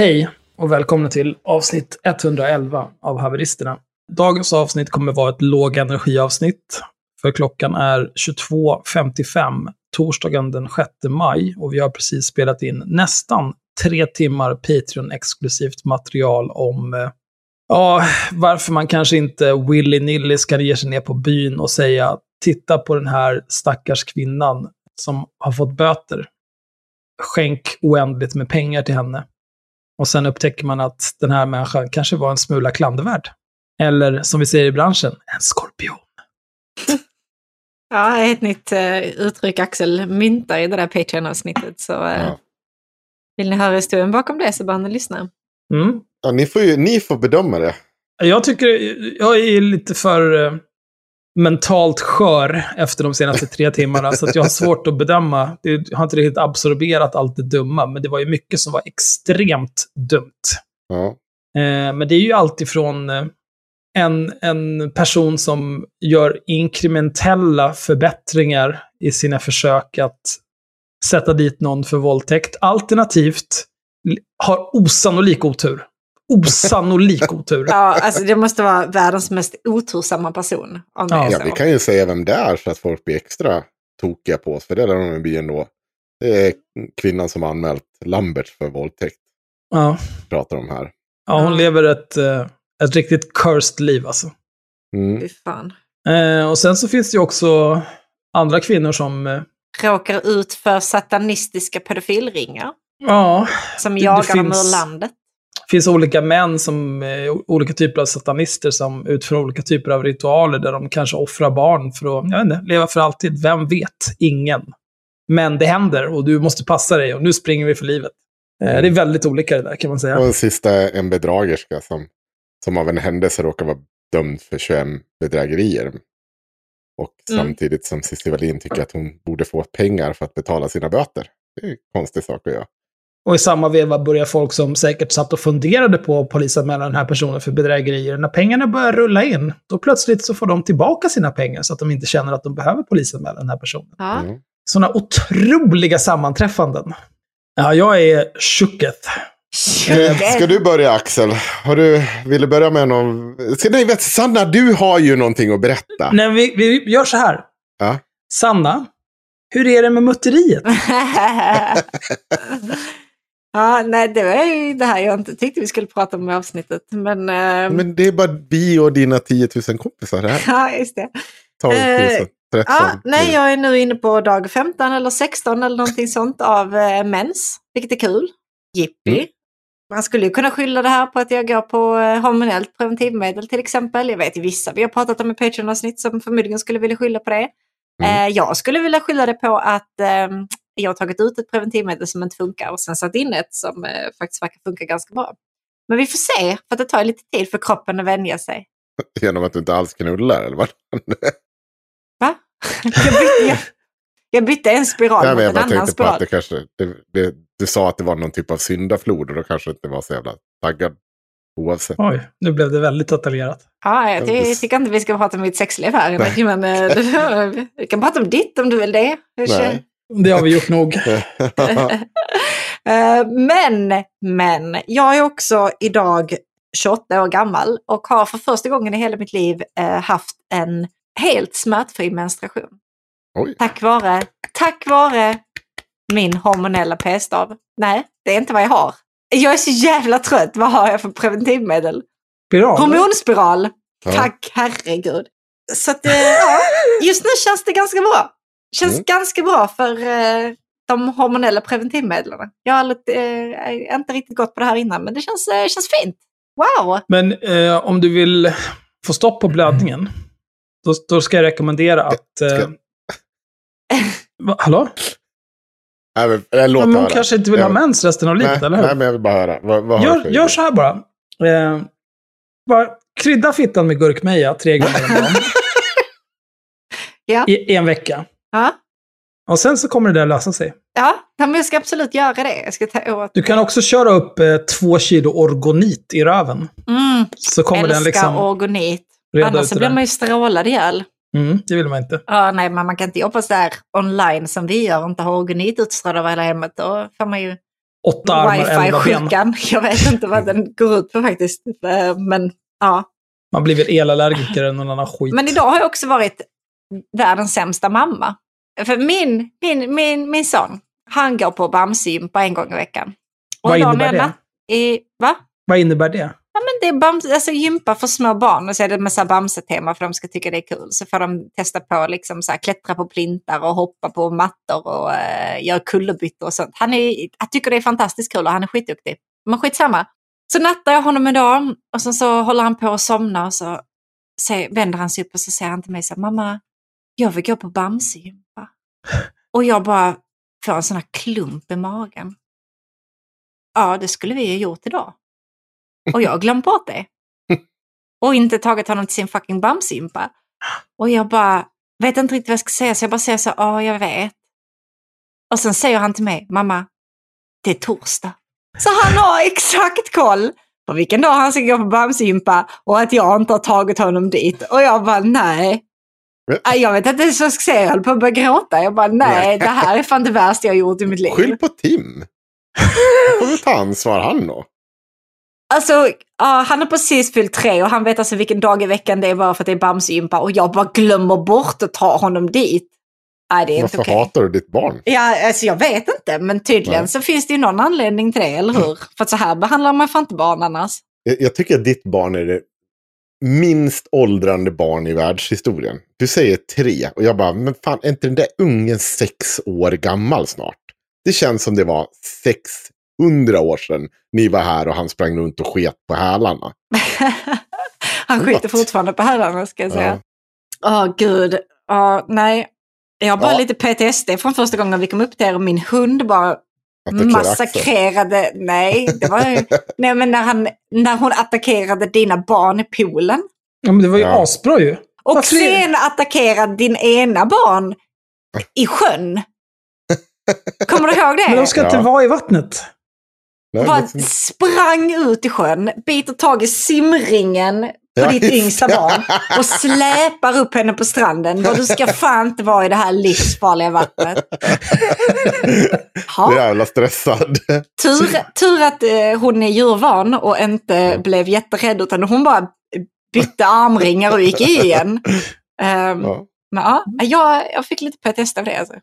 Hej och välkomna till avsnitt 111 av Haveristerna. Dagens avsnitt kommer vara ett lågenergiavsnitt. För klockan är 22.55 torsdagen den 6 maj och vi har precis spelat in nästan tre timmar Patreon-exklusivt material om eh, ja, varför man kanske inte willy-nilly ska ge sig ner på byn och säga titta på den här stackars kvinnan som har fått böter. Skänk oändligt med pengar till henne. Och sen upptäcker man att den här människan kanske var en smula klandervärd. Eller som vi säger i branschen, en skorpion. Ja, ett nytt uh, uttryck Axel myntar i det där Patreon-avsnittet. Så uh, Ja. vill ni höra historien bakom det så bör ni lyssna. Mm. Ja, ni, får ju, ni får bedöma det. Jag tycker, jag är lite för eh, mentalt skör efter de senaste tre timmarna, så att jag har svårt att bedöma. Jag har inte riktigt absorberat allt det dumma, men det var ju mycket som var extremt dumt. Ja. Eh, men det är ju alltid från eh, en, en person som gör inkrementella förbättringar i sina försök att sätta dit någon för våldtäkt. Alternativt har osannolik otur. Osannolik otur. Ja, alltså det måste vara världens mest otursamma person. Om det Ja. ja, vi kan ju säga vem det är så att folk blir extra tokiga på oss. För det lär de bli ändå. Det är kvinnan som anmält Lambert för våldtäkt. Ja, Pratar om här. ja hon lever ett, eh, ett riktigt cursed liv alltså. Mm. Fy fan. Eh, och sen så finns det ju också andra kvinnor som, eh, Råkar ut för satanistiska pedofilringar ja, som det jagar dem finns- ur landet. Finns olika män som, eh, olika typer av satanister som utför olika typer av ritualer där de kanske offrar barn för att, jag vet inte, leva för alltid. Vem vet? Ingen. Men det händer och du måste passa dig och nu springer vi för livet. Eh, det är väldigt olika det där kan man Och säga. en sista är en bedragerska som, som av en händelse råkar vara dömd för 21 bedrägerier. Och Mm. samtidigt som Cissi Wallin tycker att hon borde få pengar för att betala sina böter. Det är en konstig sak att göra. Och i samma veva börjar folk som säkert satt och funderade på att polisanmäla den här personen för bedrägerier. När pengarna börjar rulla in, då plötsligt så får de tillbaka sina pengar så att de inte känner att de behöver polisanmäla den här personen. Ja. Mm. Sådana otroliga sammanträffanden. Ja, jag är tjocket. Eh, Ska du börja Axel? Har du, vill du börja med någon? Ska, nej, vet, Sanna, du har ju någonting att berätta. Nej, vi, vi gör så här. Ja. Sanna, hur är det med mutteriet? Ja, nej, det var ju det här jag inte tyckte vi skulle prata om i avsnittet. Men, eh, Men det är bara vi och dina 10 000 kompisar här. ja, just det. Ta Eh, 1000, 13. Ja, nej, jag är nu inne på dag 15 eller 16 eller någonting sånt av eh, mens, vilket är kul. Jippi. Mm. Man skulle ju kunna skylla det här på att jag går på eh, hormonellt preventivmedel till exempel. Jag vet vissa vi har pratat om i Patreon-avsnitt som förmodligen skulle vilja skylla på det. Mm. Eh, jag skulle vilja skylla det på att eh, jag har tagit ut ett preventivmedel som inte funkar och sen satt in ett som eh, faktiskt verkar funka ganska bra. Men vi får se, för att det tar lite tid för kroppen att vänja sig. Genom att du inte alls knullar eller vad? Va? jag, bytte, jag, jag bytte en spiral Nej, mot en annan tänkte på spiral. att det kanske, det, det, du sa att det var någon typ av syndaflod och då kanske inte var så jävla taggad oavsett. Oj, nu blev det väldigt detaljerat. Ja, jag, ty- det- tycker inte vi ska prata om mitt sexliv här. Nej. Men eh, vi kan prata om ditt om du vill det. Nej. Det har vi gjort nog. Eh, men, men, jag är också idag 28 år gammal och har för första gången i hela mitt liv eh, haft en helt smärtfri menstruation. Oj. Tack vare, tack vare min hormonella p-stav. Nej, det är inte vad jag har. Jag är så jävla trött. Vad har jag för preventivmedel? Spiral? Hormonspiral. Ja. Tack herregud. Så att, eh, ja, just nu känns det ganska bra. Känns Mm. ganska bra för eh, de hormonella preventivmedlen. Jag har lite, eh, inte riktigt gått på det här innan, men det känns, eh, känns fint. Wow! Men eh, om du vill få stopp på blödningen, då, då ska jag rekommendera att... Eh, va, hallå? Nej, men, jag Men hon höra. kanske inte vill ha Ja. mens resten av livet, nej, eller hur? nej, men jag vill bara höra. Vad, vad Gör, gör så här bara. Eh, bara krydda fittan med gurkmeja tre gånger om dagen. Ja. I en vecka. Ja, Och sen så kommer det där lösa sig. ja men jag ska absolut göra det. Jag ska ta åt. Du kan också köra upp eh, två kilo orgonit i röven. Mm, Så kommer den älskar liksom orgonit. Annars så blir man ju strålad ihjäl. Mm, det vill man inte. Ja, nej, men man kan inte jobba så här online som vi gör och inte ha organit utströdd över hela hemmet. Då får man ju Åtta armar, elva ben. wifi-sjukan. Jag vet inte vad den går ut på faktiskt. Eh, Men ja. Man blir väl elallergiker eller någon annan skit. Men idag har jag också varit världens sämsta mamma. För min, min, min, min son, han går på Bamsegympa en gång i veckan. Vad idag innebär det? I, va? Vad innebär det? Ja, men det är bams, alltså gympa för små barn och så är det här Bamse-tema för de ska tycka det är kul. Så får de testa på liksom så här, klättra på plintar och hoppa på mattor och uh, göra kullerbyttor och sånt. Han är, jag tycker det är fantastiskt kul och han är skitduktig. Men skitsamma. Så nattar jag honom en dag och sen så håller han på att somna och så se, vänder han sig upp och så säger han till mig så här, mamma, jag vill gå på Bamse-gympa. Och jag bara får en sån här klump i magen. Ja, det skulle vi ha gjort idag. Och jag har glömt bort det. Och inte tagit honom till sin fucking Bamsegympa. Och jag bara vet inte riktigt vad jag ska säga, så jag bara säger så, ja, jag vet. Och sen säger han till mig, mamma, det är torsdag. Så han har exakt koll på vilken dag han ska gå på Bamsegympa och att jag inte har tagit honom dit. Och jag bara, nej. Jag vet inte ens vad jag ska säga, jag höll på att börja gråta. Jag bara, nej, det här är fan det värsta jag gjort i mitt liv. Skyll på Tim. får vi ta ansvar han då. Alltså, ja, han har precis fyllt tre och han vet alltså vilken dag i veckan det är bara för att det är Bamsegympa och jag bara glömmer bort att ta honom dit. Nej, det är inte Varför okej. hatar du ditt barn? Ja, alltså jag vet inte, men tydligen Nej. så finns det ju någon anledning till det, eller hur? För att så här behandlar man fan inte barn annars. Jag, jag tycker att ditt barn är det minst åldrande barn i världshistorien. Du säger tre och jag bara, men fan är inte den där ungen sex år gammal snart? Det känns som det var 600 år sedan ni var här och han sprang runt och sket på hälarna. han skiter fortfarande på herrarna, ska jag säga. Ja. Åh gud, Ja, nej. Jag har bara Ja. lite PTSD från första gången vi kom upp där och min hund bara. Massakrerade, nej, det var nej men när, han, när hon attackerade dina barn i poolen. Ja, men det var ju Ja. asbra ju. Och Varför är- sen attackerade din ena barn i sjön. Kommer du ihåg Men det? de ska inte Ja. vara i vattnet. Nej, Bara liksom- sprang ut i sjön, biter tag i simringen på Ja, ditt yngsta barn och släpar upp henne på stranden. Och du ska fan inte vara i det här livsfarliga vattnet. Ja. jävla stressad. Tur, tur att eh, hon är djurvan och inte blev jätterädd utan hon bara bytte armringar och gick i igen. Ehm, Ja. Men ja, jag, jag fick lite PTSD av det. Alltså.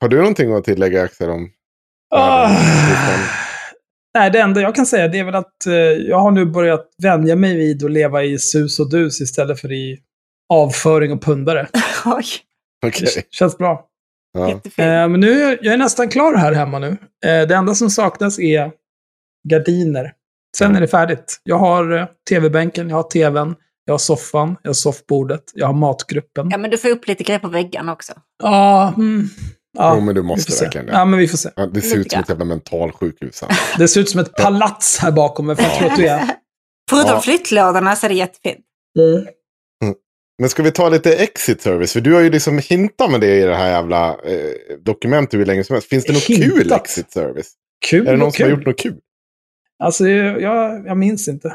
Har du någonting att tillägga Axel om Ah. Nej, det enda jag kan säga det är väl att eh, jag har nu börjat vänja mig vid att leva i sus och dus istället för i avföring och pundare. Oj, Okej. Det känns bra. Ja. Eh, men nu, jag är nästan klar här hemma nu. Eh, det enda som saknas är gardiner. Sen är det färdigt. Jag har eh, tv-bänken, jag har tvn, jag har soffan, jag har soffbordet, jag har matgruppen. Ja, men du får upp lite grejer på väggarna också. Ja, mm, ja Jo, men du måste verkligen det. Ja, men vi får se. Ja, det ser ut som ett jävla mentalsjukhus. Det ser ut som ett palats här bakom, jag tror att du är. Förutom Ja. flyttlådorna så är det jättefint. Mm. Men ska vi ta lite exit service? För du har ju liksom hintat med det i det här jävla eh, dokumentet hur länge som helst. Finns det något kul Hintat? exit service? Kul Är det någon som har kul. gjort något kul? Alltså, jag, jag minns inte.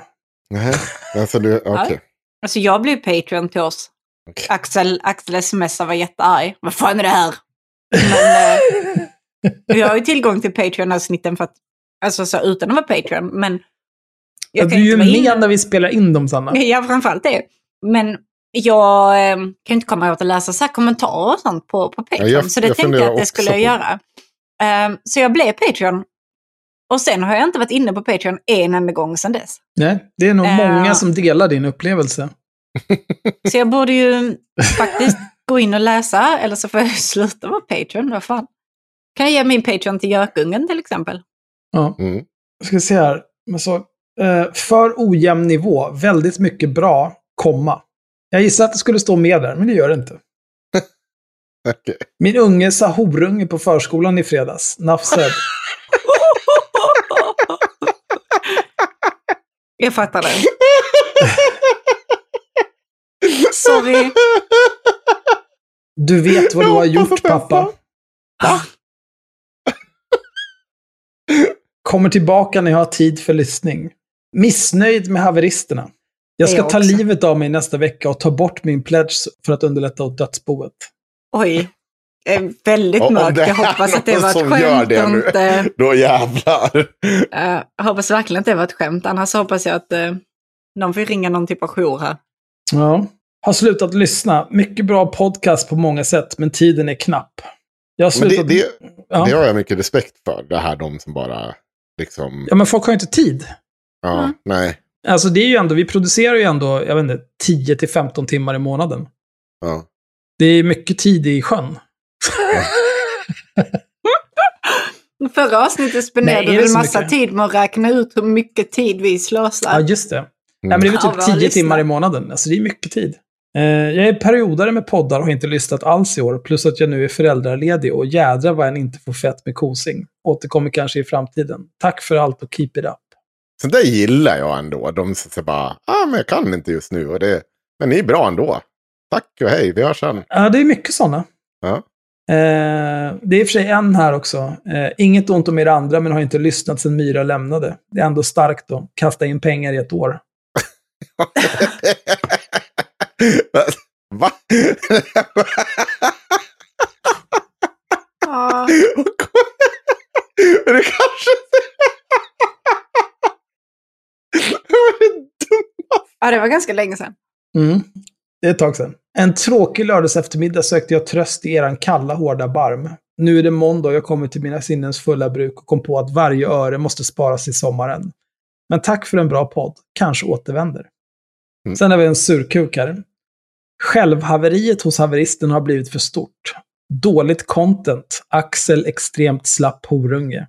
Nej, alltså du, okej. Alltså jag blev Patreon till oss. Okej. Axel, Axel smsade var jättearg. Vad fan är det här? Men, eh, jag har ju tillgång till Patreon-avsnitten för att, alltså så utan att vara Patreon. Men Jag jag du är ju med inne. när vi spelar in dem, Sanna. Ja, framförallt det. Men jag eh, kan inte komma åt att läsa så här kommentarer och sånt på, på Patreon. Ja, jag- så det jag tänkte jag att det skulle jag göra. Eh, så jag blev Patreon. Och sen har jag inte varit inne på Patreon en enda gång sedan dess. Nej, det är nog Eh. många som delar din upplevelse. Så jag borde ju faktiskt gå in och läsa, eller så får jag sluta vara Patreon. Vad fan. Kan jag ge min Patreon till Gökungen till exempel? Ja. Mm. Jag ska se här. Men så, eh, för ojämn nivå, väldigt mycket bra, komma. Jag gissar att det skulle stå med där, men det gör det inte. Okej. Min unge sa horunge på förskolan i fredags. Nafsed. Jag fattar det. Sorry. Du vet vad du har Jag gjort, pappa. Kommer tillbaka när jag har tid för lyssning. Missnöjd med haveristerna. Jag ska är ta livet av mig nästa vecka och ta bort min pledge för att underlätta åt dödsboet. Oj. Det är väldigt om mörkt. det Jag hoppas att det var ett som gör skämt det nu. inte... Då jävlar. Eh, jag hoppas verkligen att det var ett skämt. Annars hoppas jag att uh, någon får ringa någon typ av jour här. Ja. Har slutat lyssna. Mycket bra podcast på många sätt, men tiden är knapp. Jag har det, slutat... det, ja. det har jag mycket respekt för. Det här de som bara liksom... ja, men folk har ju inte tid. Ja, Mm. nej. Alltså det är ju ändå, vi producerar ju ändå, jag vet inte, 10 till 15 timmar i månaden. Ja. Det är mycket tid i sjön. Förra avsnittet spenderade är vi det en massa mycket? tid med att räkna ut hur mycket tid vi slösar. Ja, just det. Nej, men det är väl Ja, typ bra 10 lyssna. timmar i månaden. Alltså det är mycket tid. Eh, jag är periodare med poddar och har inte lyssnat alls i år. Plus att jag nu är föräldraledig och jädra vad en inte får fett med kosing. Återkommer kanske i framtiden. Tack för allt och keep it up. Så det gillar jag ändå. De säger bara, ah, men jag kan inte just nu. Och det, men ni är bra ändå. Tack och hej, vi hörs sen. Ja, det är mycket sådana. Ja. Eh, det är i och för sig en här också. Eh, inget ont om er andra, men har inte lyssnat sedan Myra lämnade. Det är ändå starkt att kasta in pengar i ett år. Va? Ja. Men det kanske... Det var det dummaste. ja, det var ganska länge sedan. Mm. Det är ett tag sedan. En tråkig lördags eftermiddag sökte jag tröst i eran kalla, hårda barm. Nu är det måndag och jag kommer till mina sinnens fulla bruk och kom på att varje öre måste sparas i sommaren. Men tack för en bra podd. Kanske återvänder. Mm. Sen har vi en surkuk här. Självhaveriet hos haveristen har blivit för stort. Dåligt content. Axel extremt slapp horunge.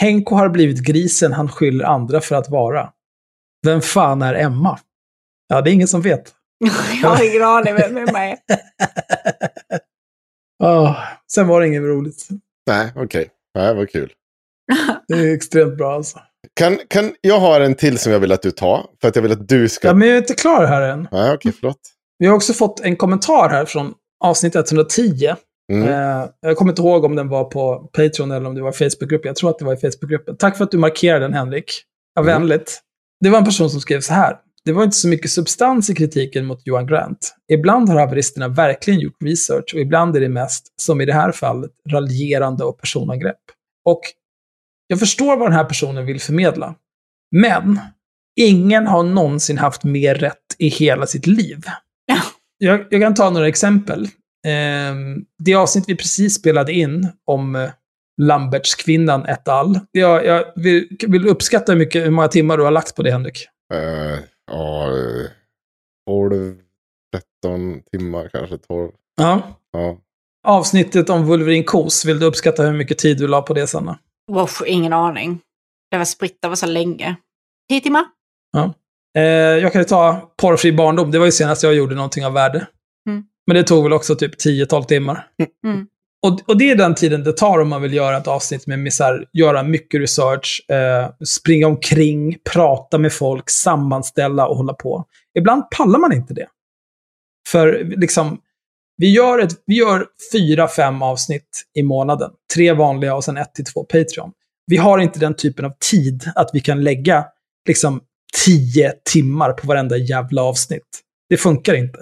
Henko har blivit grisen han skyller andra för att vara. Vem fan är Emma? Ja, det är ingen som vet. Jag har ingen aning vem vem är. Ah, sen var det inget roligt. Nej, okej. Det var kul. Det är extremt bra alltså. Kan, kan, jag har en till som jag vill att du tar. För att jag vill att du ska... Ja, men jag är inte klar här än. Nej, okej, förlåt. Vi har också fått en kommentar här från avsnitt 110. Mm. Eh, jag kommer inte ihåg om den var på Patreon eller om det var Facebookgruppen. Jag tror att det var i Facebookgruppen. Tack för att du markerade den, Henrik. Ja, Mm. vänligt. Det var en person som skrev så här. Det var inte så mycket substans i kritiken mot Johan Grant. Ibland har haveristerna verkligen gjort research och ibland är det mest, som i det här fallet, raljerande och personangrepp. Och jag förstår vad den här personen vill förmedla. Men ingen har någonsin haft mer rätt i hela sitt liv. Ja. Jag, jag kan ta några exempel. Ehm, det avsnitt vi precis spelade in om eh, Lambertskvinnan et al. Jag, jag vill, vill uppskatta hur, mycket, hur många timmar du har lagt på det, Henrik. Uh, ja, 12, 13 timmar kanske, 12. Ja. Ja. Avsnittet om Wolverine Kos, vill du uppskatta hur mycket tid du la på det, Sanna? Wow, ingen aning. Det var spritt, det var så länge. Tio timmar? Ja. Eh, jag kan ju ta Porrfri barndom, det var ju senast jag gjorde någonting av värde. Mm. Men det tog väl också typ 10-12 timmar. Mm. Och, och det är den tiden det tar om man vill göra ett avsnitt med, här, göra mycket research, eh, springa omkring, prata med folk, sammanställa och hålla på. Ibland pallar man inte det. För liksom, vi gör, ett, vi gör fyra, fem avsnitt i månaden. Tre vanliga och sen ett till två Patreon. Vi har inte den typen av tid att vi kan lägga liksom tio timmar på varenda jävla avsnitt. Det funkar inte.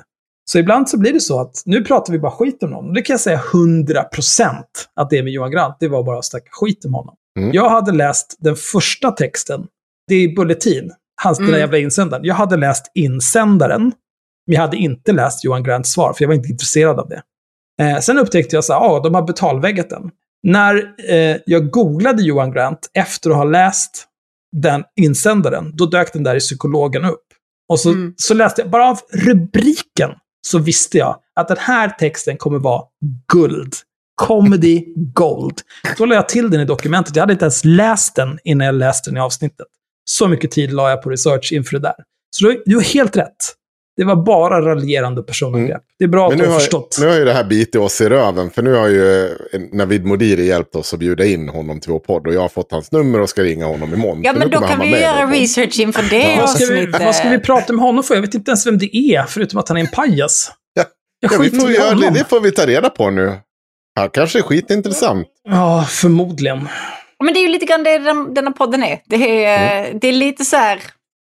Så ibland så blir det så att nu pratar vi bara skit om någon. Och det kan jag säga 100% att det med Johan Grant, det var bara att snacka skit om honom. Mm. Jag hade läst den första texten, det är Bulletin, hans den där Mm. jävla insändaren. Jag hade läst insändaren, men jag hade inte läst Johan Grants svar, för jag var inte intresserad av det. Eh, sen upptäckte jag här, ja, de har betalväggat den. När eh, jag googlade Johan Grant efter att ha läst den insändaren, då dök den där i psykologen upp. Och så, Mm. så läste jag, bara av rubriken, så visste jag att den här texten kommer vara guld. Comedy gold. Då la jag till den i dokumentet. Jag hade inte ens läst den innan jag läste den i avsnittet. Så mycket tid la jag på research inför det där. Så du, du har helt rätt. Det var bara raljerande personangrepp. Det är bra att Men du nu har förstått. nu har ju det här bitit oss i röven. För nu har ju eh, Navid Modiri hjälpt oss att bjuda in honom till vår podd. Och jag har fått hans nummer och ska ringa honom imorgon. Ja, men då kan vi göra research inför det vad, ska vi, vad ska vi prata med honom för? Jag vet inte ens vem det är, förutom att han är en pajas. Ja. Jag Ja, vi får i göra det, honom. det får vi ta reda på nu. Han kanske är skitintressant. Ja, förmodligen. Men det är ju lite grann det den, denna podden är. Det är, Mm. det är lite så här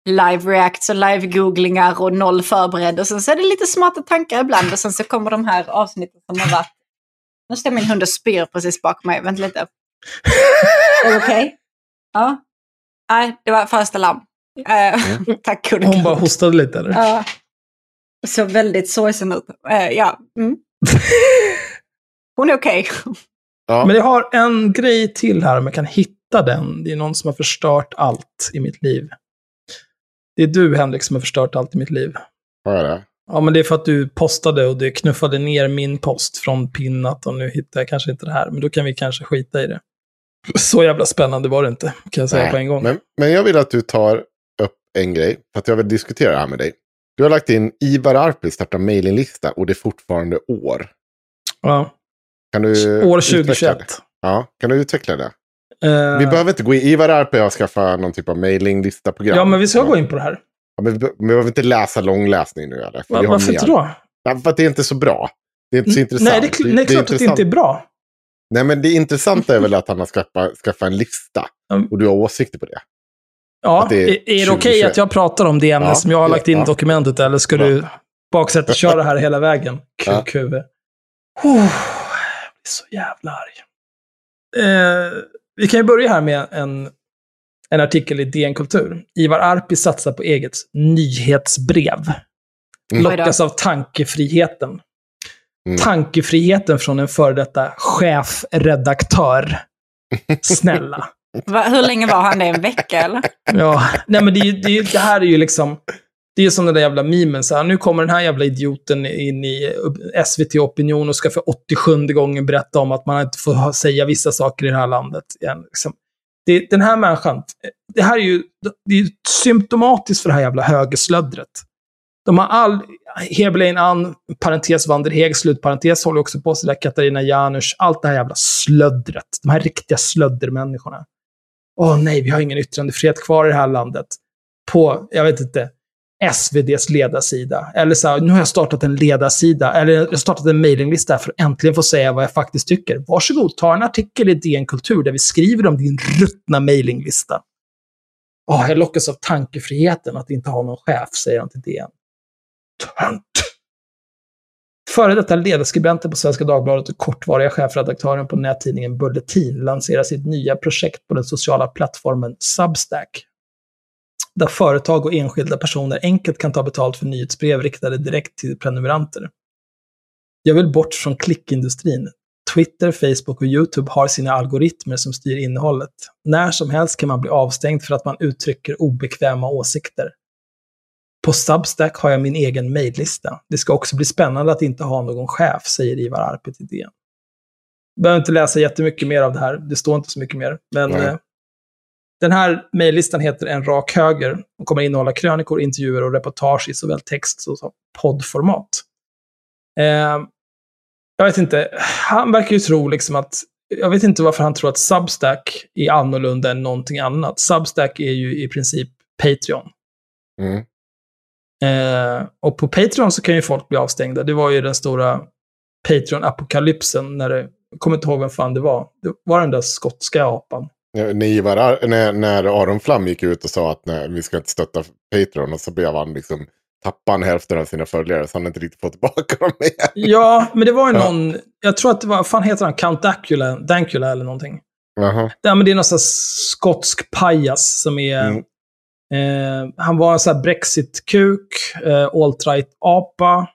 live reacts och live googlingar och noll förberedd. Och sen så är det lite smarta tankar ibland. Och sen så kommer de här avsnitten som har varit... Nu står min hund och spyr precis bakom mig. Vänta lite. Är det okej? Ja. Nej, det var första larm. Eh, tack gode Hon bara hostade lite, eller? Ja. Så väldigt sorgsen ut. Eh, ja. Mm. Hon är okej. Ja. Men jag har en grej till här, om jag kan hitta den. Det är någon som har förstört allt i mitt liv. Det är du, Henrik, som har förstört allt i mitt liv. Har jag det? Ja, men det är för att du postade och det knuffade ner min post från pinnat och nu hittar jag kanske inte det här. Men då kan vi kanske skita i det. Så jävla spännande var det inte, kan jag säga Nej, på en gång. Men, men jag vill att du tar upp en grej. För att jag vill diskutera det här med dig. Du har lagt in Ivar Arpi startar mailinglista och det är fortfarande år. Ja. Kan du År utveckla 2021. det? Ja, kan du utveckla det? Eh, Vi behöver inte gå in. Ivar Arpi har skaffat någon typ av mailinglista-program. ja, men vi ska gå in på det här. Ja, men vi, be- vi behöver inte läsa långläsning nu eller? För Va, varför mer. inte då? Nej, för att det är inte så bra. Det är inte så intressant. Nej, det, är nej, klart att det inte är bra. Nej, men det intressanta är väl att han har skaffat, skaffat en lista. Och du har åsikter på det. Ja, det är är, är det okej 2021? att jag pratar om det ämne Ja, som jag har det- lagt in i ja. dokumentet eller ska Bra. du baksätta köra här hela vägen? Ja. QQV. Oh, jag blir så jävla arg. Eh, vi kan ju börja här med en, en artikel i DN Kultur. Ivar Arpi satsar på eget nyhetsbrev. Mm. Lockas av tankefriheten. Mm. Tankefriheten från en före detta chefredaktör. Snälla. Va, hur länge var han det? En vecka eller? Ja, nej men det, är ju- det, är ju- det här är ju liksom... Det är som den där jävla memen, så här, nu kommer den här jävla idioten in i SVT Opinion och ska för 87 gången berätta om att man inte får säga vissa saker i det här landet. Igen, liksom. det, den här människan, eh, det här är ju det är symptomatiskt för det här jävla högerslöddret. De har all, Heberlein-Ann, parentes Vanderheg, slutparentes, håller också på sådär, Katarina Janouch, allt det här jävla slöddret. De här riktiga slöddermänniskorna. Åh nej, vi har ingen yttrandefrihet kvar i det här landet. På, jag vet inte, SVDs ledarsida. Eller så här, nu har jag startat en ledarsida, eller jag har startat en mailinglista för att äntligen få säga vad jag faktiskt tycker. Varsågod, ta en artikel i DN Kultur där vi skriver om din ruttna mailinglista. Åh, jag lockas av tankefriheten att inte ha någon chef, säger han till DN. Tönt! Före detta ledarskribenten på Svenska Dagbladet och kortvariga chefredaktören på nättidningen Bulletin lanserar sitt nya projekt på den sociala plattformen Substack. Där företag och enskilda personer enkelt kan ta betalt för nyhetsbrev riktade direkt till prenumeranter. Jag vill bort från klickindustrin. Twitter, Facebook och YouTube har sina algoritmer som styr innehållet. När som helst kan man bli avstängd för att man uttrycker obekväma åsikter. På Substack har jag min egen mejllista. Det ska också bli spännande att inte ha någon chef, säger Ivar Arpi till DN. Behöver inte läsa jättemycket mer av det här. Det står inte så mycket mer. Men Nej. Den här mejllistan heter En rak höger och kommer innehålla krönikor, intervjuer och reportage i såväl text som poddformat. Eh, jag vet inte, han verkar ju tro liksom att, jag vet inte varför han tror att Substack är annorlunda än någonting annat. Substack är ju i princip Patreon. Mm. Eh, och på Patreon så kan ju folk bli avstängda. Det var ju den stora Patreon-apokalypsen när det, jag kommer inte ihåg vem fan det var. Det var den där skotska apan. Ja, När, Ivar, Ar- när, när Aron Flam gick ut och sa att nej, vi ska inte stötta Patreon och så blev han liksom tappade han hälften av sina följare så han inte riktigt fått tillbaka dem igen. Ja, men det var ju Ja. någon, jag tror att det var, vad fan heter han, Count Dankula, Dankula eller någonting. Jaha. Ja, men det är någon sån skotsk pajas som är... Mm. Eh, han var en sån här Brexit-kuk, eh, alt-right-apa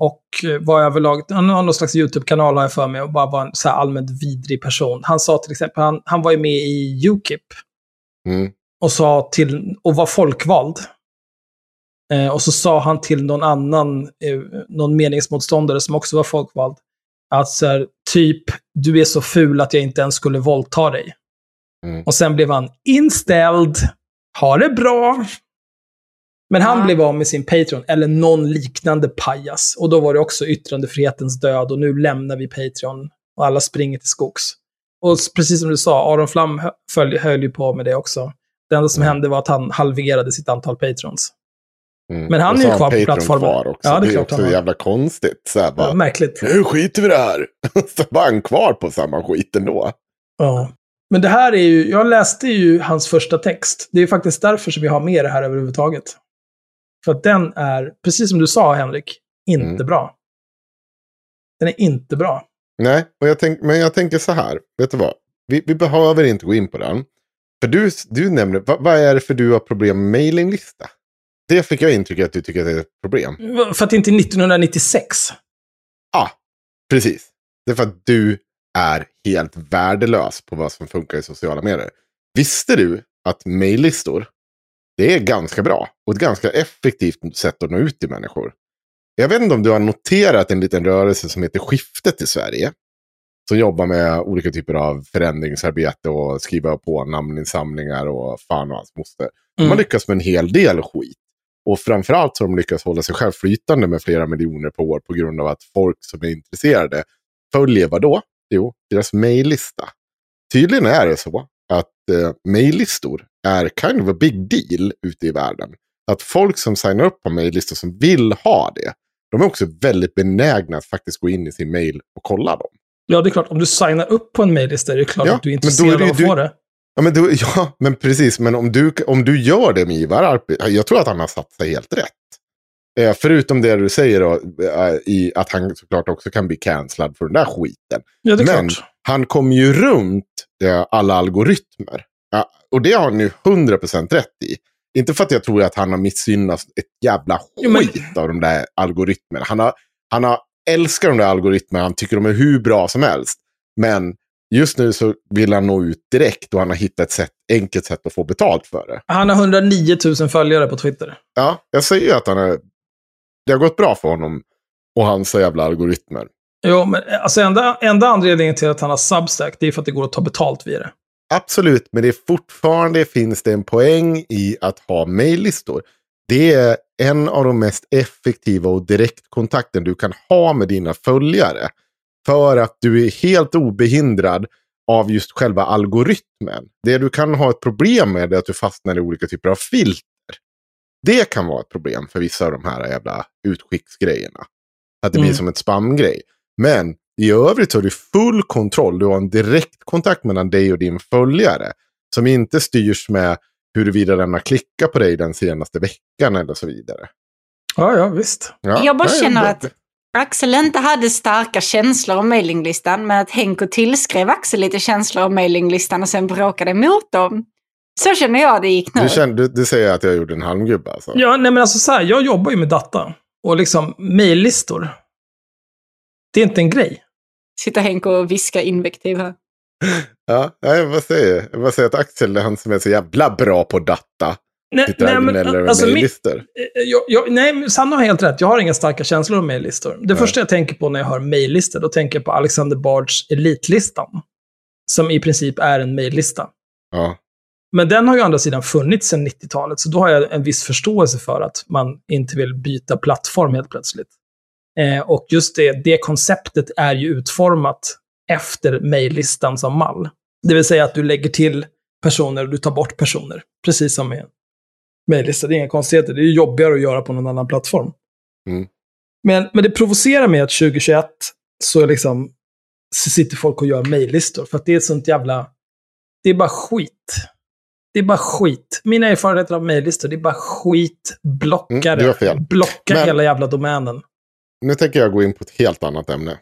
och eh, var överlag... Han har någon slags YouTube-kanal har jag för mig och bara var en så här allmänt vidrig person. Han sa till exempel, han, han var ju med i Ukip Mm. och sa till, och var folkvald. Eh, och så sa han till någon annan, eh, någon meningsmotståndare som också var folkvald, att så här, typ, du är så ful att jag inte ens skulle våldta dig. Mm. Och sen blev han inställd. Ha det bra. Men han Ja. blev av med sin Patreon, eller någon liknande pajas. Och då var det också yttrandefrihetens död och nu lämnar vi Patreon. Och alla springer till skogs. Och precis som du sa, Aron Flam hö- följ, höll ju på med det också. Det enda som Mm. hände var att han halverade sitt antal Patrons. Mm. Men han är ju kvar på plattformen. Kvar också. Ja, det är det är han också jävla konstigt. Så här, bara, Ja, märkligt. nu skiter vi det här. så var han kvar på samma skit ändå. Ja. Men det här är ju, jag läste ju hans första text. Det är faktiskt därför som jag har med det här överhuvudtaget. För att den är, precis som du sa Henrik, inte Mm. bra. Den är inte bra. Nej, och jag tänk, men jag tänker så här. Vet du vad? Vi, vi behöver inte gå in på den. För du, du nämner, vad, vad är det för du har problem med mailinglista? Det fick jag intryck att du tycker att det är ett problem. För att det inte är 1996. Ja, precis. Det är för att du är helt värdelös på vad som funkar i sociala medier. Visste du att mejllistor, det är ganska bra och ett ganska effektivt sätt att nå ut till människor. Jag vet inte om du har noterat en liten rörelse som heter Skiftet i Sverige. Som jobbar med olika typer av förändringsarbete och skriva på namninsamlingar och fan och hans moster. De har Mm. lyckats med en hel del skit. Och framförallt så har de lyckats hålla sig själv flytande med flera miljoner på år på grund av att folk som är intresserade följer vad då? Jo, deras mejllista. Tydligen är det så att eh, mejllistor är kind of a big deal ute i världen. Att folk som signar upp på mejllistor som vill ha det, de är också väldigt benägna att faktiskt gå in i sin mejl och kolla dem. Ja, det är klart. Om du signar upp på en mejllista är det klart Ja, att du är då är intresserad det av att du- få det. Ja, men, då, ja, men precis. Men om du, om du gör det med Ivar Arpi, jag tror att han har satt sig helt rätt. Eh, förutom det du säger då, eh, i att han såklart också kan bli cancellad för den där skiten. Ja, det är Men klart. han kommer ju runt eh, alla algoritmer. Ja, och det har han ju 100% rätt i. Inte för att jag tror att han har missgynnat ett jävla Jo, men- skit av de där algoritmerna. Han har, han har älskar de där algoritmerna, han tycker de är hur bra som helst. Men just nu så vill han nå ut direkt och han har hittat ett sätt, enkelt sätt att få betalt för det. Han har 109 000 följare på Twitter. Ja, jag säger ju att han är, det har gått bra för honom och hans jävla algoritmer. Jo, men alltså enda, enda anledningen till att han har Substack, det är för att det går att ta betalt via det. Absolut, men det är fortfarande finns det en poäng i att ha mejllistor. Det är en av de mest effektiva och direktkontakten du kan ha med dina följare. För att du är helt obehindrad av just själva algoritmen. Det du kan ha ett problem med är att du fastnar i olika typer av filter. Det kan vara ett problem för vissa av de här jävla utskicksgrejerna. Att det blir Mm. som ett spamgrej. Men i övrigt så har du full kontroll. Du har en direktkontakt mellan dig och din följare. Som inte styrs med huruvida den har klickat på dig den senaste veckan eller så vidare. Ja, ja, visst. Ja, Jag bara nej, känner det- att Axel inte hade starka känslor om mailinglistan, men att Henko tillskrev Axel lite känslor om mailinglistan och sen bråkade emot dem. Så känner jag det gick nu. Du, känner, du, du säger att jag gjorde en halmgubbe alltså? Ja, nej men alltså så här, jag jobbar ju med data. Och liksom mejllistor. Det är inte en grej. Sitter Henk och viskar invektiv här. Ja, nej, vad säger jag? Vad säger att Axel är han som är så jävla bra på data. Nej, och men, alltså, mitt- mejllistor. Eh, Jag, jag, nej, Sanna har helt rätt. Jag har inga starka känslor om mejllistor. Det Nej. första jag tänker på när jag hör mejllistor, då tänker jag på Alexander Bards Elitlistan. Som i princip är en mejllista. Ja. Men den har ju å andra sidan funnits sedan 90-talet, så då har jag en viss förståelse för att man inte vill byta plattform helt plötsligt. Eh, och just det, det konceptet är ju utformat efter mejllistan som mall. Det vill säga att du lägger till personer och du tar bort personer. Precis som med mejllista. Det är inga konstigheter. Det är jobbigare att göra på någon annan plattform. Mm. Men, men det provocerar mig att 2021 så, liksom, så sitter folk och gör mejllistor. För att det är ett sånt jävla... Det är bara skit. Det är bara skit. Mina erfarenheter av mejllistor, det är bara skit. Blocka Mm, det. du har fel. Blocka Men- hela jävla domänen. Nu tänker jag gå in på ett helt annat ämne.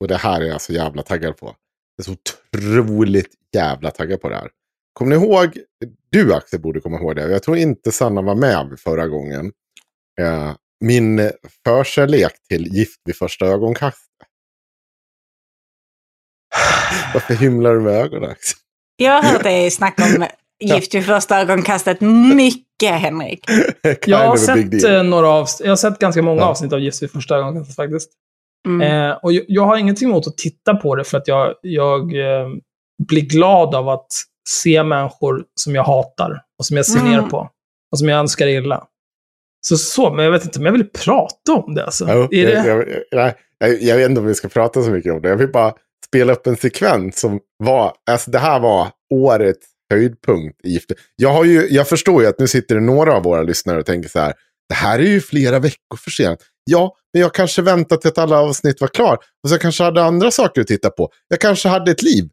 Och det här är jag så jävla taggad på. Jag är så otroligt jävla taggad på det här. Kommer ni ihåg, du Axel borde komma ihåg det, jag tror inte Sanna var med förra gången. Eh, min förkärlek till Gift vid första ögonkastet. Varför himlar du med ögonen Axel? Jag har hört dig snacka om Gift vid första ögonkastet mycket, Henrik. Jag har, sett, eh, några jag har sett ganska många Ja. avsnitt av Gift vid första ögonkastet faktiskt. Mm. Eh, och jag, jag har ingenting emot att titta på det för att jag, jag eh, blir glad av att se människor som jag hatar och som jag ser Mm. ner på. Och som jag önskar illa. Så, så, men jag vet inte om jag vill prata om det alltså. Jo, är jag, det... jag, jag, jag, jag vet inte om vi ska prata så mycket om det. Jag vill bara spela upp en sekvens som var, alltså det här var årets höjdpunkt i. Jag, har ju, jag förstår ju att nu sitter det några av våra lyssnare och tänker så här, det här är ju flera veckor för sent. Ja, men jag kanske väntade till att alla avsnitt var klar. Och så jag kanske hade andra saker att titta på. Jag kanske hade ett liv.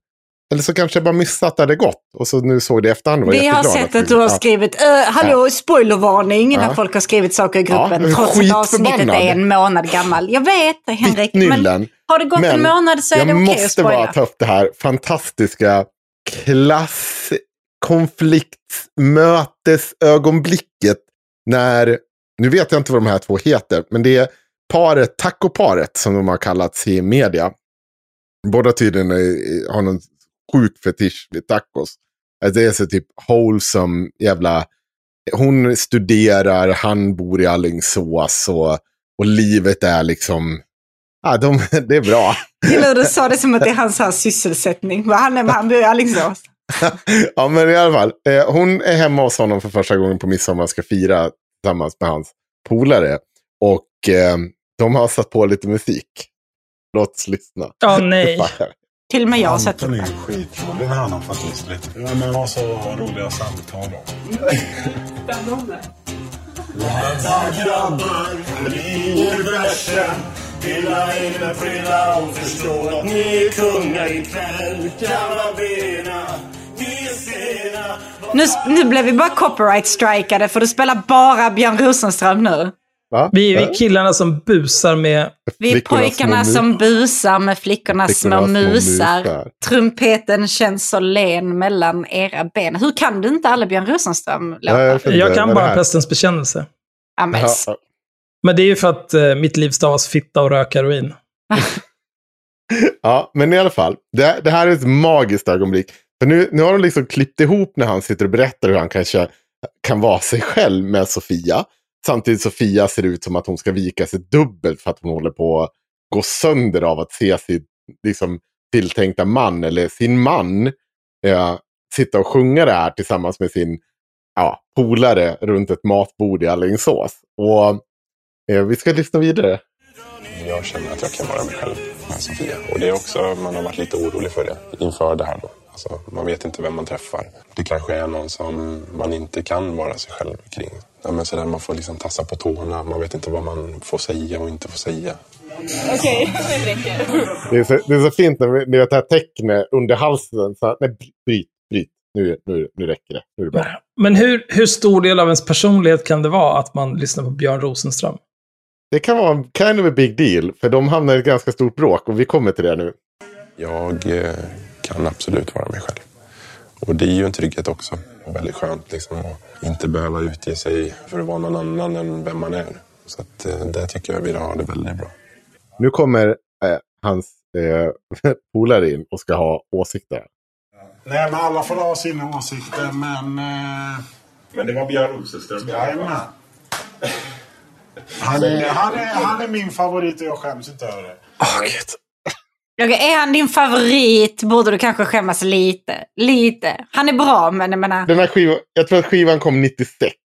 Eller så kanske jag bara missat att det hade gått. Och så nu såg det i efterhand var Vi har sett att du har ja. skrivit, uh, hallå, spoilervarning, när Ja. folk har skrivit saker i Ja, gruppen. jag är trots att avsnittet är en månad gammal. Jag vet, Henrik. Men har det gått en Men månad så är jag det okej att måste spoila. bara ta upp det här fantastiska konfliktmötesögonblicket. när, nu vet jag inte vad de här två heter, men det är paret, tacoparet som de har kallats i media. Båda tydligen är- har någon sjuk fetisch vid tacos. Alltså det är så typ wholesome jävla, hon studerar, han bor i Alingsås och, och livet är liksom, ja, de, det är bra. Gillar du sa det som att det är hans här sysselsättning. Han, är, han bor i Alingsås ja, men i alla fall. Eh, hon är hemma hos honom för första gången på midsommar och ska fira tillsammans med hans polare. Och eh, de har satt på lite musik. Låt oss lyssna. Ja, nej. Till och med jag har sett Anton det. är skitrolig när han har fått oss lite. Ja, men har så roliga samtal om. Alla grabbar i universum Pilla in frilla och förstå att ni är kungar ikväll vara bena, är Nu, nu blev vi bara copyright-strikade för du spelar bara Björn Rosenström nu. Va? Vi är killarna som busar med... Vi är pojkarna som busar med flickornas små Flickornas små musar. musar. Trumpeten känns så len mellan era ben. Hur kan du inte alla Björn Ja, Rosenström-låtar? jag Jag kan bara Prästens bekännelse. Ja, men, Ja, Men det är ju för att eh, mitt liv stavas fitta och röka heroin. Ja, men i alla fall. Det, det här är ett magiskt ögonblick. För nu, nu har de liksom klippt ihop när han sitter och berättar hur han kanske kan vara sig själv med Sofia. Samtidigt Sofia ser ut som att hon ska vika sig dubbelt för att hon håller på att gå sönder av att se sin liksom, tilltänkta man eller sin man eh, sitta och sjunga det här tillsammans med sin ja, polare runt ett matbord i Alingsås. Och eh, vi ska lyssna vidare. Jag känner att jag kan vara mig själv med Sofia. Och det är också, man har varit lite orolig för det inför det här då. Alltså, man vet inte vem man träffar. Det kanske är någon som man inte kan vara sig själv kring. Ja, men sådär, man får liksom tassa på tårna. Man vet inte vad man får säga och inte får säga. Det är, så, det är så fint när ni vet det här tecknet under halsen. Så här, nej, bryt, bryt. Nu, nu, nu räcker det. Nu är det bra. Men hur, hur stor del av ens personlighet kan det vara att man lyssnar på Björn Rosenström? Det kan vara en kind of a big deal. För de hamnar i ett ganska stort bråk. Och vi kommer till det nu. Jag eh, kan absolut vara mig själv. Och det är ju en trygghet också. Och väldigt skönt liksom att inte behöva utge sig för att vara någon annan än vem man är. Så att, eh, där tycker jag vi har det väldigt bra. Nu kommer eh, hans eh, polare in och ska ha åsikter. Nej, men alla får ha sina åsikter, men... Eh, Men det var Björn Rosenström. jajamän. Han är, han, är, han är min favorit och jag skäms inte över det. Åh, Okej, är han din favorit borde du kanske skämmas lite. Lite. Han är bra, men jag menar... Den här skivan, jag tror att skivan kom 96.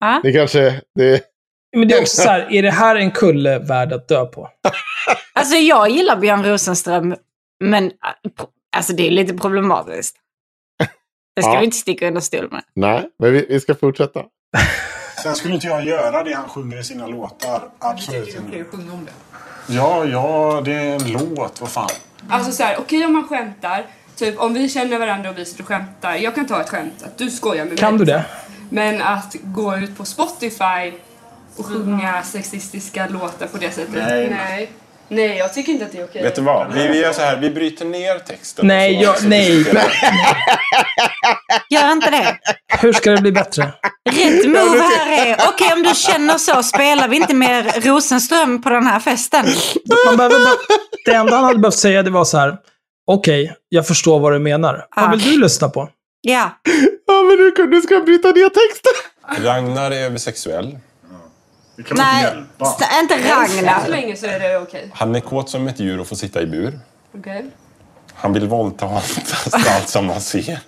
Ja. Det kanske... Det, Men det är också så här, är det här en kulle värd att dö på? Alltså jag gillar Björn Rosenström, men alltså, det är lite problematiskt. Det ska Ja. vi inte sticka under stol med. nej, men vi, vi ska fortsätta. Sen skulle inte jag göra det han sjunger i sina låtar. Absolut inte. Ja, ja, det är en låt. Vad fan. Alltså så här, okej om man skämtar. Typ om vi känner varandra och vi sitter och skämtar. Jag kan ta ett skämt att du skojar med Kan mig. du det? Men att gå ut på Spotify och sjunga sexistiska låtar på det sättet. Nej. Nej, Nej jag tycker inte att det är okej. Vet du vad? Vi, vi gör så här, vi bryter ner texten. Nej, jag- nej. Gör inte det. Hur ska det bli bättre? Rätt move här är, okej om du känner så, spelar vi inte mer Rosenström på den här festen? Man behöver bara, det enda han hade behövt säga det var så här. Okej, jag förstår vad du menar. Vad vill du lyssna på? Ja. Ja, men du, du ska bryta ner texten. Ragnar är bisexuell. Det kan man Nej, inte hjälpa. st- inte Än så Ragnar. länge så är det okej. Han är kåt som ett djur och får sitta i bur. Okej. Han vill våldta allt som man ser.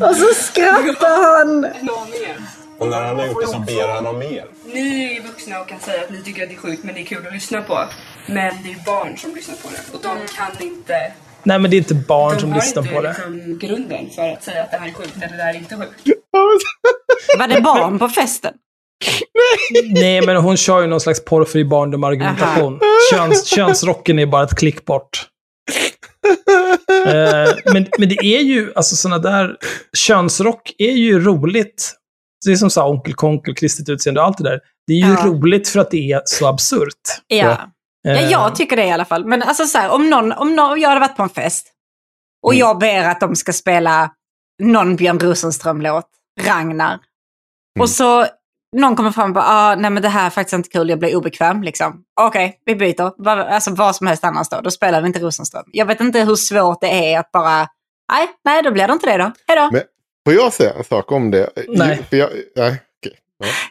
Och så skrattar han. Någon mer? Och när han har gjort det så ber han om mer. Ni är vuxna och kan säga att ni tycker att det är sjukt men det är kul att lyssna på. Men det är barn som lyssnar på det. Och de kan inte... Nej, men det är inte barn De som har lyssnar inte på det. liksom grunden för att säga att det här är sjukt eller det här är inte sjukt. Var det barn på festen? Nej, men hon kör ju någon slags porrfri barndom-argumentation. Köns, könsrocken är bara ett klick bort. Eh, men, men det är ju, alltså sådana där, könsrock är ju roligt. Det är som så här, onkel konkel, kristet utseende och allt det där. Det är ju Ja. roligt för att det är så absurt. Ja. ja, Eh, jag tycker det i alla fall. Men alltså så här, om, någon, om någon, jag hade varit på en fest och Mm. jag ber att de ska spela någon Björn Rosenström-låt, Ragnar. Mm. Och så någon kommer fram och bara, ah, nej men det här är faktiskt inte kul, jag blir obekväm liksom. Okej, vi byter. Vad- Alltså vad som helst annars då, då spelar vi inte Rosenström. Jag vet inte hur svårt det är att bara, nej, nej då blir det inte det då. Hej då. Men får jag säga en sak om det? Nej. För jag, nej. okej.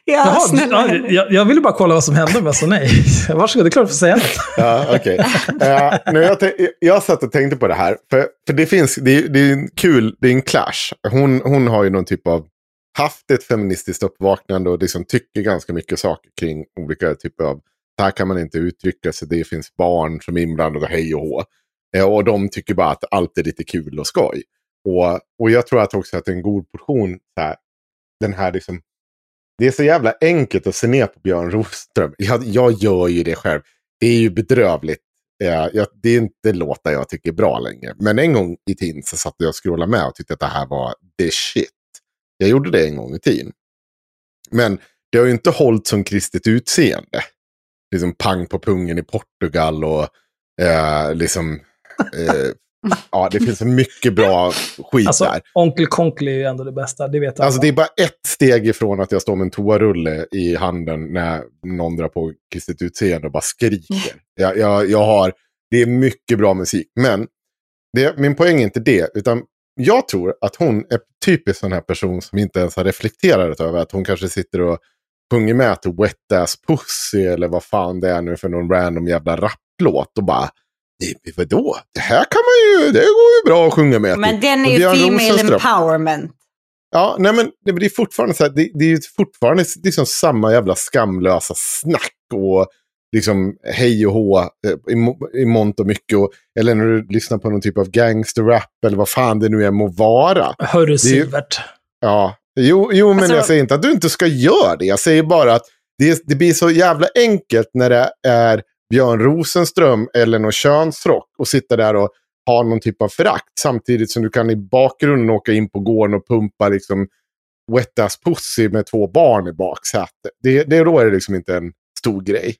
Ja, Jaha, snälla. ja, jag, jag ville bara kolla vad som hände, men jag sa nej. Varsågod, det är klart du får säga något. Ja, okej. Eh, nu, jag, jag satt och tänkte på det här. För, för det finns, det är, det är en kul, det är en clash. Hon, hon har ju någon typ av, haft ett feministiskt uppvaknande och liksom tycker ganska mycket saker kring olika typer av, så här kan man inte uttrycka sig, det finns barn som är inblandade och hej och hå. Eh, och de tycker bara att allt är lite kul och skoj. Och, och jag tror att också att en god portion, så här, den här liksom, det är så jävla enkelt att se ner på Björn Roström. Jag, jag gör ju det själv. Det är ju bedrövligt. Eh, jag, det är inte låtar jag tycker är bra längre. Men en gång i tiden så satt jag och scrollade med och tyckte att det här var the shit. Jag gjorde det en gång i tiden. Men det har ju inte hållit som kristet utseende. Liksom pang på pungen i Portugal och eh, liksom... Eh, ja, det finns mycket bra skit Alltså, där. onkel konkel är ju ändå det bästa, det vet alla. Alltså det är bara ett steg ifrån att jag står med en toarulle i handen när någon drar på kristet utseende och bara skriker. Jag, jag, jag har, det är mycket bra musik. Men det, min poäng är inte det, utan jag tror att hon är typiskt sån här person som inte ens har reflekterat över att hon kanske sitter och sjunger med till Wet Ass Pussy eller vad fan det är nu för någon random jävla rapplåt och bara "Nej, Vadå? Det här kan man ju, det går ju bra att sjunga med Men till." den är ju female Rosenström- empowerment. Ja, nej men det, det är fortfarande så här, det, det är ju fortfarande liksom samma jävla skamlösa snack och liksom hej och hå eh, i, i mångt och mycket. Och, eller när du lyssnar på någon typ av gangsterrap eller vad fan det nu är må vara. Hörru Sivert. Ja, jo, jo men Alltså- jag säger inte att du inte ska göra det. Jag säger bara att det, det blir så jävla enkelt när det är Björn Rosenström eller någon könsrock och sitta där och ha någon typ av förakt. Samtidigt som du kan i bakgrunden åka in på gården och pumpa liksom wet ass pussy med två barn i baksätet. Det, det, då är det liksom inte en stor grej.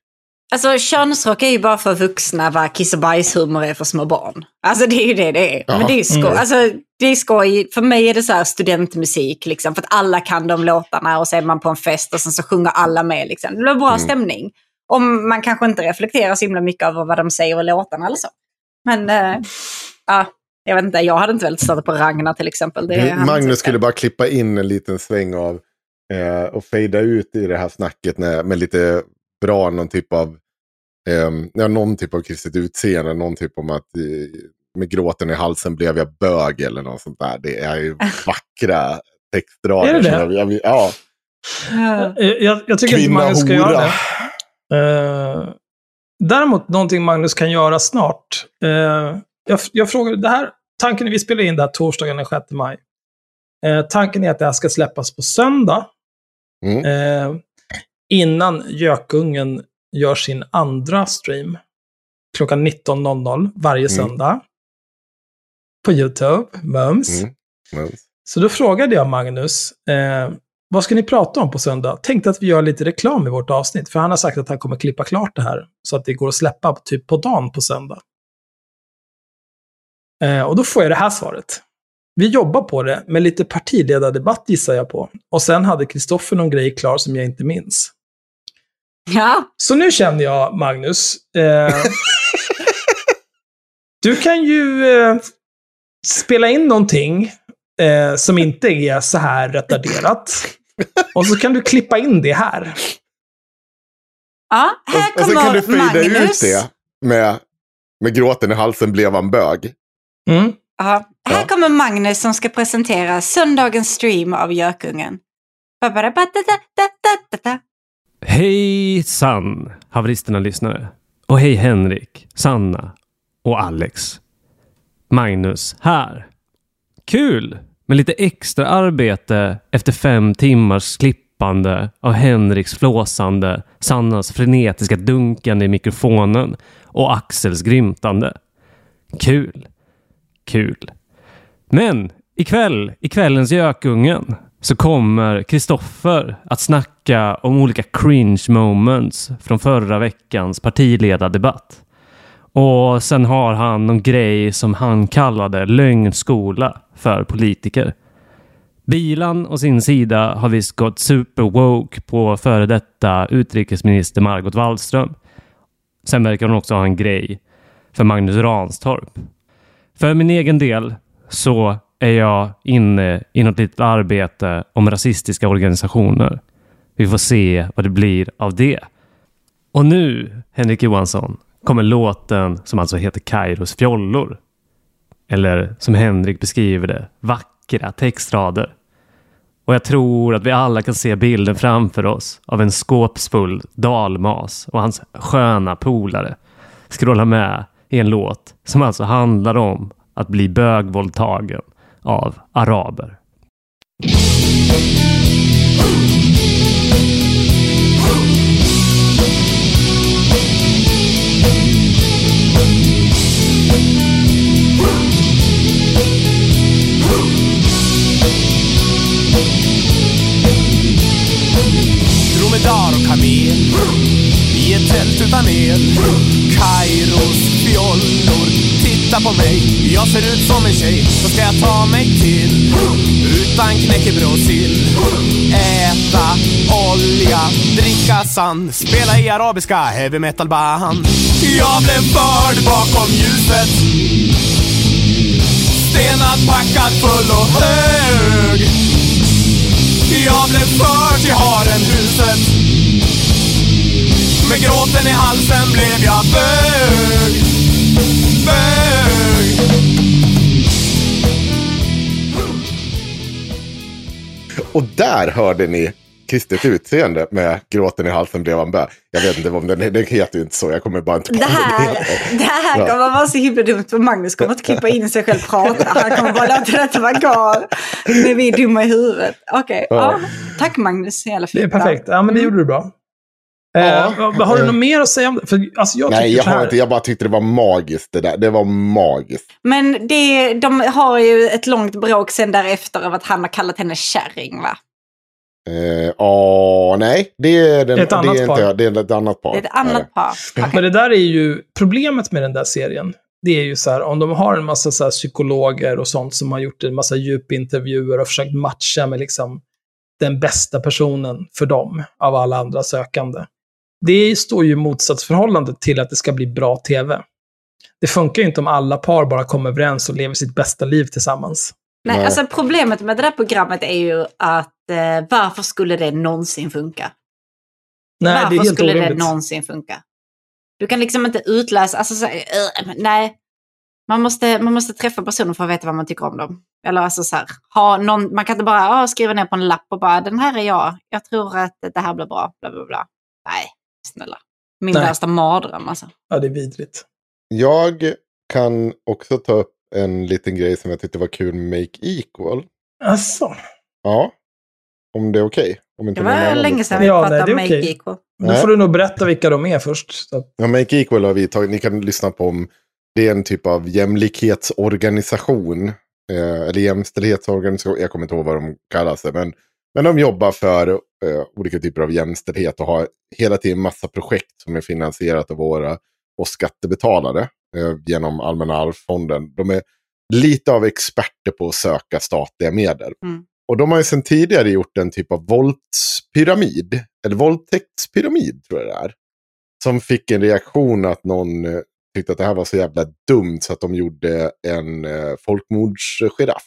Alltså könsrock är ju bara för vuxna vad kiss och bajshumor är för små barn. Alltså det är ju det det är. Men det är ju skoj. Mm. Alltså, det är skoj. För mig är det så här studentmusik liksom. För att alla kan de låtarna och så är man på en fest och sen så sjunger alla med liksom. Det blir bra stämning. Om man kanske inte reflekterar så himla mycket över vad de säger i låtarna eller så. Men eh, ja, jag vet inte, jag hade inte velat starta på Ragnar till exempel. Det Magnus skulle bara klippa in en liten sväng av eh, och fejda ut i det här snacket när, med lite bra någon typ av eh, ja, någon typ av kristet utseende. Någon typ om att eh, med gråten i halsen blev jag bög eller något sånt där. Det är ju vackra textrader. Är det det? Jag, jag, ja, Ja. Eh, Jag, jag tycker inte kvinna, Magnus ska hora. göra det. Eh, däremot någonting Magnus kan göra snart. Eh, jag, jag frågar, det här, tanken är vi spelar in det här torsdagen den 6 maj. Eh, tanken är att det här ska släppas på söndag. Mm. Eh, innan Gökungen gör sin andra stream. Klockan 19.00 varje Mm. söndag. På YouTube, Mums. Mm. Men, Så då frågade jag Magnus, eh, vad ska ni prata om på söndag? Tänkte att vi gör lite reklam i vårt avsnitt, för han har sagt att han kommer klippa klart det här, så att det går att släppa typ på dagen på söndag. Eh, och då får jag det här svaret. Vi jobbar på det med lite partiledardebatt gissar jag på. Och sen hade Kristoffer någon grej klar som jag inte minns. Ja, Så nu känner jag, Magnus, eh, du kan ju eh, spela in någonting eh, som inte är så här retarderat. Och så kan du klippa in det här. ja här och, och så kommer kan du fejda ut Magnus. det med, med gråten i halsen blev han bög. Mm. Ja, här Ja. kommer Magnus som ska presentera söndagens stream av Gökungen. Hejsan, haveristerna-lyssnare. Och hej Henrik, Sanna och Alex. Magnus här. Kul med lite extra arbete efter fem timmars klippande av Henriks flåsande, Sannas frenetiska dunkande i mikrofonen och Axels grymtande. Kul. Kul. Men ikväll, i kvällens Gökungen, så kommer Kristoffer att snacka om olika cringe moments från förra veckans partiledardebatt. Och sen har han någon grej som han kallade lögnskola för politiker. Bilan å sin sida har visst gått superwoke på före detta utrikesminister Margot Wallström. Sen verkar hon också ha en grej för Magnus Ranstorp. För min egen del så är jag inne i något litet arbete om rasistiska organisationer. Vi får se vad det blir av det. Och nu, Henrik Johansson, kommer låten som alltså heter Kairos fjollor. Eller som Henrik beskriver det, vackra textrader. Och jag tror att vi alla kan se bilden framför oss av en skåpsfull dalmas och hans sköna polare skråla med i en låt som alltså handlar om att bli bögvåldtagen av araber. Dromedar och kamel i ett tält utan el. Kairos fjollor, titta på mig. Jag ser ut som en tjej, då ska jag ta mig till. Utan knäckebröd och sill. Äta olja, dricka sand. Spela i arabiska heavy metal band. Jag blev förd bakom ljuset. Stenad, packad, full och hög. Jag blev förd till Harenhuset Med gråten i halsen blev jag Bög och där hörde ni kristet utseende med gråten i halsen blev han bög. Jag vet inte om den, den heter ju inte så, jag kommer bara inte på Det här, det här Ja. kommer vara så himla dumt för Magnus kommer inte klippa in sig själv prata. Han kommer bara låta detta vara kvar när vi är dumma i huvudet. Okej, Ja. ja. tack Magnus. Jävla Det är perfekt. Ja, men det gjorde du bra. Ja. Eh, har du något mer att säga om det? För, alltså, jag Nej, jag så har inte, jag bara tyckte det var magiskt det där. Det var magiskt. Men det, de har ju ett långt bråk sen därefter av att han har kallat henne kärring va? Eh, åh, nej, det är, den, Ett det annat är par. inte. Det är ett annat par. Det är ett annat par. Okej. Men det där är ju, problemet med den där serien, det är ju så här, om de har en massa så här psykologer och sånt som har gjort en massa djupintervjuer och försökt matcha med liksom den bästa personen för dem av alla andra sökande. Det står ju i motsatsförhållande till att det ska bli bra tv. Det funkar ju inte om alla par bara kommer överens och lever sitt bästa liv tillsammans. Nej, Nej. alltså problemet med det där programmet är ju att eh, varför skulle det någonsin funka? Nej, varför det är helt skulle orimligt. det någonsin funka? Du kan liksom inte utläsa, alltså så, men nej. Man måste, man måste träffa personer för att veta vad man tycker om dem. Eller alltså så här, ha någon, man kan inte bara ah, skriva ner på en lapp och bara den här är jag, jag tror att det här blir bra, bla bla bla. Nej, snälla. Min Nej. värsta mardröm alltså. Ja, det är vidrigt. Jag kan också ta upp en liten grej som jag tyckte var kul med Make Equal. Alltså. Ja. Om det är okej. Om inte Det var länge sedan vi Ja, pratade om Make okej. Equal. Då får du nog berätta vilka de är först. Ja, Make Equal har vi tagit. Ni kan lyssna på om det är en typ av jämlikhetsorganisation. Eh, eller jämställdhetsorganisation. Jag kommer inte ihåg vad de kallar sig. Men, men de jobbar för eh, olika typer av jämställdhet och har hela tiden massa projekt som är finansierat av våra och skattebetalare eh, genom Allmänna arvsfonden. De är lite av experter på att söka statliga medel. Mm. Och de har ju sedan tidigare gjort en typ av våldspyramid. Eller våldtäktspyramid tror jag det är. Som fick en reaktion att någon eh, tyckte att det här var så jävla dumt så att de gjorde en eh, folkmordsgiraff.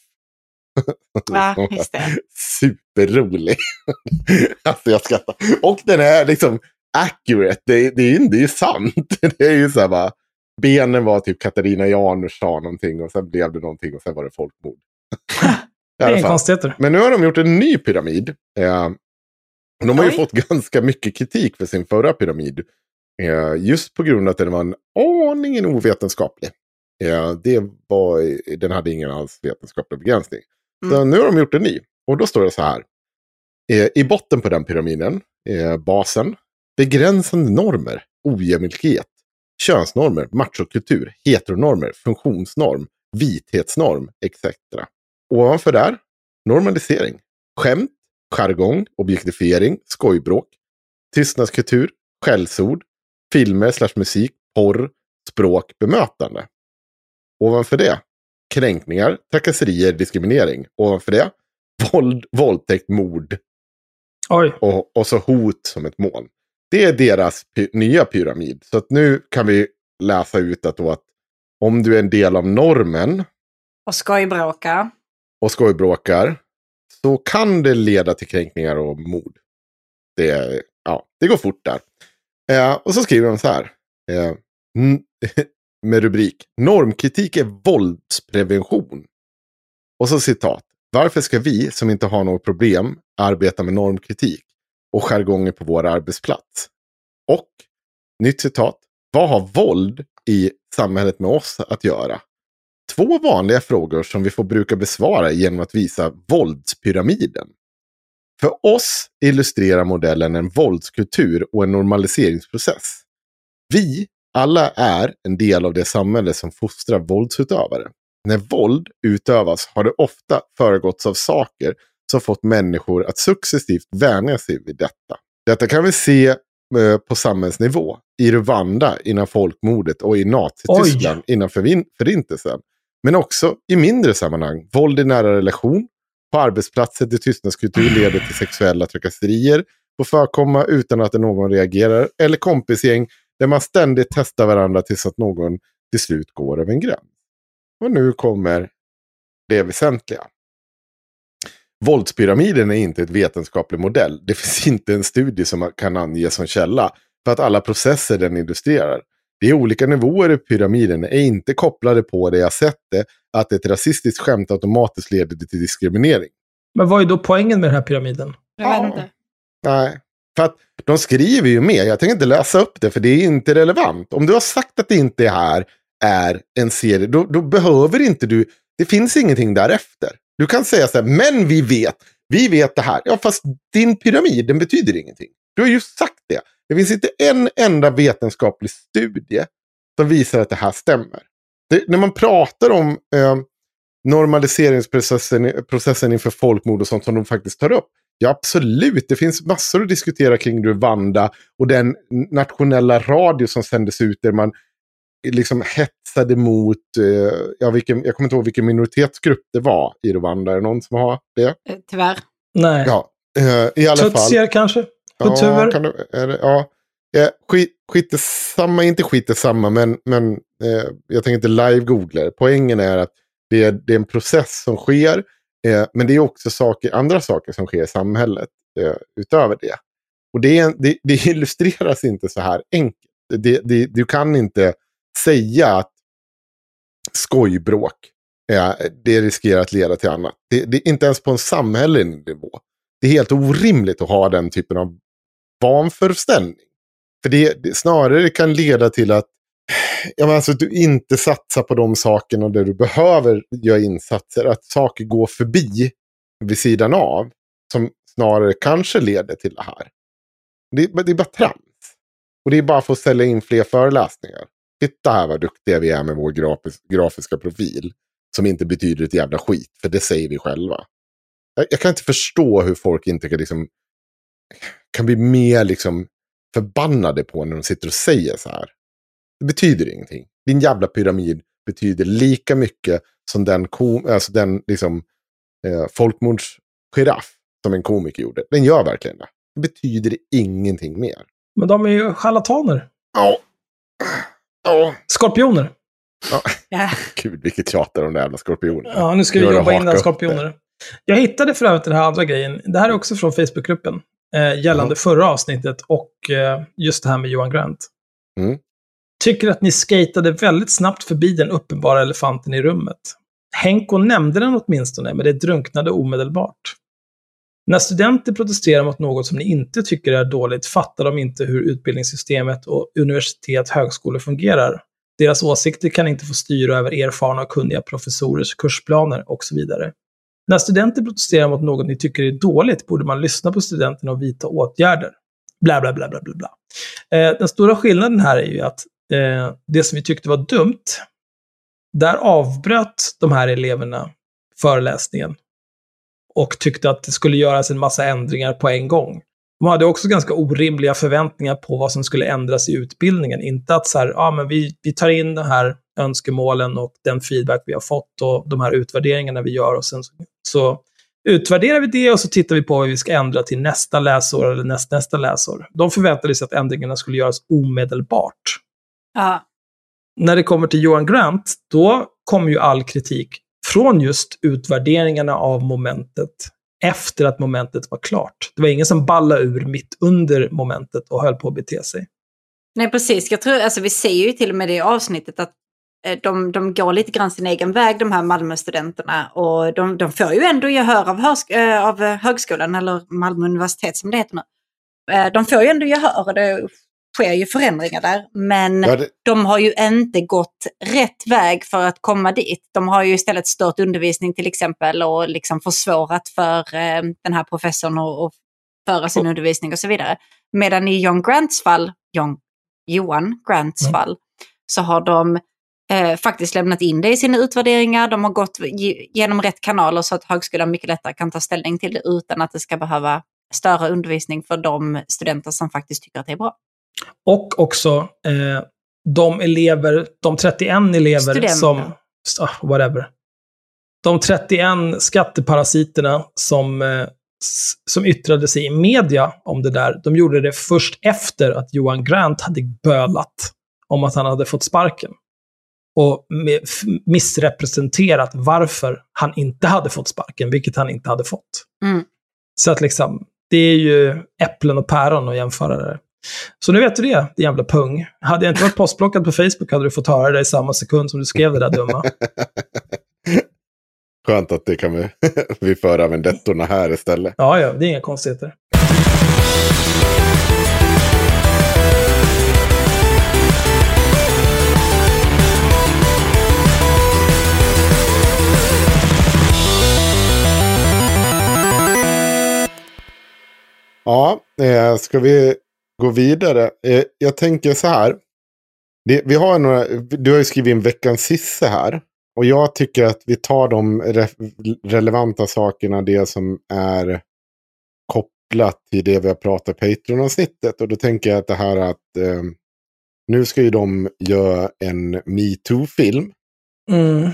Ja, just det. Superrolig. alltså jag skrattar. Och den är liksom accurate. Det, det, är ju- det är ju sant. Det är ju så här bara. Benen var typ Katarina Janouch sa någonting och sen blev det någonting och sen var det folkmord. Det är fall. konstigheter. Men nu har de gjort en ny pyramid. Eh, de har ju Oj. fått ganska mycket kritik för sin förra pyramid. Eh, just på grund av att den var en aningen ovetenskaplig. Eh, det var, den hade ingen alls vetenskaplig begränsning. Så Mm. nu har de gjort en ny. Och då står det så här. Eh, I botten på den pyramiden, eh, basen, begränsande normer, ojämlikhet, könsnormer, machokultur, heteronormer, funktionsnorm, vithetsnorm, etc. Ovanför där, normalisering, skämt, jargong, objektifiering, skojbråk, tystnadskultur, skällsord, filmer slash musik, porr, språk, bemötande. Ovanför det, kränkningar, trakasserier, diskriminering. Ovanför det, våld, våldtäkt, mord Oj. och, och så hot som ett mål. Det är deras py- nya pyramid. Så att nu kan vi läsa ut att, då att om du är en del av normen Och skojbråka. och skojbråkar så kan det leda till kränkningar och mord. Det, ja, det går fort där. Eh, och så skriver de så här. Eh, med rubrik. Normkritik är våldsprevention. Och så citat. Varför ska vi som inte har något problem arbeta med normkritik och jargonger på vår arbetsplats? Och, nytt citat. Vad har våld i samhället med oss att göra? Två vanliga frågor som vi får bruka besvara genom att visa våldspyramiden. För oss illustrerar modellen en våldskultur och en normaliseringsprocess. Vi alla är en del av det samhälle som fostrar våldsutövare. När våld utövas har det ofta föregåtts av saker som fått människor att successivt vänja sig vid detta. Detta kan vi se eh, på samhällsnivå. I Rwanda innan folkmordet och i Nazityskland innan förvin- förintelsen. Men också i mindre sammanhang. Våld i nära relation. På arbetsplatser där tystnadskultur leder till sexuella trakasserier. Får förekomma utan att någon reagerar. Eller kompisgäng där man ständigt testar varandra tills att någon till slut går över en gräns. Och nu kommer det väsentliga. Våldspyramiden är inte ett vetenskaplig modell. Det finns inte en studie som man kan ange som källa för att alla processer den illustrerar. Det är olika nivåer i pyramiden är inte kopplade på det jag sett det att ett rasistiskt skämt automatiskt leder till diskriminering. Men vad är då poängen med den här pyramiden? Jag vet Ja. inte. Nej, för att de skriver ju med. Jag tänker inte läsa upp det för det är inte relevant. Om du har sagt att det inte här är en serie, då, då behöver inte du, det finns ingenting därefter. Du kan säga så här, men vi vet, vi vet det här. Ja, fast din pyramid, den betyder ingenting. Du har ju sagt det. Det finns inte en enda vetenskaplig studie som visar att det här stämmer. Det, när man pratar om eh, normaliseringsprocessen processen inför folkmord och sånt som de faktiskt tar upp. Ja, absolut. Det finns massor att diskutera kring Rwanda och den nationella radio som sändes ut där man liksom hetsade mot, eh, ja, vilken, jag kommer inte ihåg vilken minoritetsgrupp det var i Rwanda. Är det någon som har det? Eh, Tyvärr. Nej. Ja, eh, i alla fall. Tutsier kanske? Ja, Kultur? kan är det, ja. Eh, skit, skit samma, inte skit samma, men, men eh, jag tänker inte live-googla. Poängen är att det är, det är en process som sker, eh, men det är också saker, andra saker som sker i samhället eh, utöver det. Och det, det, det illustreras inte så här enkelt. Det, det, du kan inte säga att skojbråk, eh, det riskerar att leda till annat. Det, det inte ens på en samhällelig nivå. Det är helt orimligt att ha den typen av vanföreställning. För det, det snarare kan leda till att ja, men alltså, du inte satsar på de sakerna där du behöver göra insatser. Att saker går förbi vid sidan av. Som snarare kanske leder till det här. Det, det är bara trams. Och det är bara för att sälja in fler föreläsningar. Titta här vad duktiga vi är med vår grafis, grafiska profil. Som inte betyder ett jävla skit, för det säger vi själva. Jag, jag kan inte förstå hur folk inte kan, liksom, kan bli mer liksom, förbannade på när de sitter och säger så här. Det betyder ingenting. Din jävla pyramid betyder lika mycket som den, kom, alltså den liksom, eh, folkmordsgiraff som en komiker gjorde. Den gör verkligen det. Det betyder ingenting mer. Men de är ju charlataner. Ja. Ja. Skorpioner. ja. Ja. Gud, vilket tjatar om de där jävla skorpionerna. Ja, nu ska vi jobba in den skorpioner. Jag hittade för övrigt den här andra grejen. Det här är också från Facebookgruppen. Eh, gällande förra avsnittet och eh, just det här med Johan Grant. Mm. Tycker att ni skatade väldigt snabbt förbi den uppenbara elefanten i rummet. Henko nämnde den åtminstone, men det drunknade omedelbart. När studenter protesterar mot något som ni inte tycker är dåligt fattar de inte hur utbildningssystemet och universitet högskolor fungerar. Deras åsikter kan inte få styra över erfarna och kunniga professorers kursplaner och så vidare. När studenter protesterar mot något ni tycker är dåligt borde man lyssna på studenterna och vidta åtgärder. Bla, bla, bla, bla, bla, bla. Eh, den stora skillnaden här är ju att eh, det som vi tyckte var dumt, där avbröt de här eleverna föreläsningen och tyckte att det skulle göras en massa ändringar på en gång. De hade också ganska orimliga förväntningar på vad som skulle ändras i utbildningen. Inte att så här, ja men vi, vi tar in de här önskemålen och den feedback vi har fått och de här utvärderingarna vi gör och sen så, så utvärderar vi det och så tittar vi på vad vi ska ändra till nästa läsår eller näst, nästa läsår. De förväntade sig att ändringarna skulle göras omedelbart. Ja. När det kommer till Johan Grant, då kommer ju all kritik från just utvärderingarna av momentet efter att momentet var klart. Det var ingen som ballade ur mitt under momentet och höll på att bete sig. Nej, precis. Jag tror, alltså, vi ser ju till och med det i avsnittet att eh, de, de går lite grann sin egen väg, de här Malmöstudenterna. Och de, de får ju ändå gehör av, äh, av högskolan, eller Malmö universitet som det heter nu. Äh, de får ju ändå gehör och det sker ju förändringar där. Men Ja, det- de har ju inte gått rätt väg för att komma dit. De har ju istället stört undervisning till exempel och liksom försvårat för eh, den här professorn att föra sin undervisning och så vidare. Medan i John Grants fall, John, Johan Grants Mm. fall, så har de eh, faktiskt lämnat in det i sina utvärderingar. De har gått ge- genom rätt kanaler så att högskolan mycket lättare kan ta ställning till det utan att det ska behöva störa undervisning för de studenter som faktiskt tycker att det är bra. Och också eh, de elever, de 31 elever Studenter. som, ah, whatever. De 31 skatteparasiterna som, eh, som yttrade sig i media om det där, de gjorde det först efter att Johan Grant hade bölat om att han hade fått sparken. Och missrepresenterat varför han inte hade fått sparken, vilket han inte hade fått. Mm. Så att liksom, det är ju äpplen och päron att jämföra det. Så nu vet du det, din jävla pung. Hade jag inte varit postblockad på Facebook hade du fått höra det i samma sekund som du skrev det där dumma. Skönt att det kan vi, vi föra vendettorna här istället. Ja, ja, det är inga konstigheter. Ja, eh, ska vi gå vidare? Eh, jag tänker så här. Vi har några, du har ju skrivit in veckans sisse här. Och jag tycker att vi tar de re, relevanta sakerna, det som är kopplat till det vi har pratat Patreon-avsnittet. Och då tänker jag att det här att eh, nu ska ju de göra en metoo-film. Mm.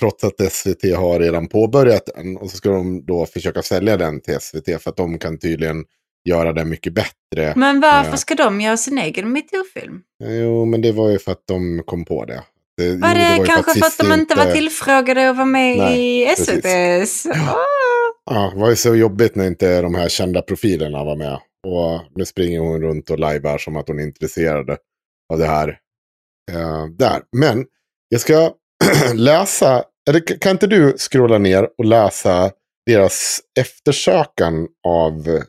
Trots att SVT har redan påbörjat den. Och så ska de då försöka sälja den till SVT. För att de kan tydligen göra det mycket bättre. Men varför Eh, ska de göra sin egen metoo-film? Jo, men det var ju för att de kom på det. det jo, Var det, ju kanske för att de inte var tillfrågade att vara med Nej, i precis. SVTs? Ja, det var ju så jobbigt när inte de här kända profilerna var med. Och nu springer hon runt och lajvar som att hon är intresserad av det här. eh, där. Men jag ska läsa, eller kan inte du scrolla ner och läsa deras eftersökan av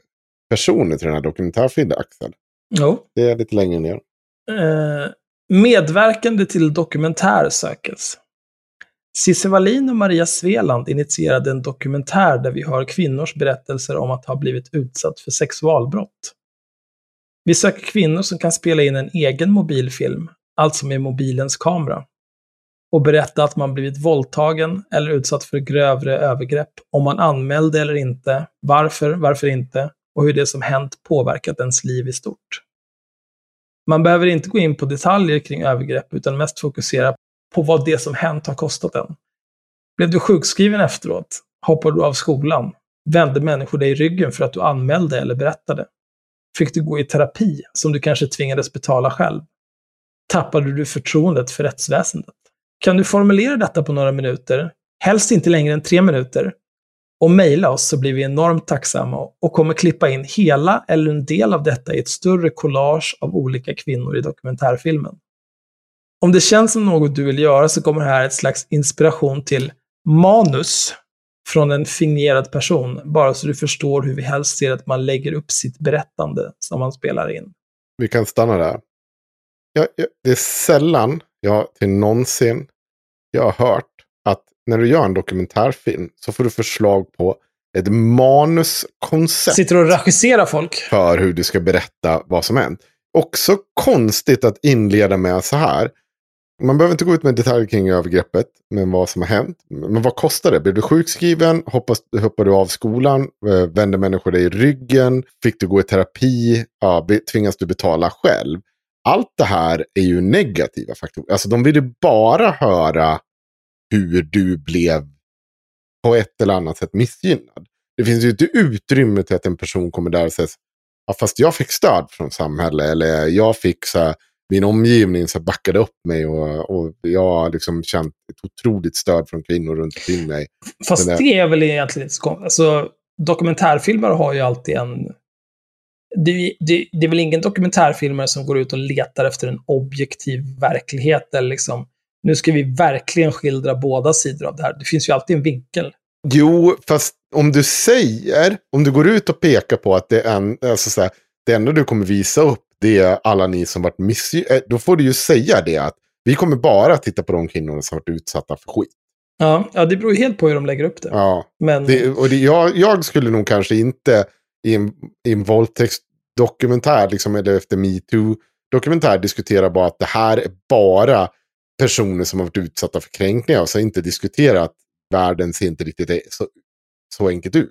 personer till den här dokumentärfilmen, Axel? Jo. Det är lite längre ner. Eh, medverkande till dokumentär sökes. Cissi Wallin och Maria Sveland initierade en dokumentär där vi hör kvinnors berättelser om att ha blivit utsatt för sexualbrott. Vi söker kvinnor som kan spela in en egen mobilfilm, alltså med mobilens kamera, och berätta att man blivit våldtagen eller utsatt för grövre övergrepp, om man anmälde eller inte, varför, varför inte, och hur det som hänt påverkat ens liv i stort. Man behöver inte gå in på detaljer kring övergrepp, utan mest fokusera på vad det som hänt har kostat en. Blev du sjukskriven efteråt? Hoppade du av skolan? Vände människor dig i ryggen för att du anmälde eller berättade? Fick du gå i terapi som du kanske tvingades betala själv? Tappade du förtroendet för rättsväsendet? Kan du formulera detta på några minuter? Helst inte längre än tre minuter. Och mejla oss så blir vi enormt tacksamma och kommer klippa in hela eller en del av detta i ett större collage av olika kvinnor i dokumentärfilmen. Om det känns som något du vill göra så kommer här ett slags inspiration till manus från en fingerad person, bara så du förstår hur vi helst ser att man lägger upp sitt berättande som man spelar in. Vi kan stanna där. Jag, jag, det är sällan jag till någonsin jag har hört att när du gör en dokumentärfilm så får du förslag på ett manuskoncept Sitter och regisserar folk. för hur du ska berätta vad som hänt. Också konstigt att inleda med så här. Man behöver inte gå ut med detaljer kring övergreppet, men vad som har hänt. Men vad kostar det? Blev du sjukskriven? Hoppas, hoppar du av skolan? Eh, Vände människor dig i ryggen? Fick du gå i terapi? Ja, tvingas du betala själv? Allt det här är ju negativa faktorer. Alltså de vill ju bara höra hur du blev på ett eller annat sätt missgynnad. Det finns ju inte utrymme till att en person kommer där och säger ja, fast jag fick stöd från samhället eller jag fick så här, min omgivning så här, backade upp mig och, och jag har liksom känt ett otroligt stöd från kvinnor runt omkring mig. Fast det- det är väl egentligen inte så konstigt. Alltså, dokumentärfilmer har ju alltid en... Det, det, det är väl ingen dokumentärfilmare som går ut och letar efter en objektiv verklighet eller liksom, nu ska vi verkligen skildra båda sidor av det här. Det finns ju alltid en vinkel. Jo, fast om du säger, om du går ut och pekar på att det, är en, alltså så här, det enda du kommer visa upp det är alla ni som varit missgynnade. Då får du ju säga det att vi kommer bara titta på de kvinnorna som varit utsatta för skit. Ja, ja, det beror helt på hur de lägger upp det. Ja, Men det, och det, jag, jag skulle nog kanske inte i en, i en våldtäktsdokumentär, liksom, eller efter metoo-dokumentär, diskutera bara att det här är bara personer som har varit utsatta för kränkningar. Och så inte diskutera att världen ser inte riktigt så, så enkelt ut.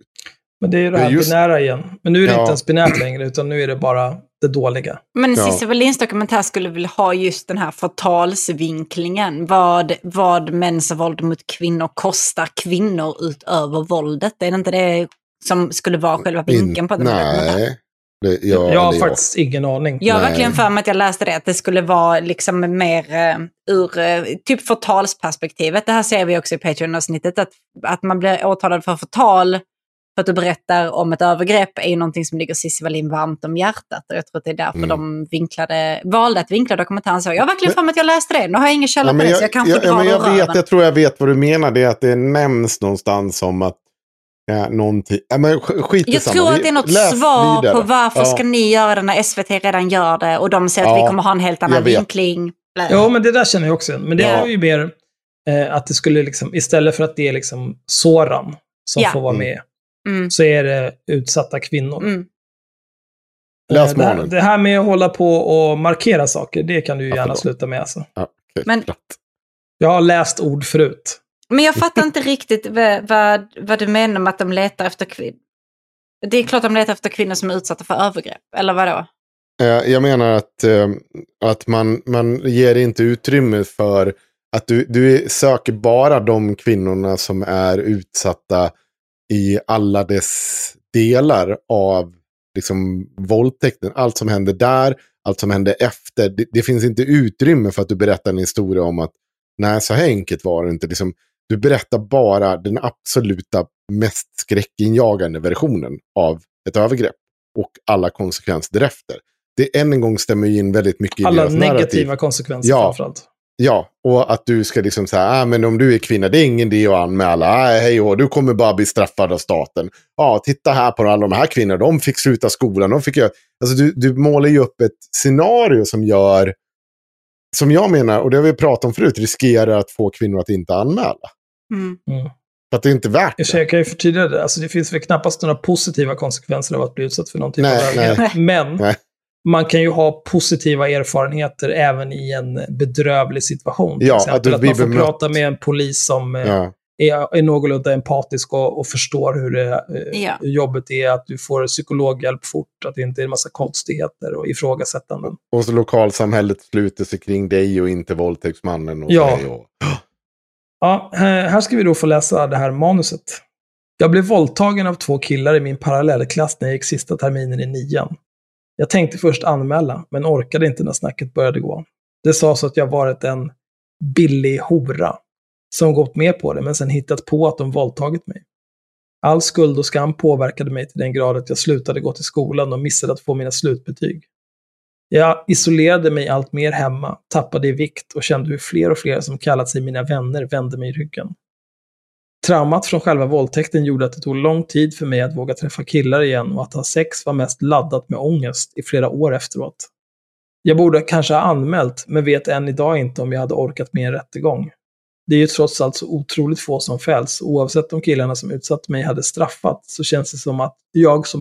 Men det är ju det här just- binära igen. Men nu är det Ja. inte ens binärt längre, utan nu är det bara det dåliga. Men Ja. Cissi Wallins dokumentär skulle väl ha just den här förtalsvinklingen. Vad, vad mäns våld mot kvinnor kostar kvinnor utöver våldet. Är det inte det som skulle vara själva vinkeln på den här dokumentären? Nej. Det, ja, jag har faktiskt ingen aning. Jag har verkligen för mig att jag läste det, att det skulle vara liksom mer eh, ur eh, typ förtalsperspektivet. Det här ser vi också i Patreon-avsnittet, att, att man blir åtalad för förtal för att du berättar om ett övergrepp är ju någonting som ligger Cissi Wallin varmt om hjärtat. Och jag tror att det är därför Mm. de vinklade, valde att vinkla dokumentären så. Jag har verkligen för mig att jag läste det. Nu har jag ingen källa Ja, på men det, jag, så jag kanske ja, drar men ur jag, vet, jag tror jag vet vad du menar. Det är att det nämns någonstans som att ja, någonting... Ja, men sk- skit Jag samma. tror att det är något läs svar vidare. på varför Ja. ska ni göra det när SVT redan gör det och de säger att Ja, vi kommer ha en helt annan vinkling. Blä. Jo, men det där känner jag också igen. Men det Ja. var ju mer eh, att det skulle liksom, istället för att det är liksom Soran som Ja. får vara Mm. med, Mm, så är det utsatta kvinnor. mm. Läs Eh, det, här, det här med att hålla på och markera saker, det kan du ju Ja, gärna sluta med. Alltså. Ja, okej, Men-. Jag har läst ord förut. Men jag fattar inte riktigt vad, vad, vad du menar med att de letar efter kvinnor. Det är klart de letar efter kvinnor som är utsatta för övergrepp, eller vadå? Eh, jag menar att, eh, att man, man ger inte utrymme för att du, du söker bara de kvinnorna som är utsatta i alla dess delar av liksom, våldtäkten. Allt som händer där, allt som händer efter. Det, det finns inte utrymme för att du berättar en historia om att nej, så här enkelt var det inte. Liksom, du berättar bara den absoluta mest skräckinjagande versionen av ett övergrepp och alla konsekvenser därefter. Det än en gång stämmer in väldigt mycket i Alla deras negativa narrativ. konsekvenser Ja. framförallt. Ja, och att du ska liksom säga, ah, men om du är kvinna, det är ingen idé att anmäla. Ah, hej och du kommer bara bli straffad av staten. Ja, titta här på alla de här kvinnorna, de fick sluta skolan. De fick göra... alltså, du, du målar ju upp ett scenario som gör, som jag menar, och det har vi pratat om förut, riskerar att få kvinnor att inte anmäla. Mm. Mm. Att det är inte värt Jag det. jag kan ju förtydliga det. Alltså, det finns väl knappast några positiva konsekvenser av att bli utsatt för någon typ Nej, av övergrepp. Men Nej. man kan ju ha positiva erfarenheter även i en bedrövlig situation. Till Ja, exempel att du att, man får bemött. prata med en polis som eh, Ja. är, är någorlunda empatisk och, och förstår hur, det, eh, Ja. hur jobbet är, att du får psykologhjälp fort, att det inte är en massa konstigheter och ifrågasättanden. Och så lokalsamhället sluter sig kring dig och inte våldtäktsmannen. Och Ja. dig och... Ja, eh, här ska vi då få läsa det här manuset. Jag blev våldtagen av två killar i min parallellklass när jag gick sista terminen i nian. Jag tänkte först anmäla, men orkade inte när snacket började gå. Det sades att jag varit en billig hora, som gått med på det, men sen hittat på att de våldtagit mig. All skuld och skam påverkade mig till den grad att jag slutade gå till skolan och missade att få mina slutbetyg. Jag isolerade mig allt mer hemma, tappade i vikt och kände hur fler och fler som kallat sig mina vänner vände mig ryggen. Traumat från själva våldtäkten gjorde att det tog lång tid för mig att våga träffa killar igen och att ha sex var mest laddat med ångest i flera år efteråt. Jag borde kanske ha anmält, men vet än idag inte om jag hade orkat med en rättegång. Det är ju trots allt så otroligt få som fälls, oavsett om killarna som utsatt mig hade straffat så känns det som att jag som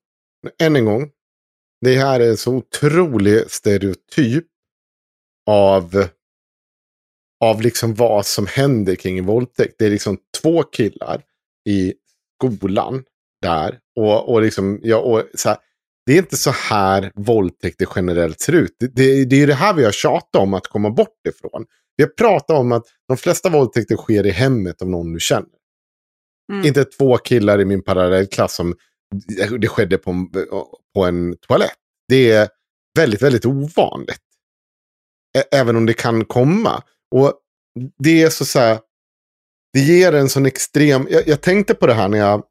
Än en gång. Det här är en så otrolig stereotyp av, av liksom vad som händer kring en våldtäkt. Det är liksom två killar i skolan där. Och, och liksom, ja, och så här, det är inte så här våldtäkter generellt ser ut. Det, det, det är det här vi har tjatat om att komma bort ifrån. Vi har pratat om att de flesta våldtäkter sker i hemmet av någon du känner. Mm. Inte två killar i min parallellklass som det skedde på en, på en toalett. Det är väldigt, väldigt ovanligt. Även om det kan komma. Och det är så, så här, det ger en sån extrem, jag, jag tänkte på det här när jag,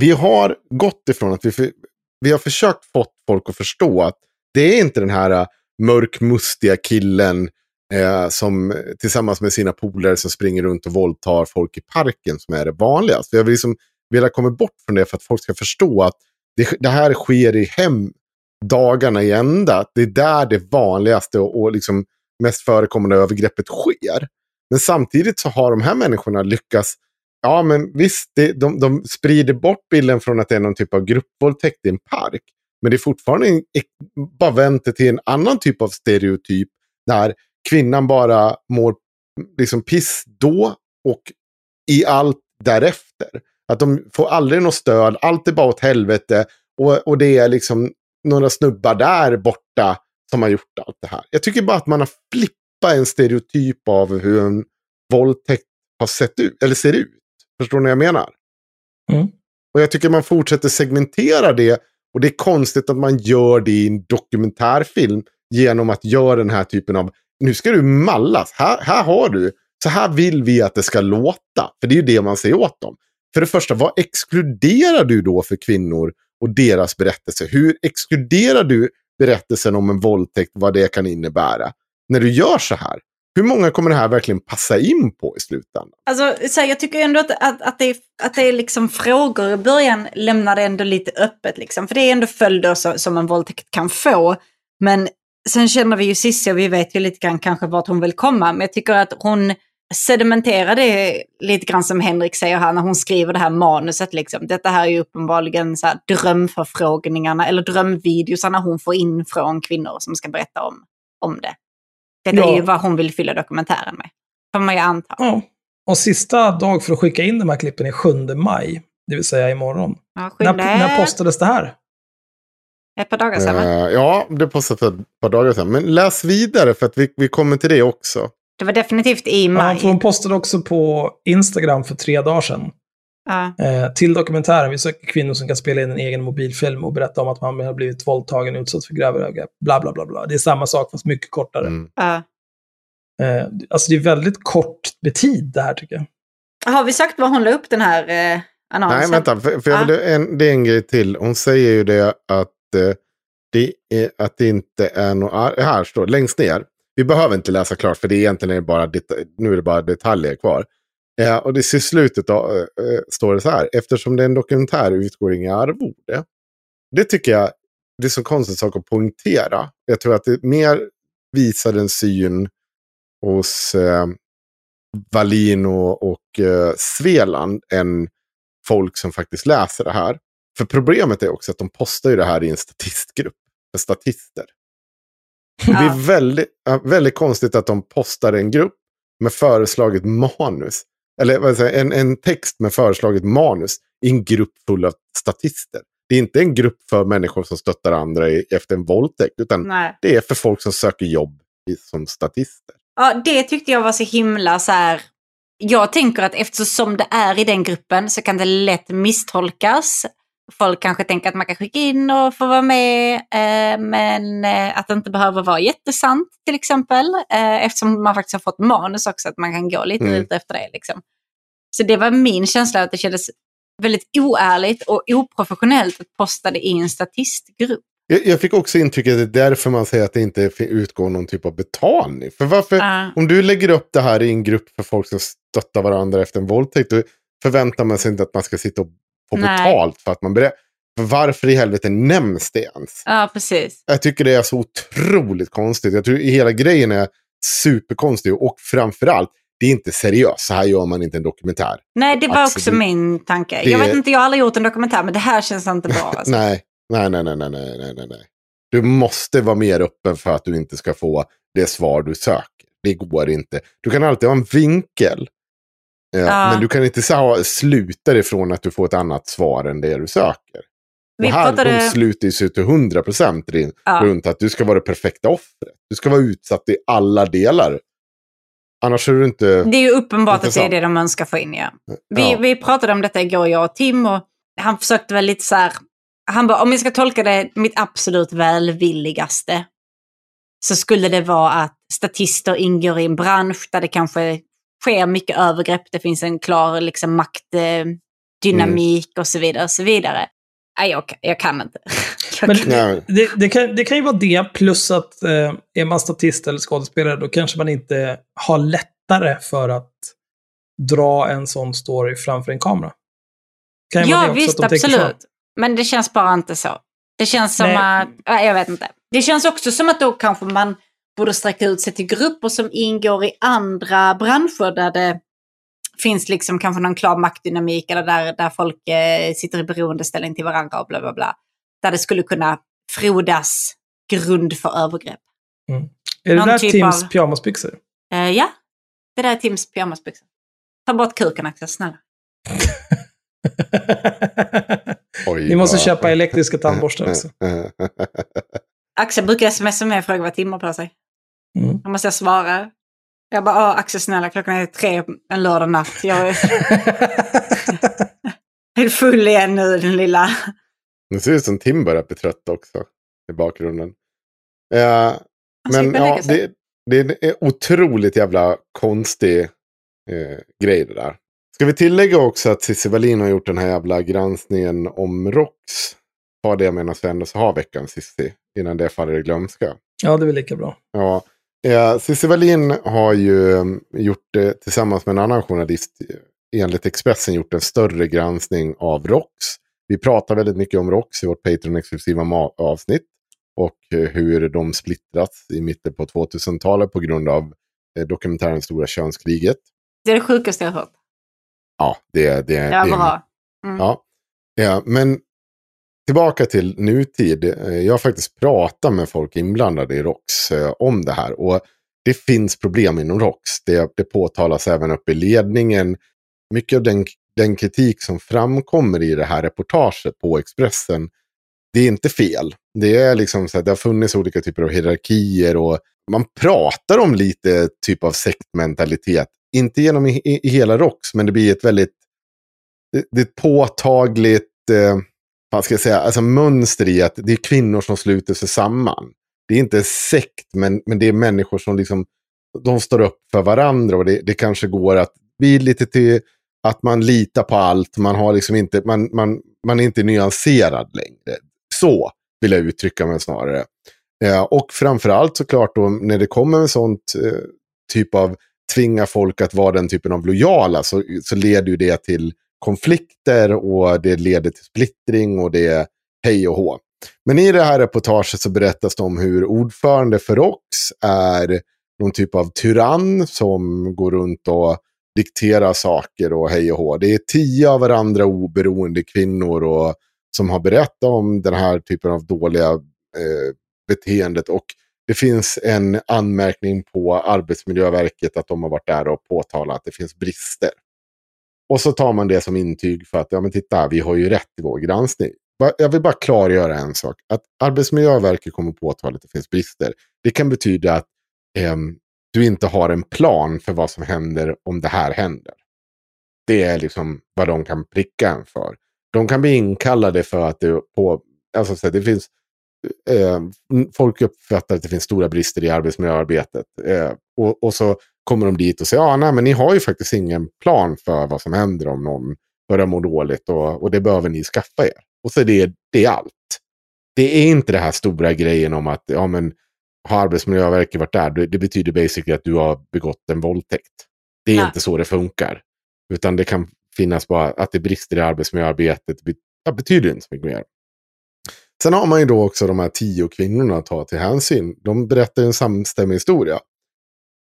vi har gått ifrån att vi, för, vi har försökt fått folk att förstå att det är inte den här äh, mörkmustiga killen eh, som tillsammans med sina polare som springer runt och våldtar folk i parken som är det vanligaste. Vi har liksom velat komma bort från det för att folk ska förstå att det, det här sker i hem dagarna i ända. Det är där det vanligaste och, och liksom mest förekommande övergreppet sker. Men samtidigt så har de här människorna lyckats Ja, men visst, det, de, de sprider bort bilden från att det är någon typ av gruppvåldtäkt i en park. Men det är fortfarande en, bara vänt det till en annan typ av stereotyp. Där kvinnan bara mår liksom piss då och i allt därefter. Att de får aldrig något stöd, allt är bara åt helvete. Och, och det är liksom några snubbar där borta som har gjort allt det här. Jag tycker bara att man har flippat en stereotyp av hur en våldtäkt har sett ut, eller ser ut. Förstår ni vad jag menar? Mm. Och jag tycker man fortsätter segmentera det. Och det är konstigt att man gör det i en dokumentärfilm genom att göra den här typen av nu ska du mallas. Här, här har du, så här vill vi att det ska låta. För det är ju det man säger åt dem. För det första, vad exkluderar du då för kvinnor och deras berättelse? Hur exkluderar du berättelsen om en våldtäkt, vad det kan innebära? När du gör så här. Hur många kommer det här verkligen passa in på i slutändan? Alltså, så här, jag tycker ändå att, att, att, det, är, att det är liksom frågor i början lämnar det ändå lite öppet. Liksom. För det är ändå följder så, som en våldtäkt kan få. Men sen känner vi ju Cissi och vi vet ju lite grann kanske vart hon vill komma. Men jag tycker att hon sedimenterar det lite grann som Henrik säger här när hon skriver det här manuset. Liksom. Detta här är ju uppenbarligen så här drömförfrågningarna eller drömvideosarna hon får in från kvinnor som ska berätta om, om det. Detta Ja. är ju vad hon vill fylla dokumentären med. Får man ju anta. Ja. Och sista dag för att skicka in de här klippen är 7 maj. Det vill säga imorgon. Ja, När, när postades det här? Ett par dagar sedan? Eh, ja, det postade för ett par dagar sedan. Men läs vidare för att vi, vi kommer till det också. Det var definitivt i Ja, maj. för hon postade också på Instagram för tre dagar sedan. Ja. Eh, till dokumentären, vi söker kvinnor som kan spela in en egen mobilfilm och berätta om att man har blivit våldtagen, utsatt för grövre övergrepp. Bla, bla, bla, bla. Det är samma sak, fast mycket kortare. Mm. Ja. Eh, alltså det är väldigt kort med tid det här tycker jag. Har vi sagt var hon la upp den här eh, annonsen? Nej, vänta. För, för jag Ja. vill, en, det är en grej till. Hon säger ju det att, eh, det, är, att det inte är något... Här står längst ner. Vi behöver inte läsa klart för det är egentligen är bara, nu är det bara detaljer kvar. Eh, och det i slutet då, eh, eh, står det så här. Eftersom det är en dokumentär utgår inga arvode. Det tycker jag det är så konstigt sak att poängtera. Jag tror att det mer visar en syn hos eh, Wallin och, och eh, Sveland än folk som faktiskt läser det här. För problemet är också att de postar ju det här i en statistgrupp för statister. Det är väldigt, väldigt konstigt att de postar en grupp med föreslaget manus. Eller vad säger, jag, en, en text med föreslaget manus i en grupp full av statister. Det är inte en grupp för människor som stöttar andra i, efter en våldtäkt. Utan Nej. det är för folk som söker jobb i, som statister. Ja, det tyckte jag var så himla så här. Jag tänker att eftersom det är i den gruppen så kan det lätt misstolkas. Folk kanske tänker att man kan skicka in och få vara med, eh, men eh, att det inte behöver vara jättesant till exempel. Eh, eftersom man faktiskt har fått manus också, att man kan gå lite Mm. ut efter det. Liksom. Så det var min känsla att det kändes väldigt oärligt och oprofessionellt att posta det i en statistgrupp. Jag, jag fick också intrycket att det är därför man säger att det inte utgår någon typ av betalning. För varför, Ja. om du lägger upp det här i en grupp för folk som stöttar varandra efter en våldtäkt, då förväntar man sig inte att man ska sitta och på Nej. betalt för att man berättar. Varför i helvete nämns det ens? Ja, precis. Jag tycker det är så otroligt konstigt. Jag tror hela grejen är superkonstig och framförallt, det är inte seriöst. Så här gör man inte en dokumentär. Nej, det var alltså, också det, min tanke. Det... Jag vet inte, jag har aldrig gjort en dokumentär, men det här känns inte bra. Alltså. nej, nej, nej, nej, nej, nej, nej, nej. Du måste vara mer öppen för att du inte ska få det svar du söker. Det går inte. Du kan alltid ha en vinkel Eh, Ja. Men du kan inte så, sluta ifrån att du får ett annat svar än det du söker. Vi och här, pratade- de slutar ju sig till 100 procent Ja. runt att du ska vara det perfekta offret. Du ska vara utsatt i alla delar. Annars är du inte... Det är ju uppenbart att det är det de önskar få in, ja. Vi, Ja. vi pratade om detta igår, jag och Tim, och han försökte väl lite så här... Han bara, om jag ska tolka det mitt absolut välvilligaste, så skulle det vara att statister ingår i en bransch där det kanske sker mycket övergrepp, det finns en klar liksom, maktdynamik och så vidare. Och så vidare. Nej, jag, kan- jag kan inte. Jag Men kan- det, det, kan, det kan ju vara det, plus att eh, är man statist eller skådespelare, då kanske man inte har lättare för att dra en sån story framför en kamera. Kan Ja, visst, absolut. Men det känns bara inte så. Det känns som Nej. att, ja, jag vet inte. Det känns också som att då kanske man borde sträcka ut sig till grupper som ingår i andra branscher där det finns liksom kanske någon klar maktdynamik eller där, där folk eh, sitter i beroendeställning till varandra och bla bla bla. Där det skulle kunna frodas grund för övergrepp. Är det Någon där typ Tims av- pyjamasbyxor? Eh, ja, det där är Tims pyjamasbyxor. Ta bort kuken Axel, snälla. Oj, Ni måste köpa elektriska tandborstar också. Axel brukar smsa mig och fråga vad Tim har på sig. Mm. Då måste jag svara. Jag bara, "Åh, Axel snälla, klockan är tre en lördag natt. Jag är är full igen nu, den lilla. Det ser ut som Tim börjar bli trött också i bakgrunden. Eh, men ja, det, Det är otroligt jävla konstig eh, grej det där. Ska vi tillägga också att Cissi Wallin har gjort den här jävla granskningen om ROX. Ta det medan vi ändå så har veckan Cissi. Innan det faller i glömska. Ja, det är väl lika bra. Ja. Eh, Cissi Wallin har ju eh, gjort det tillsammans med en annan journalist. Enligt Expressen gjort en större granskning av ROX. Vi pratar väldigt mycket om ROX i vårt Patreon-exklusiva avsnitt. Och eh, hur de splittrats i mitten på 2000-talet på grund av eh, dokumentären Stora könskriget. Det är det sjukaste jag har hört. Ja, det, det, Ja, det är bra. Mm. Ja. ja, men tillbaka till nutid. Eh, jag har faktiskt pratat med folk inblandade i ROX eh, om det här. Och det finns problem inom ROX. Det, det påtalas även uppe i ledningen. Mycket av den, den kritik som framkommer i det här reportaget på Expressen, det är inte fel. Det är liksom så att det har funnits olika typer av hierarkier och man pratar om lite typ av sektmentalitet. Inte genom i, i hela ROX, men det blir ett väldigt det, det är ett påtagligt eh, vad ska jag säga, alltså mönster i att det är kvinnor som sluter sig samman. Det är inte sekt, men, men det är människor som liksom, de står upp för varandra och det, det kanske går att bli lite till att man litar på allt, man, har liksom inte, man, man, man är inte nyanserad längre. Så vill jag uttrycka mig snarare. Eh, och framförallt såklart då när det kommer en sånt eh, typ av tvinga folk att vara den typen av lojala så, så leder ju det till konflikter och det leder till splittring och det är hej och hå. Men i det här reportaget så berättas det om hur ordförande för ROX är någon typ av tyrann som går runt och dikterar saker och hej och hå. Det är tio av varandra oberoende kvinnor och, som har berättat om den här typen av dåliga eh, beteendet. Och det finns en anmärkning på Arbetsmiljöverket att de har varit där och påtalat att det finns brister. Och så tar man det som intyg för att, ja men titta, vi har ju rätt i vår granskning. Jag vill bara klargöra en sak. Att Arbetsmiljöverket kommer påtala att det finns brister. Det kan betyda att eh, du inte har en plan för vad som händer om det här händer. Det är liksom vad de kan pricka en för. De kan bli inkallade för att det, på, alltså, så det finns eh, folk uppfattar att det finns stora brister i arbetsmiljöarbetet. Eh, och, och så kommer de dit och säger, ja, nej, men ni har ju faktiskt ingen plan för vad som händer om någon börjar må dåligt och, och det behöver ni skaffa er. Och så är det, det är allt. Det är inte det här stora grejen om att, ja men, har Arbetsmiljöverket varit där, det, det betyder basically att du har begått en våldtäkt. Det är Nej. inte så det funkar. Utan det kan finnas bara att det brister i arbetsmiljöarbetet. Det betyder inte så mycket mer. Sen har man ju då också de här tio kvinnorna att ta till hänsyn. De berättar en samstämmig historia.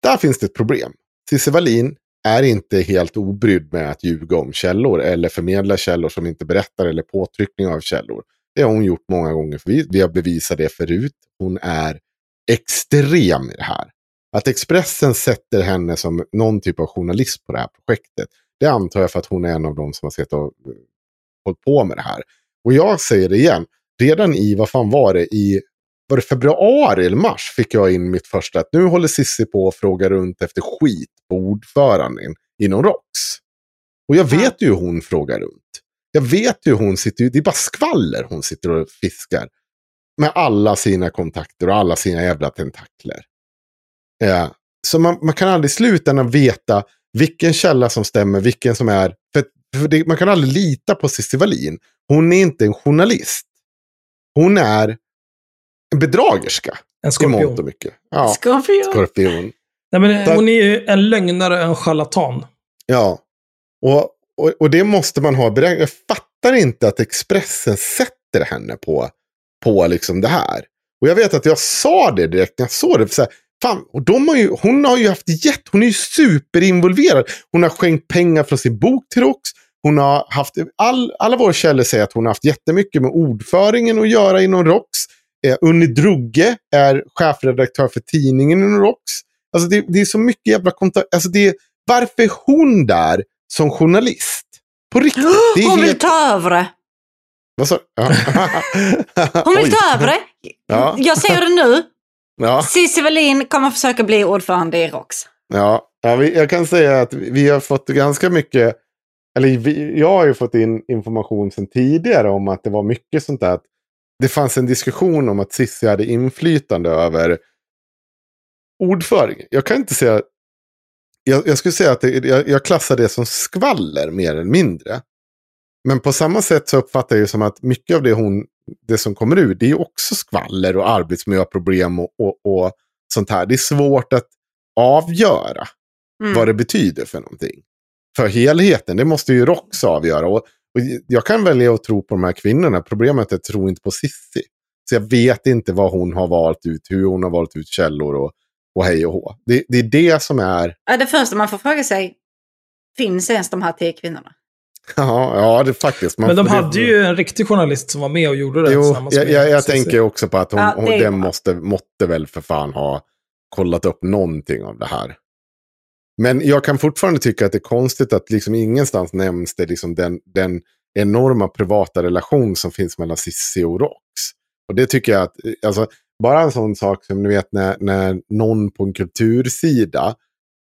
Där finns det ett problem. Cissi Wallin är inte helt obrydd med att ljuga om källor eller förmedla källor som inte berättar eller påtryckning av källor. Det har hon gjort många gånger. För vi, vi har bevisat det förut. Hon är extrem i det här. Att Expressen sätter henne som någon typ av journalist på det här projektet. Det antar jag för att hon är en av dem som har sett och eh, hållit på med det här. Och jag säger det igen. Redan i, vad fan var det, i var det februari eller mars fick jag in mitt första att nu håller Sissi på att fråga runt efter skit på ordföranden inom ROX. Och jag vet ju hur hon frågar runt. Jag vet ju hur hon sitter, det är bara skvaller hon sitter och fiskar. Med alla sina kontakter och alla sina jävla tentakler. Eh, så man, man kan aldrig i slutändan veta vilken källa som stämmer, vilken som är... För, för det, man kan aldrig lita på Cissi Wallin. Hon är inte en journalist. Hon är en bedragerska. En I skorpion. mångt och mycket. Ja, Skorpion. skorpion. Nej, men Tack. hon är ju en lögnare, en charlatan. Ja. Och, och, och det måste man ha beräknat. Jag fattar inte att Expressen sätter henne på, på liksom det här. Och jag vet att jag sa det direkt när jag såg det. För så här, fan, och de har ju, hon har ju haft jätte, hon är ju superinvolverad. Hon har skänkt pengar från sin bok till ROX. Hon har haft, all, alla våra källor säger att hon har haft jättemycket med ordföringen att göra inom ROX. Eh, Unni Drugge är chefredaktör för tidningen ROX. Alltså det, det är så mycket jävla kontakt. Alltså det, varför är hon där som journalist? På riktigt. Hon vill helt... ta över det. Vad sa. Hon vill ta över det. Ja. Jag säger det nu. Ja, Cissi Wallin kommer försöka bli ordförande i ROX. ja. ja vi, jag kan säga att vi har fått ganska mycket, eller vi, jag har ju fått in information sedan tidigare om att det var mycket sånt där. Att det fanns en diskussion om att Cissi hade inflytande över ordföring. Jag kan inte säga... Jag, jag skulle säga att det, jag, jag klassar det som skvaller mer eller mindre. Men på samma sätt så uppfattar jag det som att mycket av det, hon, det som kommer ut, det är också skvaller och arbetsmiljöproblem och, och, och sånt här. Det är svårt att avgöra Mm. vad det betyder för någonting. För helheten, det måste ju Rox avgöra. Och, och jag kan välja att tro på de här kvinnorna. Problemet är att jag tror inte på Sissi. Så jag vet inte vad hon har valt ut, hur hon har valt ut källor och, och hej och hå. Det, det är det som är... Ja, det första man får fråga sig, finns ens de här tio kvinnorna? Ja, ja det är faktiskt. man Men de hade ju en riktig journalist som var med och gjorde det Jo, jag, jag, jag tänker också på att hon, Ja, hon, det den måste, måtte väl för fan ha kollat upp någonting av det här. Men jag kan fortfarande tycka att det är konstigt att liksom ingenstans nämns det liksom den, den enorma privata relation som finns mellan Cissi och Rox. Och det tycker jag att, alltså, bara en sån sak som ni vet när, när någon på en kultursida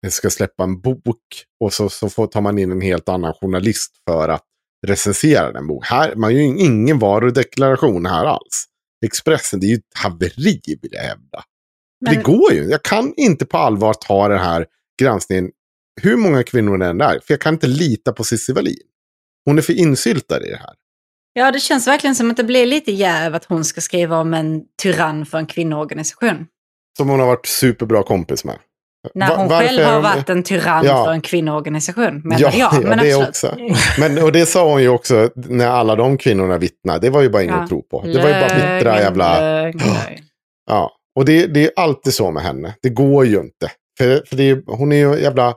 ska släppa en bok och så, så får, tar man in en helt annan journalist för att recensera den bok. Här, man gör ju ingen varudeklaration här alls. Expressen, det är ju ett haveri vill jag hävda. Men- Det går ju. Jag kan inte på allvar ta den här granskningen, hur många kvinnor det än är, för jag kan inte lita på Cissi Wallin. Hon är för insyltad i det här. Ja, det känns verkligen som att det blir lite jäv att hon ska skriva om en tyrann för en kvinnoorganisation. Som hon har varit superbra kompis med. När hon varför själv har de- varit en tyrann Ja. för en kvinnoorganisation, menar Ja, jag. ja Men det absolut. också. Men, och det sa hon ju också när alla de kvinnorna vittnade. Det var ju bara inget Ja. att tro på. Det var ju bara bittra jävla... lögn, lögn. Ja, och det, det är alltid så med henne. Det går ju inte. För, för det är, hon är ju jävla...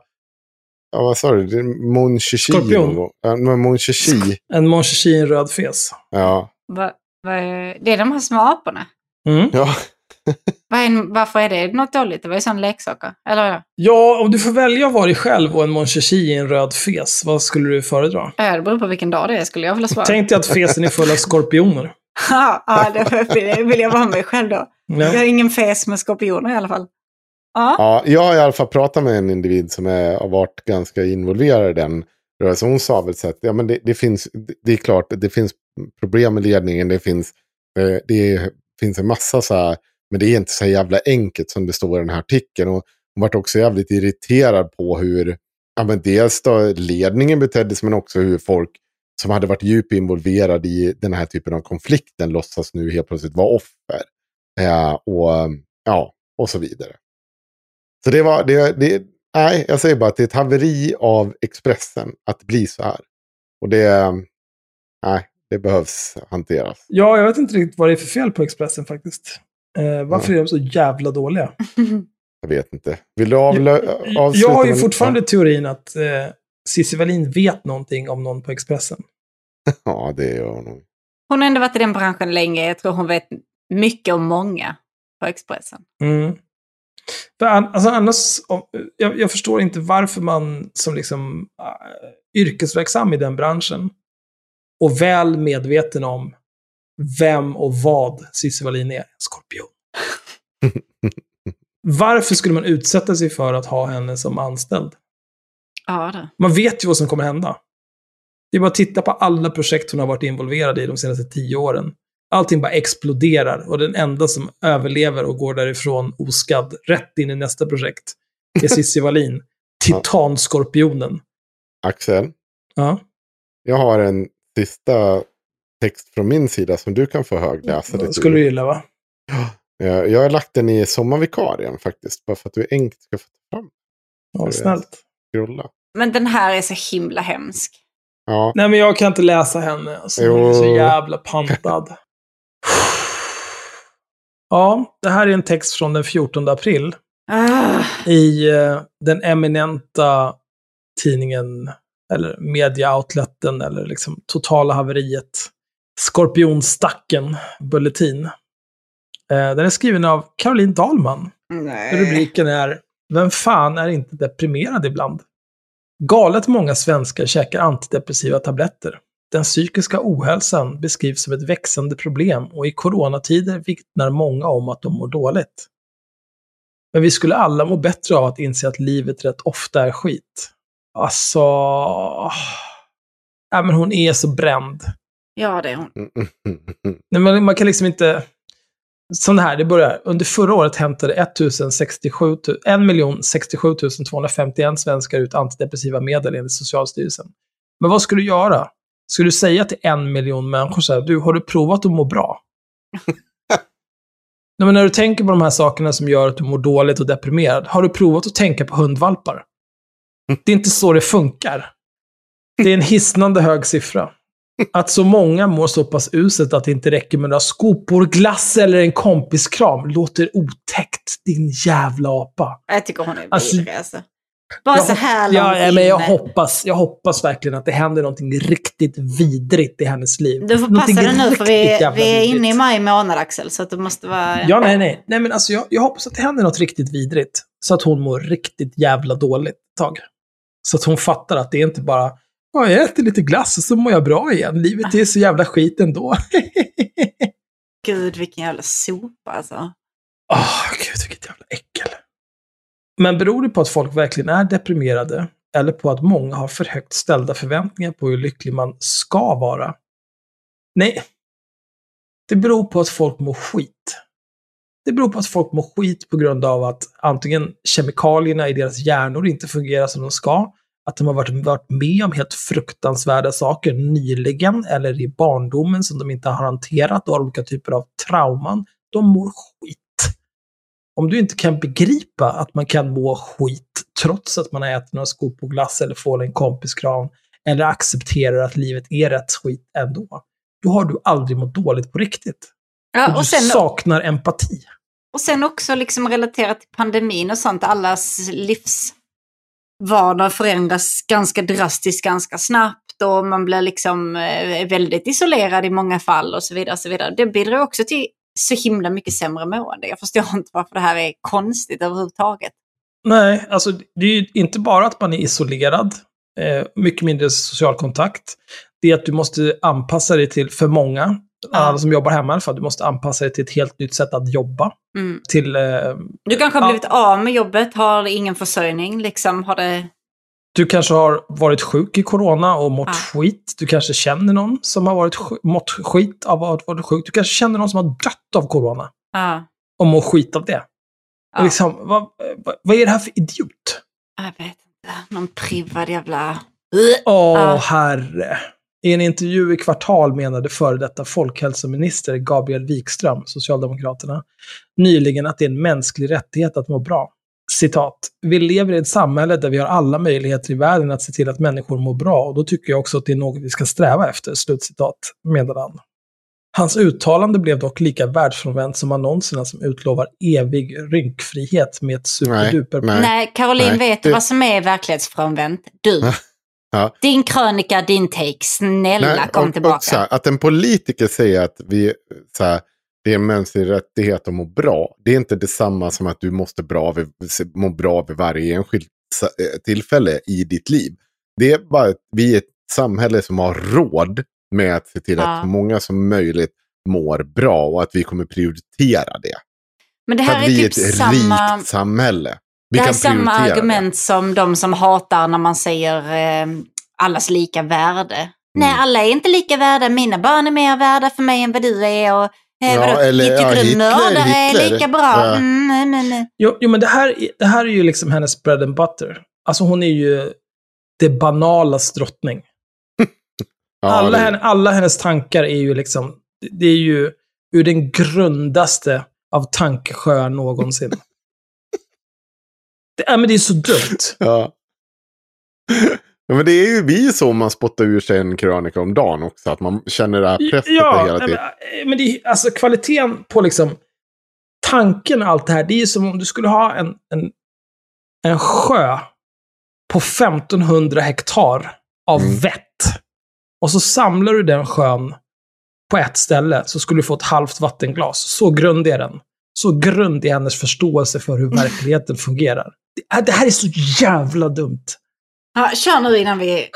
Ja, vad sa du? Mon Chichi. Skorpion. men Mon Chichi. En Mon Chichi i en röd fes. Ja. Va, va, det är de här små aporna. Mm. ja. En- varför är det något dåligt? Det var ju sån leksaker. Eller ja, Ja, om du får välja att vara dig själv och en Mon Chichi i en röd fes, vad skulle du föredra? Ja, det beror på vilken dag det är skulle jag vilja svara. Tänk dig att fesen är full av skorpioner. Ja, det vill- vill jag vara mig själv då. Ja. Jag har ingen fes med skorpioner i alla fall. Ja. ja, jag har i alla fall pratat med en individ som är, har varit ganska involverad i den rörelsen. Hon sa väl så att ja, men det, det, finns, det är klart, det finns problem med ledningen. Det finns, eh, det finns en massa så här, men det är inte så jävla enkelt som det står i den här artikeln. Och hon var också jävligt irriterad på hur ja, men dels då ledningen betedde sig, men också hur folk som hade varit djupt involverade i den här typen av konflikten låtsas nu helt plötsligt vara offer. Eh, och, ja, och så vidare. Så det var, det, det, nej, jag säger bara att det är ett haveri av Expressen att bli så här. Och det, nej, det behövs hanteras. Ja, jag vet inte riktigt vad det är för fel på Expressen faktiskt. Eh, varför är de så jävla dåliga? Jag vet inte. Vill du avlö- Jag avsluta? har ju med- fortfarande teorin att eh, Cissi Wallin vet någonting om någon på Expressen. Ja, det gör hon nog. Hon har ändå varit i den branschen länge. Jag tror hon vet mycket om många på Expressen. Mm. För an, alltså annars, om, jag, jag förstår inte varför man som liksom äh, yrkesverksam i den branschen och väl medveten om vem och vad Cissi Wallin är, skorpion. Varför skulle man utsätta sig för att ha henne som anställd? Ja, det. Man vet ju vad som kommer hända. Det är bara att titta på alla projekt hon har varit involverad i de senaste tio åren. Allting bara exploderar och den enda som överlever och går därifrån oskadd rätt in i nästa projekt är Cissi Wallin. Titanskorpionen. Axel, Ja. jag har en sista text från min sida som du kan få högläsa. Det skulle du gilla va? Jag, jag har lagt den i sommarvikarien faktiskt. Bara för att du enkelt ska få fram Ja, snällt. Men den här är så himla hemsk. Ja, Nej, men jag kan inte läsa henne. Alltså, hon är så jävla pantad. Ja, det här är en text från den 14 april. Ah, i eh, den eminenta tidningen, eller media-outleten, eller liksom totala haveriet. Skorpionstacken, Bulletin. Eh, den är skriven av Caroline Dahlman. nej. Rubriken är Vem fan är inte deprimerad ibland? Galet många svenskar käkar antidepressiva tabletter. Den psykiska ohälsan beskrivs som ett växande problem och i coronatider vittnar många om att de mår dåligt. Men vi skulle alla må bättre av att inse att livet rätt ofta är skit. Alltså... Ja, men hon är så bränd. Ja, det är hon. Nej, men man kan liksom inte... Sån här, det börjar. Under förra året hämtade 1067 000 1 067 251 svenskar ut antidepressiva medel enligt Socialstyrelsen. Men vad ska du göra? Ska du säga till en miljon människor så här, du, har du provat att må bra? Nej, men när du tänker på de här sakerna som gör att du mår dåligt och deprimerad, har du provat att tänka på hundvalpar? Det är inte så det funkar. Det är en hisnande hög siffra. Att så många mår så pass uselt att det inte räcker med några skopor, glass eller en kompiskram låter otäckt, din jävla apa. Jag tycker hon är Alltså, vidrig alltså. Bara så här långt ja, men jag inne. hoppas, jag hoppas verkligen att det händer någonting riktigt vidrigt i hennes liv. Du får Någonting passa dig nu för vi, vi är inne i maj månad Axel. Så att det måste vara... Ja, nej, nej. Nej, men alltså jag, jag hoppas att det händer något riktigt vidrigt. Så att hon mår riktigt jävla dåligt ett tag. Så att hon fattar att det är inte bara, ja, jag äter lite glass och så mår jag bra igen. Livet är så jävla skit ändå. Gud vilken jävla sopa alltså. Åh, gud vilket jävla äckel. Men beror det på att folk verkligen är deprimerade? Eller på att många har för högt ställda förväntningar på hur lycklig man ska vara? Nej. Det beror på att folk mår skit. Det beror på att folk mår skit på grund av att antingen kemikalierna i deras hjärnor inte fungerar som de ska, att de har varit, varit med om helt fruktansvärda saker nyligen eller i barndomen som de inte har hanterat och har olika typer av trauman. De mår skit. Om du inte kan begripa att man kan må skit trots att man har ätit några skor på glass eller får en kompiskram eller accepterar att livet är rätt skit ändå, då har du aldrig mått dåligt på riktigt. Ja, och du och sen- saknar empati. Och sen också liksom relaterat till pandemin och sånt. Allas livsvardag förändras ganska drastiskt ganska snabbt. Och man blir liksom eh, väldigt isolerad i många fall och så vidare. Och så vidare. Det bidrar också till så himla mycket sämre mående. Jag förstår inte varför det här är konstigt överhuvudtaget. Nej, alltså det är ju inte bara att man är isolerad, eh, mycket mindre social kontakt. Det är att du måste anpassa dig till, för många, alla som jobbar hemma i alla fall, du måste anpassa dig till ett helt nytt sätt att jobba. Mm. Till, eh, Du kanske har Ja. blivit av med jobbet, har ingen försörjning, liksom har det... du kanske har varit sjuk i corona och mått Ja. skit. Du kanske känner någon som har varit, sk- mått skit av att varit sjuk. Du kanske känner någon som har dött av corona Ja, och mår skit av det. Ja. Liksom, vad, vad, vad är det här för idiot? jag vet inte. Någon privad jävla... Åh, Ja. herre. I en intervju i Kvartal menade före detta folkhälsominister Gabriel Wikström, Socialdemokraterna, nyligen att det är en mänsklig rättighet att må bra. Citat. Vi lever i ett samhälle där vi har alla möjligheter i världen att se till att människor mår bra och då tycker jag också att det är något vi ska sträva efter. Slutcitat, menade han. Hans uttalande blev dock lika världsfrånvänt som annonserna som utlovar evig rynkfrihet med ett superduper... Nej, Caroline Nej. vet Det- vad som är verklighetsfrånvänt. Du. Ja. Din krönika, din take. Snälla Nej, kom och- tillbaka. Och så här, att en politiker säger att vi, så här, det är en mänsklig rättighet att må bra. Det är inte detsamma som att du måste bra vid, må bra vid varje enskilt eh, tillfälle i ditt liv. Det är bara att vi är ett samhälle som har råd med att se till Ja. att så många som möjligt mår bra och att vi kommer prioritera det. Men det här är vi är typ ett samma... rikt samhälle. Vi Det här är samma argument som de som hatar när man säger eh, allas lika värde. Mm. Nej, alla är inte lika värda. Mina barn är mer värda för mig än vad du är. Och, eh, Ja, eller, tycker ja, du Hitler- mördare är Hitler. lika bra? Ja. Mm, nej, nej, nej. Jo, jo men det här, är- det här är ju liksom hennes bread and butter. Alltså hon är ju det banalas drottning. Ja, alla, det- henne, alla hennes tankar är ju liksom, det är ju ur den grundaste av tankesjöar någonsin. det, är, men det är så dumt. Ja. Ja. Men det är ju vi så man spottar ur sig en krönika om dagen också. Att man känner det här presset Ja, hela tiden. men, men det alltså kvaliteten på liksom tanken och allt det här, det är som om du skulle ha en, en, en sjö på 1500 hektar av Mm. vett. Och så samlar du den sjön på ett ställe så skulle du få ett halvt vattenglas. Så grund är den. Så grund är hennes förståelse för hur verkligheten fungerar. Det, det här är så jävla dumt. Ja, kör nu innan vi...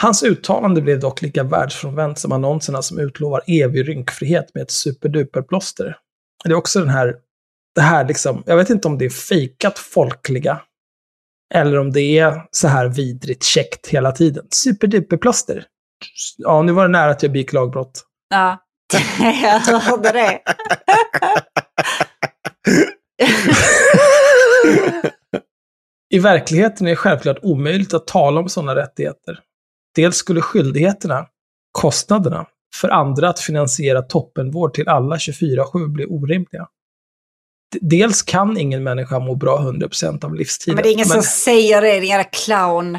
Hans uttalande blev dock lika världsfrånvänt som annonserna som utlovar evig rynkfrihet med ett superduperplåster. Det är också den här, det här liksom, jag vet inte om det är fejkat folkliga, eller om det är så här vidrigt käckt hela tiden. Superduperplåster. Ja, nu var det nära att jag begick lagbrott. Ja. Jag hörde det. I verkligheten är det självklart omöjligt att tala om sådana rättigheter. Dels skulle skyldigheterna, kostnaderna, för andra att finansiera toppenvård till alla 24-7 bli orimliga. Dels kan ingen människa må bra 100% av livstiden. Men det är ingen som säger det, din jävla clown.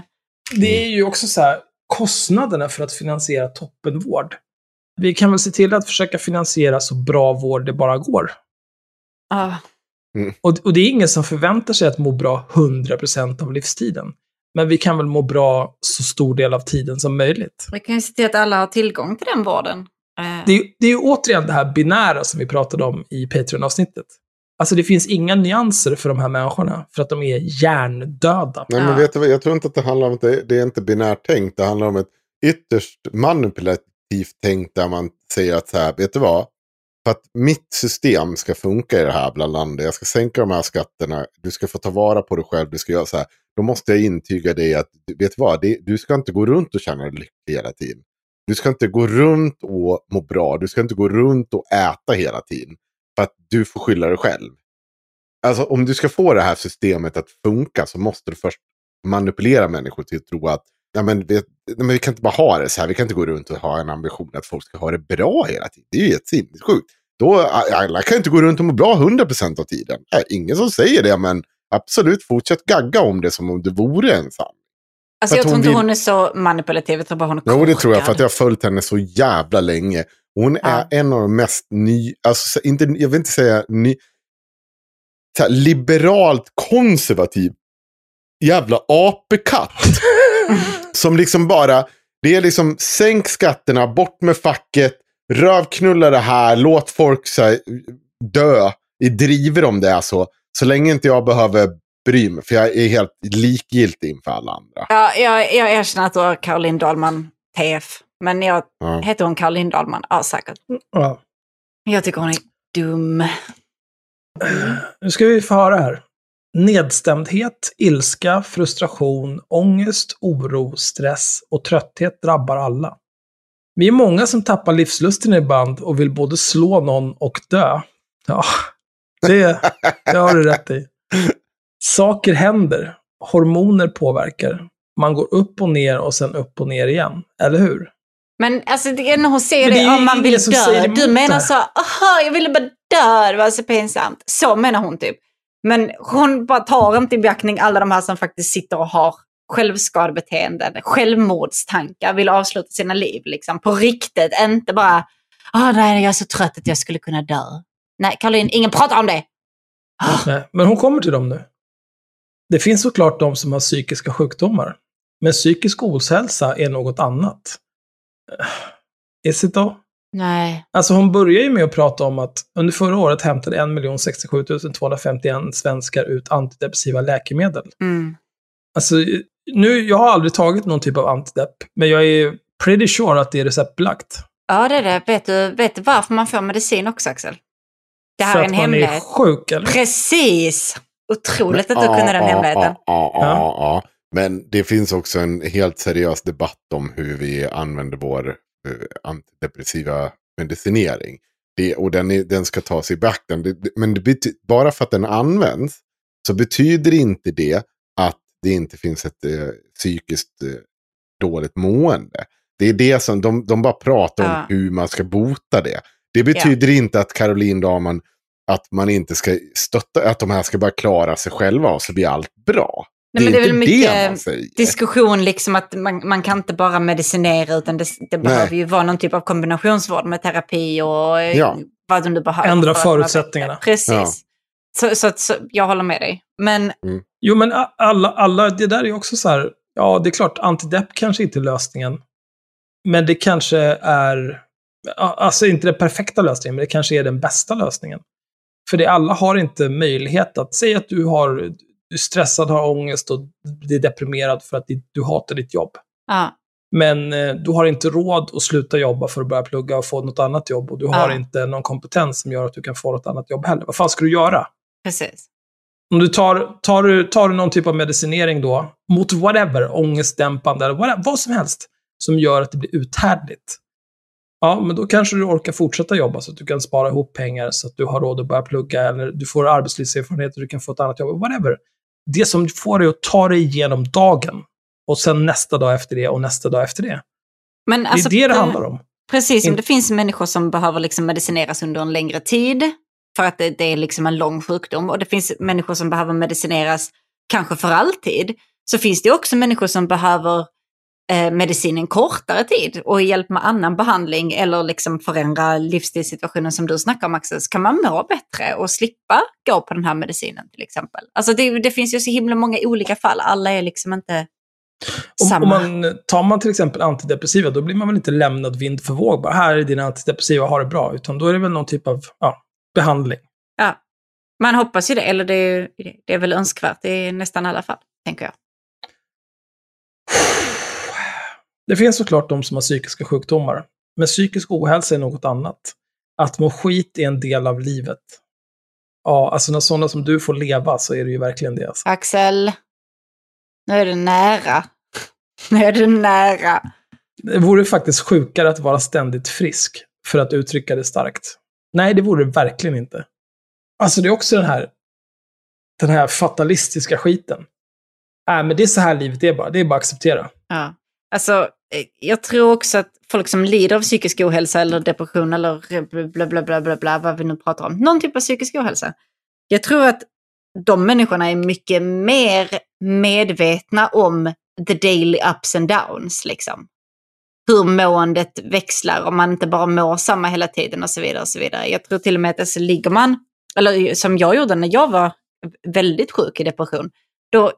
Det är ju också så här, kostnaderna för att finansiera toppenvård. Vi kan väl se till att försöka finansiera så bra vård det bara går. Ah. Och, och det är ingen som förväntar sig att må bra 100% av livstiden. Men vi kan väl må bra så stor del av tiden som möjligt. Vi kan ju se till att alla har tillgång till den vården. Eh, Det är, det är ju återigen det här binära som vi pratade om i Patreon-avsnittet. Alltså det finns inga nyanser för de här människorna, för att de är hjärndöda. Nej, men vet du vad, jag tror inte att det handlar om att det, det är inte binärt tänkt. Det handlar om ett ytterst manipulativt tänk där man säger att så här, vet du vad? För att mitt system ska funka i det här bland landet, jag ska sänka de här skatterna, du ska få ta vara på dig själv, du ska göra så här. Då måste jag intyga dig att, vet du vad, det, du ska inte gå runt och känna dig lycklig hela tiden. Du ska inte gå runt och må bra, du ska inte gå runt och äta hela tiden. För att du får skylla dig själv. Alltså om du ska få det här systemet att funka så måste du först manipulera människor till att tro att ja, men, vi, men vi kan inte bara ha det så här. Vi kan inte gå runt och ha en ambition att folk ska ha det bra hela tiden. Det är ju helt sinnessjukt. Då, alla kan inte gå runt och må bra 100% av tiden. Nej, ingen som säger det, men absolut fortsätt gagga om det som om det vore en sanning. alltså jag tror inte vill- hon är så manipulativ, jag tror bara hon är Jo, det tror jag korkad. för att jag har följt henne så jävla länge. Hon är en av de mest ny, alltså så- inte, jag vill inte säga ny, här, liberalt konservativ jävla apekatt. som liksom bara, det är liksom sänk skatterna, bort med facket, rövknulla det här, låt folk så här, dö i driver om det är så. Så länge inte jag behöver bry mig, för jag är helt likgiltig inför alla andra. Ja, jag, jag erkänner att du har Caroline Dahlman TF. Men jag, Ja. heter hon Caroline Dahlman? Ja, säkert. Ja. Jag tycker hon är dum. Nu ska vi få höra här. Nedstämdhet, ilska, frustration, ångest, oro, stress och trötthet drabbar alla. Vi är många som tappar livslusten ibland och vill både slå någon och dö. Ja, det, det har du rätt i. Saker händer. Hormoner påverkar. Man går upp och ner och sen upp och ner igen. Eller hur? Men alltså det är när hon säger Men det det, om man vill dö. Du menar så, aha, jag ville bara dö, det var så pinsamt. Så menar hon typ. Men hon bara tar inte i beaktning alla de här som faktiskt sitter och har självskadebeteenden, självmordstankar, vill avsluta sina liv liksom. På riktigt, inte bara, “Åh nej jag är så trött att jag skulle kunna dö. Nej, Caroline, ingen pratar om det. Nej, men hon kommer till dem nu. Det finns såklart de som har psykiska sjukdomar. Men psykisk ohälsa är något annat. Is it though? Nej. Alltså hon börjar ju med att prata om att under förra året hämtade 1 067 251 svenskar ut antidepressiva läkemedel. Mm. Alltså, nu, jag har aldrig tagit någon typ av antidepp, men jag är pretty sure att det är receptbelagt. Ja, det är det. Vet du, vet du varför man får medicin också, Axel? Det här För är att en man är hemlighet. sjuk, eller? Precis! Otroligt att du Ja, kunde den ja, hemligheten. Ja, ja. Men det finns också en helt seriös debatt om hur vi använder vår antidepressiva medicinering. Det, och den, är, den ska tas i beaktande. Men bety- bara för att den används så betyder inte det att det inte finns ett eh, psykiskt eh, dåligt mående. Det är det som de, de bara pratar om Ja. hur man ska bota det. Det betyder inte att Caroline Dahlman att man inte ska stötta, att de här ska bara klara sig själva och så blir allt bra. Nej, men det är väl mycket diskussion, liksom att man, man kan inte bara medicinera utan det, det behöver ju vara någon typ av kombinationsvård med terapi och Ja. vad du nu behöver. Ändra förutsättningarna. Precis. Ja. Så, så, så jag håller med dig. Men Jo, men alla, alla, det där är också så här, ja, det är klart, antidepp kanske inte är lösningen. Men det kanske är, alltså inte den perfekta lösningen, men det kanske är den bästa lösningen. För det alla har inte möjlighet att, säga att du har, du är stressad, har ångest och blir deprimerad för att du hatar ditt jobb. ja, Men eh, du har inte råd att sluta jobba för att börja plugga och få något annat jobb. Och du har Ja. inte någon kompetens som gör att du kan få något annat jobb heller. Vad fan ska du göra? precis. Om du tar, tar, du, tar du någon typ av medicinering då, mot whatever, ångestdämpande eller whatever, vad som helst, som gör att det blir uthärdligt. Ja, men då kanske du orkar fortsätta jobba så att du kan spara ihop pengar så att du har råd att börja plugga eller du får arbetslivserfarenhet och du kan få ett annat jobb. Whatever. Det som får dig att ta dig igenom dagen och sen nästa dag efter det och nästa dag efter det. Men alltså, det är det det pre- handlar om. Precis som det finns människor som behöver liksom medicineras under en längre tid för att det, det är liksom en lång sjukdom. Och det finns människor som behöver medicineras kanske för alltid. Så finns det också människor som behöver eh, medicin en kortare tid och hjälp med annan behandling eller liksom förändra livsstilssituationen som du snackar om Axel, så kan man må bättre och slippa gå på den här medicinen till exempel. Alltså det, det finns ju så himla många olika fall, alla är liksom inte Om, samma. om man, tar man till exempel antidepressiva, då blir man väl inte lämnad vind för våg. Bara, här är dina antidepressiva, ha det bra. Utan då är det väl någon typ av ja, behandling. Ja, man hoppas ju det, eller det är, det är väl önskvärt i nästan alla fall, tänker jag. Det finns såklart de som har psykiska sjukdomar. Men psykisk ohälsa är något annat. Att må skit är en del av livet. Ja, alltså när sådana som du får leva så är det ju verkligen det. Alltså. Axel, nu är det nära. Nu är det nära. Det vore faktiskt sjukare att vara ständigt frisk, för att uttrycka det starkt. Nej, det vore det verkligen inte. Alltså det är också den här, den här fatalistiska skiten. Nej, men det är så här livet är bara. Det är bara att acceptera. Ja. Alltså, eh, jag tror också att folk som lider av psykisk ohälsa eller depression eller bla bla bla bla bla, vad vi nu pratar om, någon typ av psykisk ohälsa. Jag tror att de människorna är mycket mer medvetna om the daily ups and downs, liksom. Hur måendet växlar, om man inte bara mår samma hela tiden och så vidare. och så vidare. Jag tror till och med att alltså, ligger man, eller som jag gjorde när jag var väldigt sjuk i depression, då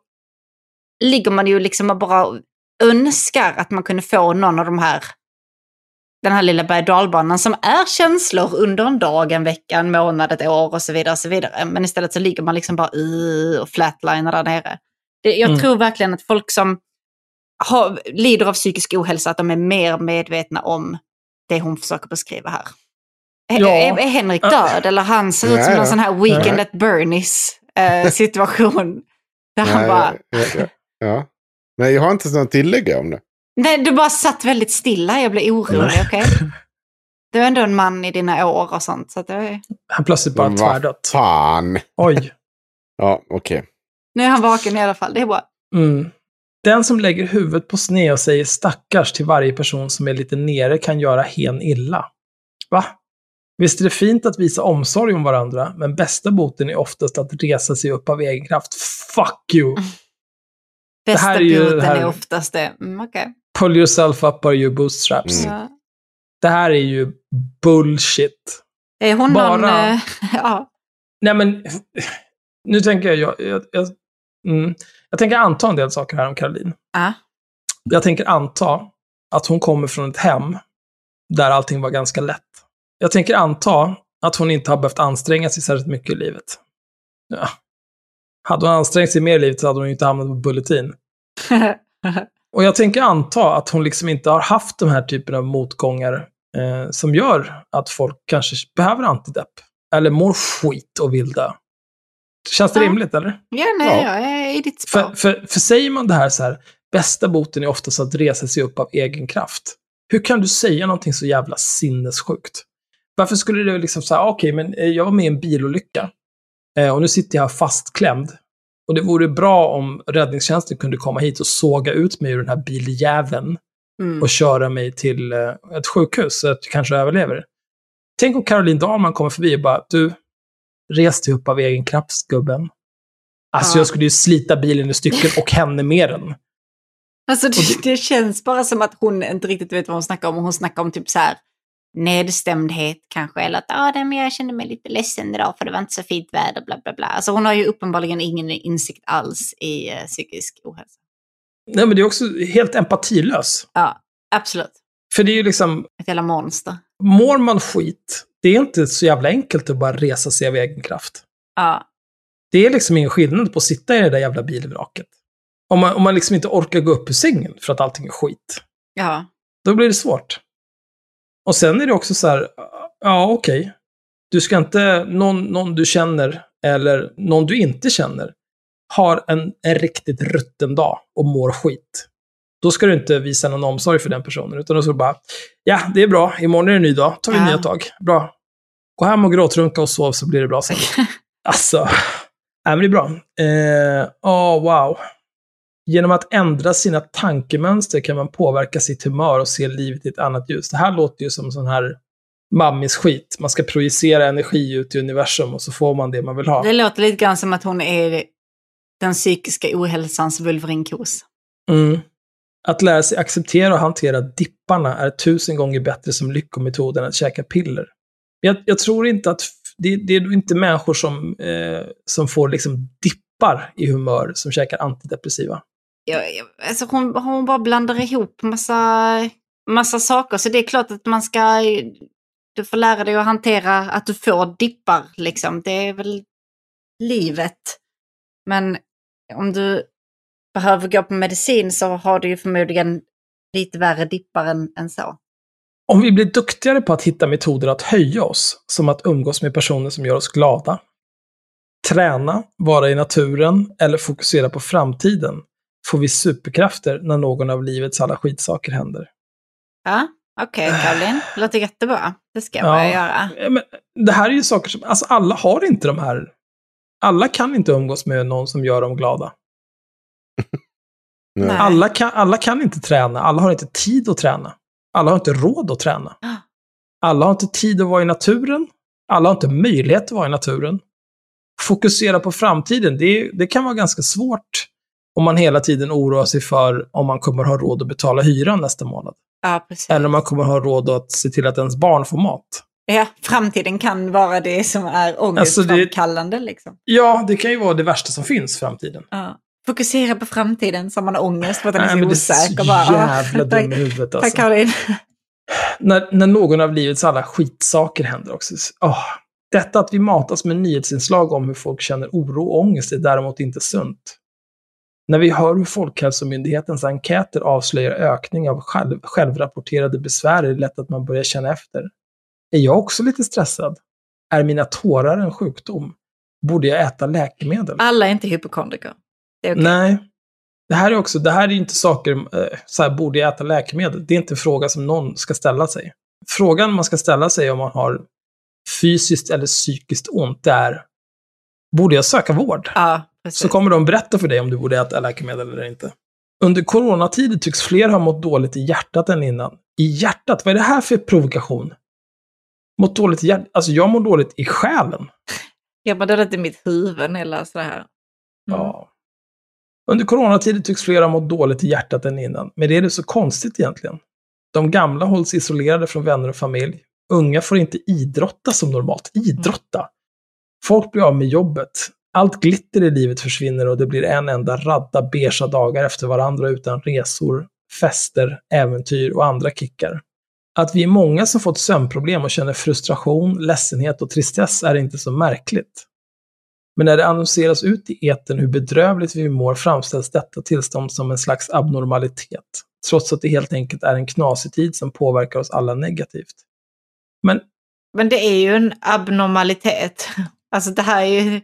ligger man ju liksom och bara önskar att man kunde få någon av de här, den här lilla berg dalbanan som är känslor under en dag, en vecka, en månad, ett år och så vidare. Och så vidare. Men istället så ligger man liksom bara "Ugh", och flatlinar där nere. Det, jag Mm. tror verkligen att folk som har, lider av psykisk ohälsa, att de är mer medvetna om det hon försöker beskriva här. Är- Ja. Är, är Henrik död eller han ser ut som någon sån här Weekend nej. at Bernies eh, situation. Där han Nej, bara, ja, ja, ja. Nej, jag har inte något att tillägga om det. Nej, du bara satt väldigt stilla. Jag blev orolig, okej? Du är ändå en man i dina år och sånt. Så att det är... Han plötsligt bara tvärdött. Fan. Oj. Ja, okej. Nu är han vaken i alla fall. Det är bra. Mm. Den som lägger huvudet på sned och säger stackars till varje person som är lite nere kan göra hen illa. Va? Visst är det fint att visa omsorg om varandra, men bästa boten är oftast att resa sig upp av egen kraft. Fuck you! Bästa här är är oftast det. Mm, okej. Pull yourself up by your bootstraps. Mm. Ja. Det här är ju bullshit. Är hon någon... Bara- eh, ja. Nej men, nu tänker jag, jag, jag, jag, mm, jag tänker anta en del saker här om Caroline. Ja. Jag tänker anta att hon kommer från ett hem där allting var ganska lätt. Jag tänker anta att hon inte har behövt anstränga sig särskilt mycket i livet. Ja. Hade hon ansträngt sig mer i livet så hade hon ju inte hamnat på Bulletin. Och jag tänker anta att hon liksom inte har haft de här typen av motgångar eh, som gör att folk kanske behöver antidepp. Eller mår skit och vill dö. Känns det Ja. rimligt, eller? ja, nej, Ja. jag är i ditt spår. För, för, för säger man det här så här, bästa boten är oftast att resa sig upp av egen kraft. Hur kan du säga någonting så jävla sinnessjukt? Varför skulle det liksom säga, okej, men eh, jag var med i en bilolycka och nu sitter jag här fastklämd. Och det vore bra om räddningstjänsten kunde komma hit och såga ut mig ur den här biljäveln Mm. och köra mig till eh, ett sjukhus så att jag kanske överlever. Tänk om Caroline Dahlman kommer förbi och bara, du, res dig upp av egen kraft, gubben. Alltså Ja. jag skulle ju slita bilen i stycken och henne med den. Alltså det, det känns bara som att hon inte riktigt vet vad hon snackar om. Hon snackar om typ så här nedstämdhet kanske. Eller att ah, nej, men jag kände mig lite ledsen idag för det var inte så fint väder. Bla, bla, bla. Alltså hon har ju uppenbarligen ingen insikt alls i eh, psykisk ohälsa. Nej, men det är också helt empatilös. Ja, absolut. För det är ju liksom, Ett jävla monster. mår man skit, det är inte så jävla enkelt att bara resa sig av egen kraft. Ja, Det är liksom ingen skillnad på att sitta i det där jävla bilvraket. Om man, om man liksom inte orkar gå upp ur sängen för att allting är skit. ja. Då blir det svårt. Och sen är det också så här, ja okej. Du ska inte, någon, någon du känner eller någon du inte känner har en, en riktigt rutten dag och mår skit. Då ska du inte visa någon omsorg för den personen, utan då ska du bara, ja, det är bra, imorgon är det en ny dag, tar vi Ja. nya tag. Bra. Gå hem och gråtrunka och sov så blir det bra sen. alltså, nej men det är bra. Eh, Åh, wow. Genom att ändra sina tankemönster kan man påverka sitt humör och se livet i ett annat ljus. Det här låter ju som sån här mammis skit. Man ska projicera energi ut i universum och så får man det man vill ha. Det låter lite grann som att hon är den psykiska ohälsans vulverinkos. Mm. Att lära sig acceptera och hantera dipparna är tusen gånger bättre som lyckometod än att käka piller. Jag, jag tror inte att det, det är inte människor som, eh, som får liksom dippar i humör som käkar antidepressiva. Jag, jag, alltså hon, hon bara blandar ihop massa, massa saker. Så det är klart att man ska... Du får lära dig att hantera att du får dippar. Liksom. Det är väl livet. Men om du behöver gå på medicin så har du ju förmodligen lite värre dippar än, än så. Om vi blir duktigare på att hitta metoder att höja oss, som att umgås med personer som gör oss glada, träna, vara i naturen eller fokusera på framtiden, får vi superkrafter när någon av livets alla skitsaker händer. Ja, okej Caroline. Det låter jättebra. Det ska jag börja göra. Ja, men det här är ju saker som, alltså alla har inte de här, alla kan inte umgås med någon som gör dem glada. Nej. Alla kan, alla kan inte träna, alla har inte tid att träna. Alla har inte råd att träna. Alla har inte tid att vara i naturen. Alla har inte möjlighet att vara i naturen. Fokusera på framtiden, det, det kan vara ganska svårt om man hela tiden oroar sig för om man kommer ha råd att betala hyran nästa månad. Ja. Eller om man kommer ha råd att se till att ens barn får mat. Ja, framtiden kan vara det som är Alltså, det- ångestframkallande. Liksom. Ja, det kan ju vara det värsta som finns, framtiden. Ja. Fokusera på framtiden så man har ångest för att den är så det är så osäker. Jävla dum i tack- huvudet, Tack alltså. Caroline. när, när någon av livets alla skitsaker händer också. Åh, detta att vi matas med nyhetsinslag om hur folk känner oro och ångest är däremot inte sunt. När vi hör hur Folkhälsomyndighetens enkäter avslöjar ökning av själv, självrapporterade besvär är det lätt att man börjar känna efter. Är jag också lite stressad? Är mina tårar en sjukdom? Borde jag äta läkemedel? Alla är inte hypokondriker. Det är okej. Nej. Det här är också, det här är inte saker, eh, så här, borde jag äta läkemedel? Det är inte en fråga som någon ska ställa sig. Frågan man ska ställa sig om man har fysiskt eller psykiskt ont, det är, borde jag söka vård? Ja, precis. Så kommer de berätta för dig om du borde äta läkemedel eller inte. Under coronatider tycks fler ha mått dåligt i hjärtat än innan. I hjärtat? Vad är det här för provokation? Mått dåligt i hjärtat? Alltså, jag mår dåligt i själen. Jag bara dåligt i mitt huvud när jag läser det här. Mm. Ja. Under coronatider tycks fler ha mått dåligt i hjärtat än innan. Men det är det så konstigt egentligen? De gamla hålls isolerade från vänner och familj. Unga får inte idrotta som normalt. Idrotta! Folk blir av med jobbet. Allt glitter i livet försvinner och det blir en enda radda beiga dagar efter varandra utan resor, fester, äventyr och andra kickar. Att vi är många som fått sömnproblem och känner frustration, ledsenhet och tristess är inte så märkligt. Men när det annonseras ut i etern hur bedrövligt vi mår framställs detta tillstånd som en slags abnormalitet, trots att det helt enkelt är en knasig tid som påverkar oss alla negativt. Men Men det är ju en abnormalitet. Alltså det här är ju...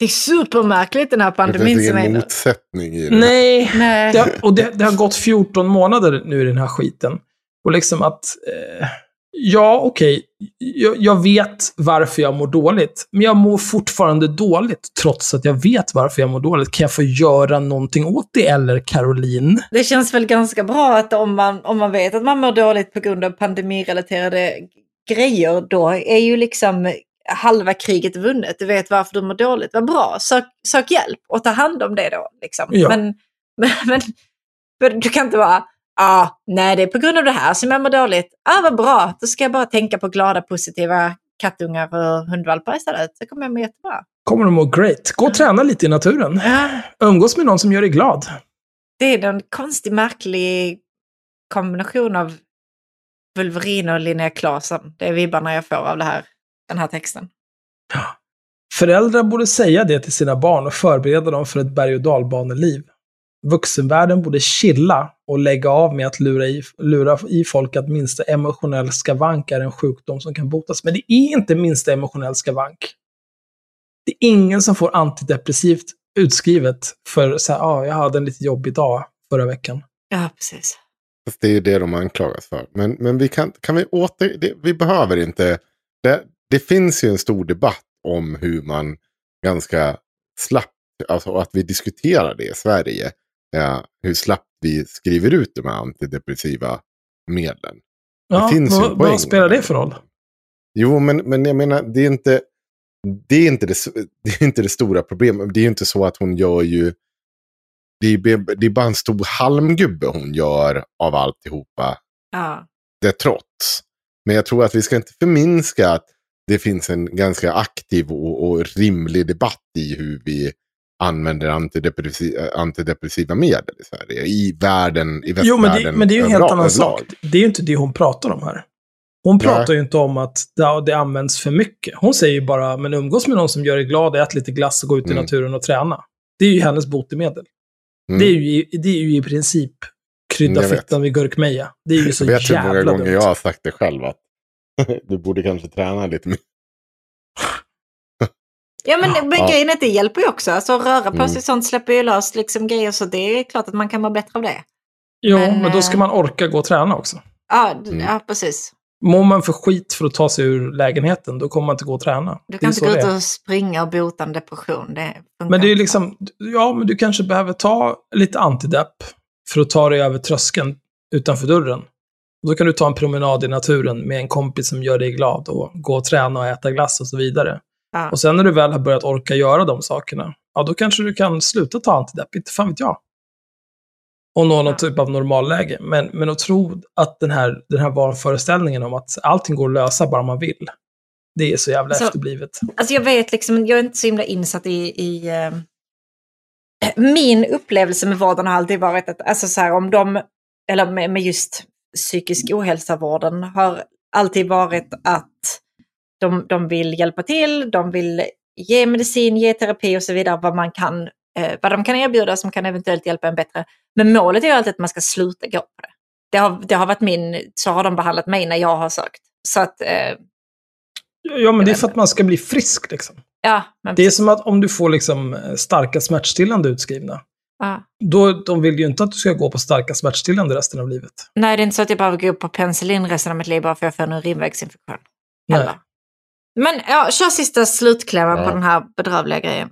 Det är supermärkligt den här Det pandemin som ingen är... motsättning i det. nej, Nej. det har, och det, det har gått 14 månader nu i den här skiten. Och liksom att, eh, ja okej, jag, jag vet varför jag mår dåligt, men jag mår fortfarande dåligt trots att jag vet varför jag mår dåligt. Kan jag få göra någonting åt det eller Caroline? Det känns väl ganska bra att om man, om man vet att man mår dåligt på grund av pandemirelaterade grejer, då är ju liksom halva kriget vunnet. Du vet varför du mår dåligt. Vad bra, sök, sök hjälp och ta hand om det då. Liksom. Ja. Men, men, men, men du kan inte vara, ah, nej det är på grund av det här som jag mår dåligt. Ah, vad bra, då ska jag bara tänka på glada, positiva kattungar och hundvalpar istället. Så kommer jag må jättebra. Kommer du må great. Gå och träna lite i naturen. Ja, Umgås med någon som gör dig glad. det är en konstig, märklig kombination av Wolverine och Linnea Claesson. Det är vibbarna jag får av det här, den här texten. Föräldrar borde säga det till sina barn och förbereda dem för ett berg och dalbaneliv. Vuxenvärlden borde chilla och lägga av med att lura i, lura i folk att minsta emotionell skavank är en sjukdom som kan botas. Men det är inte minsta emotionell skavank. Det är ingen som får antidepressivt utskrivet för så här, ah, jag hade en lite jobbig dag förra veckan. Ja, precis. Det är ju det de anklagas för. Men, men vi kan, kan vi åter... Det, vi behöver inte... Det, det finns ju en stor debatt om hur man ganska slappt, alltså att vi diskuterar det i Sverige. Ja, hur slappt vi skriver ut de här antidepressiva medlen. Ja, finns ju vad, poäng vad spelar det för roll? Jo, men, men jag menar, det är inte det, är inte det, det är inte det stora problemet. Det är ju inte så att hon gör ju... Det är, det är bara en stor halmgubbe hon gör av alltihopa. Ja. Det trots. Men jag tror att vi ska inte förminska att det finns en ganska aktiv och, och rimlig debatt i hur vi använder antidepressi- antidepressiva medel i Sverige. I världen, i Jo, men det, men det är ju en helt annan sak. Det är ju inte det hon pratar om här. Hon Nej. pratar ju inte om att det, används för mycket. Hon säger ju bara, men umgås med någon som gör dig glad, ät lite glass och gå ut i Mm. naturen och träna. Det är ju hennes botemedel. Mm. Det, är ju, i- det är ju i princip krydda fittan med gurkmeja. Det är ju så Jag vet hur många jävla gånger dumt. jag har sagt det själv. Att du borde kanske träna lite mer. Ja men, men Ja. grejen är att det hjälper ju också. Alltså röra på Mm. sig sånt släpper ju lös liksom grejer så det är klart att man kan vara bättre av det. Jo, Men, men, då ska eh, man orka gå och träna också. Ja, Mm. ja precis. Mår man för skit för att ta sig ur lägenheten, då kommer man inte gå och träna. Du kan inte gå ut och springa och bota en depression. Det Men det är liksom, ja, men du kanske behöver ta lite antidepp för att ta dig över tröskeln utanför dörren. Då kan du ta en promenad i naturen med en kompis som gör dig glad och gå och träna och äta glass och så vidare. Ja. Och sen när du väl har börjat orka göra de sakerna, ja då kanske du kan sluta ta antidepp, inte fan vet jag. Och nå någon Ja. typ av normalläge. Men, men att tro att den här, den här vanföreställningen om att allting går att lösa bara man vill, det är så jävla Så- efterblivet. Alltså jag vet liksom, jag är inte så himla insatt i... i eh, min upplevelse med vården har alltid varit att, alltså så här om de, eller med, med just psykisk ohälsa-vården, har alltid varit att de, de vill hjälpa till, de vill ge medicin, ge terapi och så vidare, vad man kan, eh, vad de kan erbjuda som kan eventuellt hjälpa en bättre. Men målet är ju alltid att man ska sluta gå på det. Det har, det har varit min, så har de behandlat mig när jag har sökt. Så att, eh, Ja, men det är för att man ska bli frisk liksom. ja. Men Det är som att om du får liksom starka smärtstillande utskrivna, ja. då de vill ju inte att du ska gå på starka smärtstillande resten av livet. Nej, det är inte så att jag behöver gå upp på penicillin resten av mitt liv bara för att jag får en urinvägsinfektion. Nej. Men ja, kör sista slutklämmen Ja. på den här bedrövliga grejen.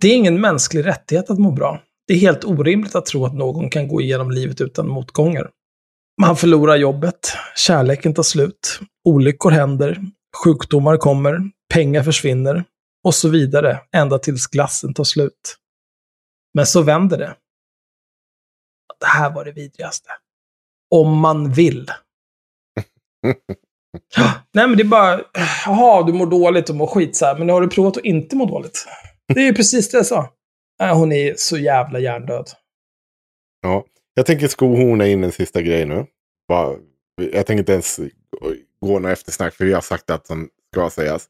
Det är ingen mänsklig rättighet att må bra. Det är helt orimligt att tro att någon kan gå igenom livet utan motgångar. Man förlorar jobbet, kärleken tar slut, olyckor händer, sjukdomar kommer, pengar försvinner och så vidare ända tills glassen tar slut. Men så vänder det. Det här var det vidrigaste. Om man vill. Nej, men det är bara, jaha, du mår dåligt och mår skit så här, men har du provat att inte må dåligt? Det är ju precis det jag sa. Nej, Hon är så jävla hjärndöd. Ja, jag tänker skohorna in en sista grej nu. Bara, jag tänker inte ens gå några eftersnack för vi har sagt att som ska sägas.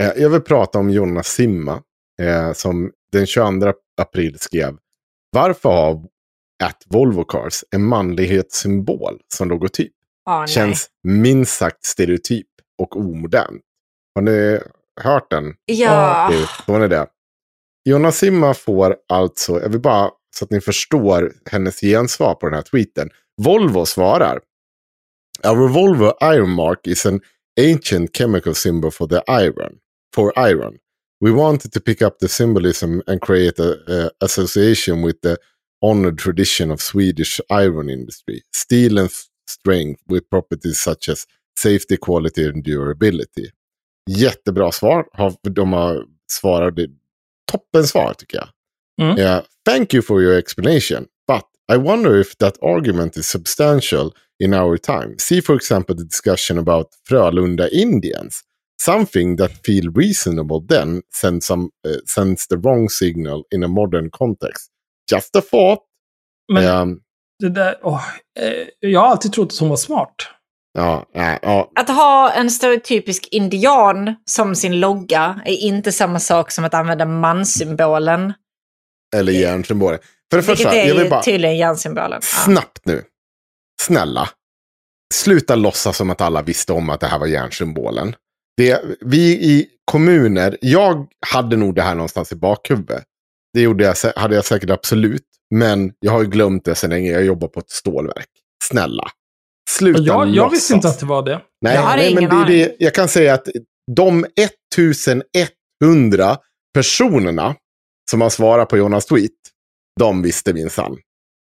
Eh, jag vill prata om Jonas Simma eh, som den 22 april skrev. Varför har att Volvo Cars en manlighetssymbol som logotyp? Ah, nej. Känns minst sagt stereotyp och omodern. Har ni hört den? Ja. Okej, så det. Jonas Simma får alltså, jag vill bara så att ni förstår hennes gensvar på den här tweeten. Volvo svarar. Our Volvo Iron Mark is an ancient chemical symbol for the iron. For iron. We wanted to pick up the symbolism and create a, a association with the honored tradition of Swedish iron industry. Steel and strength with properties such as safety, quality and durability. Jättebra svar. De har svarat toppen svar tycker jag. Mm. Yeah, thank you for your explanation. But I wonder if that argument is substantial in our time. See, for example, the discussion about Frölunda Indians. Something that feel reasonable then sends, some, uh, sends the wrong signal in a modern context. Just a thought. Men Um, det där, åh, eh, jag har alltid trott att hon var smart. ja, ja, ja, Att ha en stereotypisk indian som sin logga är inte samma sak som att använda manssymbolen. eller järnsymboler. För det Vilket första, är jag vill bara... tydligen järnsymbolen. Ja. Snabbt nu. Snälla. Sluta låtsas som att alla visste om att det här var järnsymbolen. Det, vi i kommuner, jag hade nog det här någonstans i bakhuvudet. Det gjorde jag, hade jag säkert absolut. Men jag har ju glömt det sen länge. Jag jobbar på ett stålverk. Snälla. Sluta Jag, jag visste inte att det var det. Nej, Jag har nej men ingen det, är det, jag kan säga att de 1100 personerna som har svarat på Jonas tweet, de visste minsann.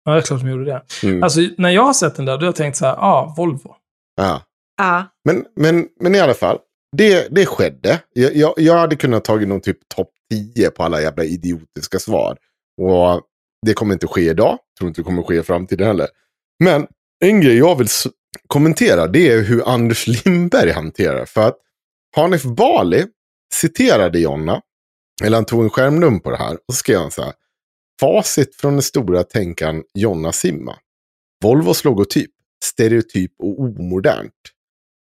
Ja, det är klart de gjorde det. Mm. Alltså, när jag har sett den där, då har jag tänkt så här, ja, ah, Volvo. Ja. Ja. Men, men, men i alla fall, det, det skedde. Jag, jag, jag hade kunnat tagit någon typ topp 10 på alla jävla idiotiska svar. Och det kommer inte ske idag. Tror inte det kommer ske i framtiden heller. Men en grej jag vill kommentera det är hur Anders Lindberg hanterar. För att Hanif Bali citerade Jonna. Eller han tog en skärmdump på det här. Och så skrev han så här. Facit från den stora tänkaren Jonna Simma. Volvos logotyp. Stereotyp och omodernt.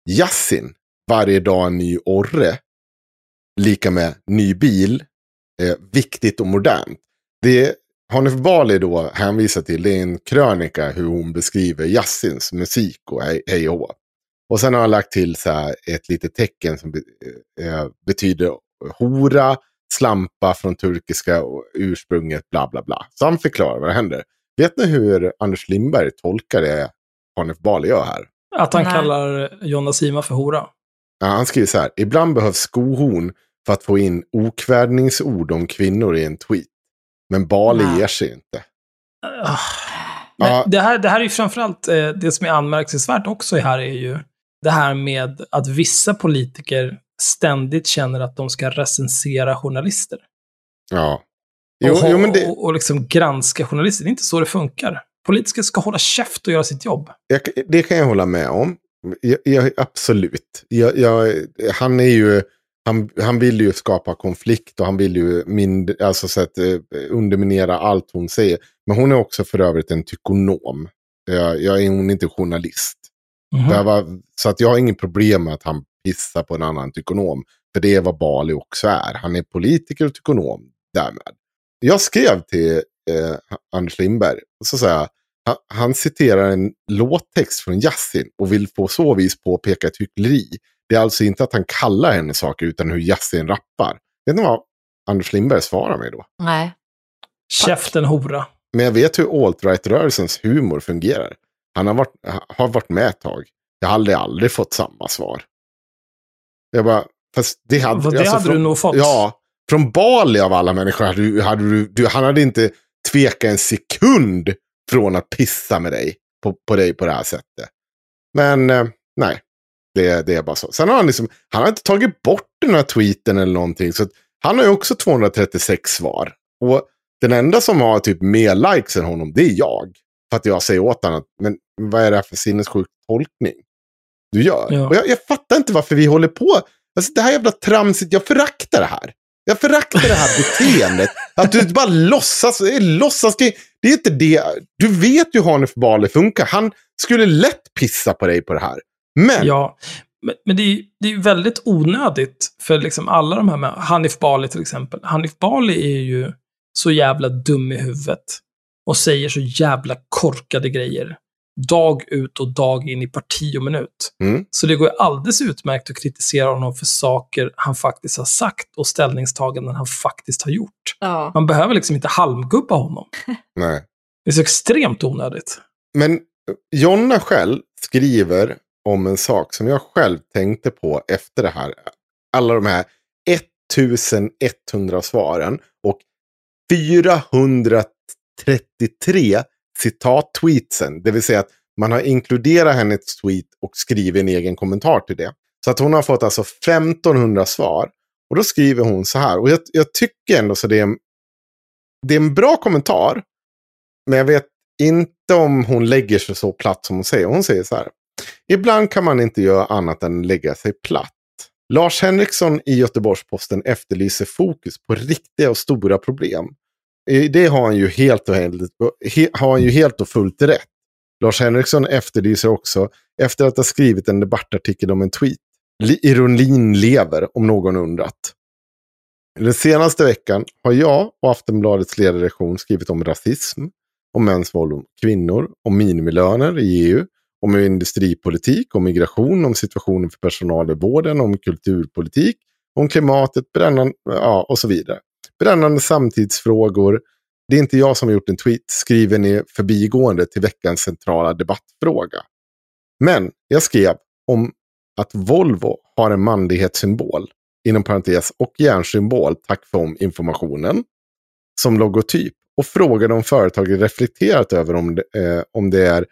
Yassin, varje dag en ny orre. Lika med ny bil, eh, viktigt och modernt. Det Hanif Bali då hänvisar till det är en krönika hur hon beskriver Yassins musik och hej, och. Och sen har han lagt till så här ett litet tecken som eh, betyder hora, slampa från turkiska och ursprunget, bla bla bla. Så han förklarar vad det händer. Vet ni hur Anders Lindberg tolkar det Hanif Bali gör här? Att han Nej. kallar Jonna Sima för hora. Ja, han skriver så här. Ibland behövs skohorn för att få in okvädningsord om kvinnor i en tweet. Men Bali Nej. ger sig inte. Men Ja. det, här, det här är ju framförallt, eh, det som är anmärkningsvärt också här är ju det här med att vissa politiker ständigt känner att de ska recensera journalister. Ja. Jo, och, jo, men det, och, och liksom granska journalister. Det är inte så det funkar. Politiker ska hålla käft och göra sitt jobb. jag, det kan jag hålla med om. Jag, jag, absolut. Jag, han är ju... Han, han vill ju skapa konflikt och han vill ju mind, alltså så att, eh, underminera allt hon säger. Men hon är också för övrigt en tykonom. Jag, jag är hon är inte journalist. Mhm. Det var, så att jag har inget problem med att han pissar på en annan tykonom. För det är vad Bali också är. Han är politiker och tykonom därmed. Jag skrev till eh, Anders Lindberg. Och så sa jag, han, citerar en låttext från Yasin och vill på så vis påpeka ett hyckleri. Det är alltså inte att han kallar henne saker utan hur Yasin rappar. Vet ni vad Anders Lindberg svarar mig då? Nej. Käften hora. Men jag vet hur alt-right-rörelsens humor fungerar. Han har varit, har varit med ett tag. Jag har aldrig, aldrig fått samma svar. Jag bara, fast det hade, Vad, det alltså hade från, du nog fått. Ja, från Bali av alla människor hade du, hade du, du, han hade inte tvekat en sekund från att pissa med dig på, på dig på det här sättet. Men eh, nej, det, det är bara så. Sen har han liksom, han har inte tagit bort den här tweeten eller någonting. Så han har ju också 236 svar. Och den enda som har typ mer likes än honom, det är jag. För att jag säger åt honom, att, men vad är det här för sinnessjuk tolkning du gör? Ja. Och jag, jag fattar inte varför vi håller på. Alltså det här jävla tramset, jag föraktar det här. Jag föraktar det här beteendet. Att du bara låtsas, är låtsas det är inte det. Du vet ju hur Hanif Bali funkar. Han skulle lätt pissa på dig på det här. Men, Ja, men, men det är ju det är väldigt onödigt för liksom alla de här med Hanif Bali till exempel. Hanif Bali är ju så jävla dum i huvudet och säger så jävla korkade grejer. Dag ut och dag in i parti och minut. Mm. Så det går ju alldeles utmärkt att kritisera honom för saker han faktiskt har sagt och ställningstaganden han faktiskt har gjort. Ja. Man behöver liksom inte halmgubba honom. nej. Det är så extremt onödigt. Men Jonna själv skriver om en sak som jag själv tänkte på efter det här. Alla de här 1100 svaren och 433 citat-tweetsen. Det vill säga att man har inkluderat hennes tweet och skrivit en egen kommentar till det. Så att hon har fått alltså 1500 svar. Och då skriver hon så här. Och jag, jag tycker ändå så det är, en, det är en bra kommentar. Men jag vet inte om hon lägger sig så platt som hon säger. Hon säger så här. Ibland kan man inte göra annat än lägga sig platt. Lars Henriksson i Göteborgs-Posten efterlyser fokus på riktiga och stora problem. Eh, det har han ju helt och, helt, har han ju helt och fullt rätt. Lars Henriksson efterlyser också, efter att ha skrivit en debattartikel om en tweet, ironin lever om någon undrat. Den senaste veckan har jag och Aftonbladets ledarredaktion skrivit om rasism, om mäns våld mot kvinnor, om minimilöner i EU, om industripolitik, om migration, om situationen för personal i vården, om kulturpolitik, om klimatet, brännande, ja, och så vidare. Brännande samtidsfrågor, det är inte jag som har gjort en tweet, skriven i förbigående till veckans centrala debattfråga. Men jag skrev om att Volvo har en manlighetssymbol, inom parentes, och järnsymbol, tack för om informationen, som logotyp. Och frågade om företaget reflekterat över om det, eh, om det är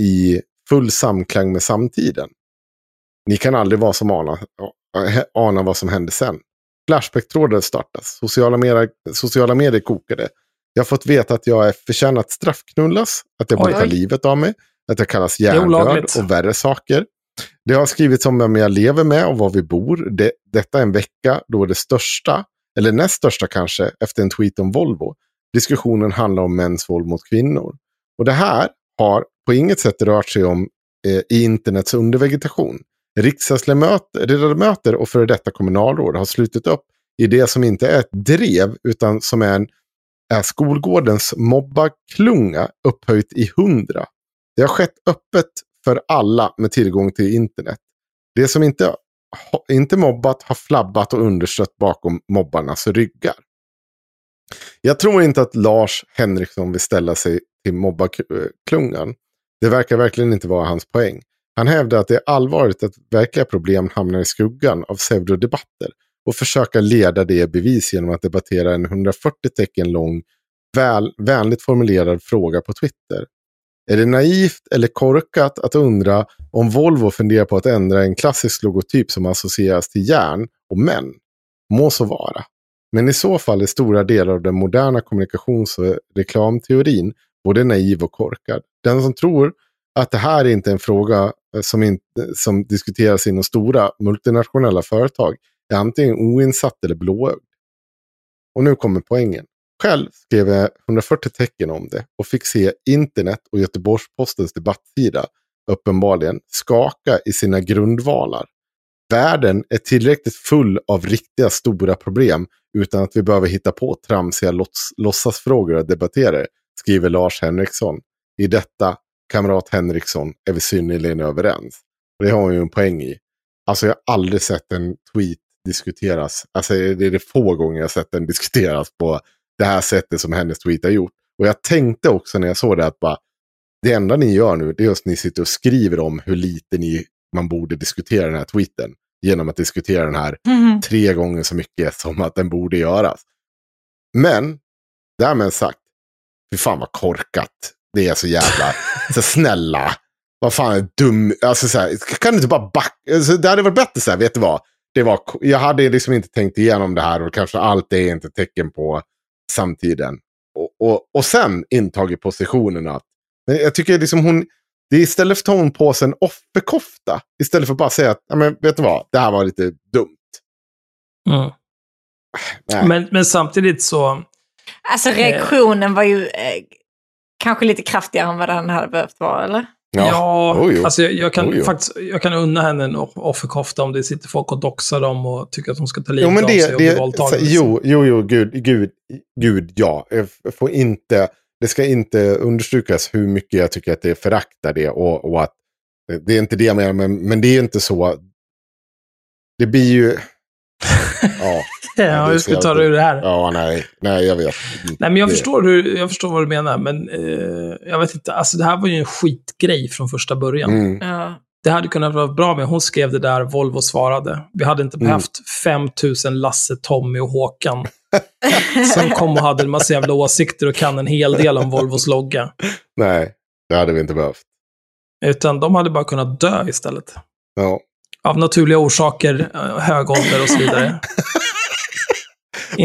i full samklang med samtiden. Ni kan aldrig vara som ana, eh, eh, ana vad som hände sen. Flashback-trådar startas. Sociala medier, sociala medier kokade. Jag har fått veta att jag är förtjänat straffknullas, att jag borde ta livet av mig, att jag kallas är hjärndöd och värre saker. Det har skrivits om vem jag lever med och var vi bor. Det, detta är en vecka då det största, eller näst största kanske, efter en tweet om Volvo. Diskussionen handlar om mäns våld mot kvinnor. Och det här har på inget sätt rört sig om eh, i internets undervegetation. Riksdagsledamöter och före detta kommunalråd har slutit upp i det som inte är ett drev utan som är, en, är skolgårdens mobbarklunga upphöjt i hundra. Det har skett öppet för alla med tillgång till internet. Det som inte, inte mobbat har flabbat och understött bakom mobbarnas ryggar. Jag tror inte att Lars Henriksson vill ställa sig till mobbarklungan. Det verkar verkligen inte vara hans poäng. Han hävdar att det är allvarligt att verkliga problem hamnar i skuggan av pseudodebatter och försöka leda det i bevis genom att debattera en 140 tecken lång, väl, vänligt formulerad fråga på Twitter. Är det naivt eller korkat att undra om Volvo funderar på att ändra en klassisk logotyp som associeras till järn och män? Må så vara. Men i så fall är stora delar av den moderna kommunikations och reklamteorin både naiv och korkad. Den som tror att det här inte är en fråga Eh, som, in, som diskuteras inom stora multinationella företag är antingen oinsatt eller blåögd. Och nu kommer poängen. Själv skrev jag 140 tecken om det och fick se internet och Göteborgs-Postens debattsida uppenbarligen skaka i sina grundvalar. Världen är tillräckligt full av riktiga stora problem utan att vi behöver hitta på tramsiga låts- låtsasfrågor att debattera, skriver Lars Henriksson. I detta, kamrat Henriksson, är vi synnerligen överens. Och det har hon ju en poäng i. Alltså jag har aldrig sett en tweet diskuteras. Alltså det är det få gånger jag har sett den diskuteras på det här sättet som hennes tweet har gjort. Och jag tänkte också när jag såg det att bara, det enda ni gör nu det är att ni sitter och skriver om hur lite ni, man borde diskutera den här tweeten. Genom att diskutera den här Mhm. tre gånger så mycket som att den borde göras. Men, därmed sagt, fy fan vad korkat. Det är så jävla, så snälla. Vad fan är dum, alltså så här, kan du inte bara backa? Alltså, det hade varit bättre så här, vet du vad? Det var, jag hade liksom inte tänkt igenom det här och kanske allt är inte tecken på samtiden. Och, och, och sen intagit positionen att, men jag tycker liksom hon, det är istället för att hon på sig en offerkofta. Istället för att bara säga att, ja, men vet du vad, det här var lite dumt. Mm. Men, men samtidigt så... Alltså reaktionen var ju eh, kanske lite kraftigare än vad den hade behövt vara, eller? Ja, Oh, jo. alltså jag, jag kan Oh, faktiskt jag kan unna henne en off- offerkofta om det sitter folk och doxar dem och tycker att de ska ta livet Jo, men av sig det, och bli det, våldtagna. så, jo, jo, jo, gud, gud, gud, ja. Jag får inte, det ska inte understrykas hur mycket jag tycker att det föraktar det och, och att det är inte det jag menar, men, men det är inte så. Det blir ju... Ja, Ja, hur ska vi ta det ur det här? Ja, nej, nej, jag vet. Nej, men jag Det- förstår, hur, jag förstår vad du menar, men eh, jag vet inte. Alltså det här var ju en skitgrej från första början. Mm. Ja. Det hade kunnat vara bra med. Hon skrev det där, Volvo svarade. Vi hade inte Mm. behövt 5000 Lasse, Tommy och Håkan. Som kom och hade en massa jävla åsikter och kan en hel del om Volvos logga. Nej, det hade vi inte behövt. Utan de hade bara kunnat dö istället. Ja. Av naturliga orsaker, eh, hög ålder och så vidare.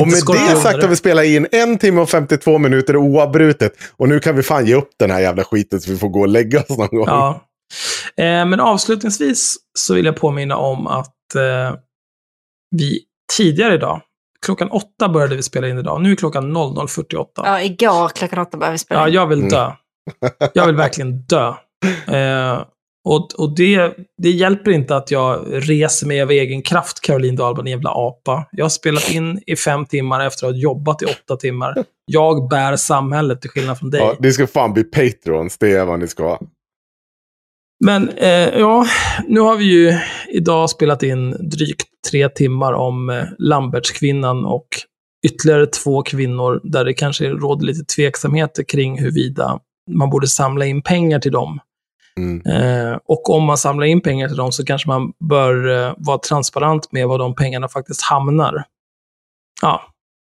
Och med det sagt har vi spelat in en timme och 52 minuter oavbrutet. Och nu kan vi fan ge upp den här jävla skiten så vi får gå och lägga oss någon gång. Ja. Eh, men avslutningsvis så vill jag påminna om att eh, vi tidigare idag, klockan åtta började vi spela in idag, nu är klockan 00.48. Ja, igår klockan åtta började vi spela Ja, in. jag vill dö. Jag vill verkligen dö. Eh, och och det, det hjälper inte att jag reser mig av egen kraft, Caroline Dahlberg, jävla apa. Jag har spelat in i fem timmar efter att ha jobbat i åtta timmar. Jag bär samhället till skillnad från dig. Ja, ni ska fan bli patrons, det är vad ni ska. Men eh, ja, nu har vi ju idag spelat in drygt tre timmar om eh, Lambertskvinnan och ytterligare två kvinnor där det kanske råder lite tveksamheter kring huruvida man borde samla in pengar till dem. Mm. Eh, och om man samlar in pengar till dem så kanske man bör eh, vara transparent med var de pengarna faktiskt hamnar. Ja,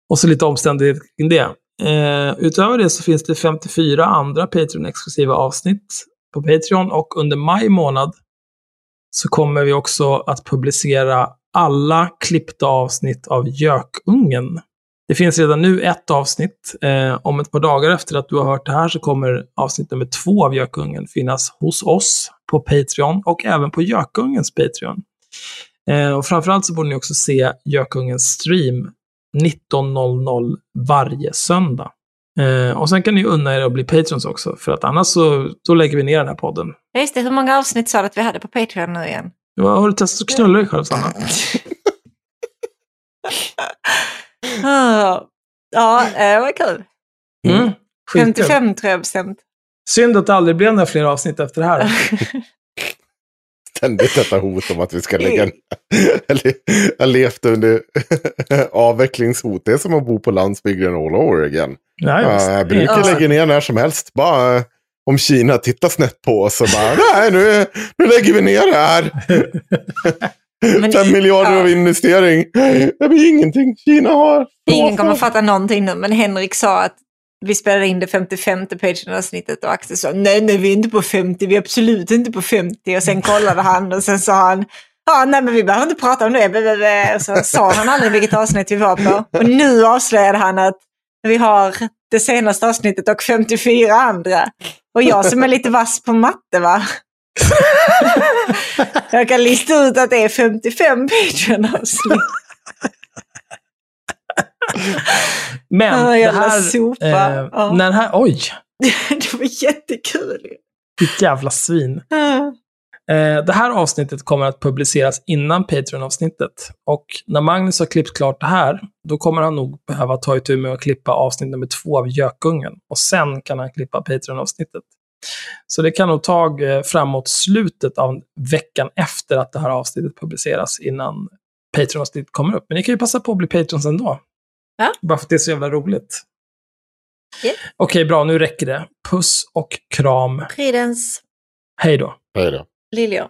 och så lite omständigheter kring det. Eh, utöver det så finns det 54 andra Patreon-exklusiva avsnitt på Patreon och under maj månad så kommer vi också att publicera alla klippta avsnitt av Gökungen. Det finns redan nu ett avsnitt. Eh, om ett par dagar efter att du har hört det här så kommer avsnitt nummer två av Gökungen finnas hos oss på Patreon och även på Gökungens Patreon. Eh, och framförallt så borde ni också se Gökungens stream 19.00 varje söndag. Eh, och sen kan ni unna er att bli Patreons också, för att annars så då lägger vi ner den här podden. Ja, Just det, hur många avsnitt sa du att vi hade på Patreon nu igen? Vad Har du testat att knulla dig själv, Sanna? Ja, eh, vad kul. Mm. Skitkul. 55 tror jag bestämt. Synd att det aldrig blev några fler avsnitt efter det här. Ständigt detta hot om att vi ska lägga ner. Eller, Jag levt under avvecklingshot. Det är som att bo på landsbygden all over again. Ja, just. jag brukar Ja. lägga ner när som helst. Bara eh, om Kina tittar snett på oss och bara nej nu, nu lägger vi ner det här. Fem miljarder av investering. Det blir ingenting. Kina har... Ingen kommer fatta någonting nu, men Henrik sa att vi spelade in det 55 Patreon-avsnittet och Axel sa nej, nej, vi är inte på 50, vi är absolut inte på 50. Och sen kollade han och sen sa han Ja, nej men vi behöver inte prata om det. blablabla." Och så sa han aldrig vilket avsnitt vi var på. Och nu avslöjade han att vi har det senaste avsnittet och 54 andra. Och jag som är lite vass på matte va? jag kan lista ut att det är 55 Patreon-avsnitt. Men det här... sopa. Eh, Ja. när det här... Oj! det var jättekul. Ditt jävla svin. Ah. Eh, det här avsnittet kommer att publiceras innan Patreon-avsnittet. Och när Magnus har klippt klart det här, då kommer han nog behöva ta itu med att klippa avsnitt nummer två av Gökungen. Och sen kan han klippa Patreon-avsnittet. Så det kan nog ta eh, framåt slutet av veckan efter att det här avsnittet publiceras innan Patreon-avsnittet kommer upp. Men ni kan ju passa på att bli Patreons ändå. Ja. Bara för att det är så jävla roligt. Ja. Okej, bra. Nu räcker det. Puss och kram. Fridens Hej då. Hej då. liljor.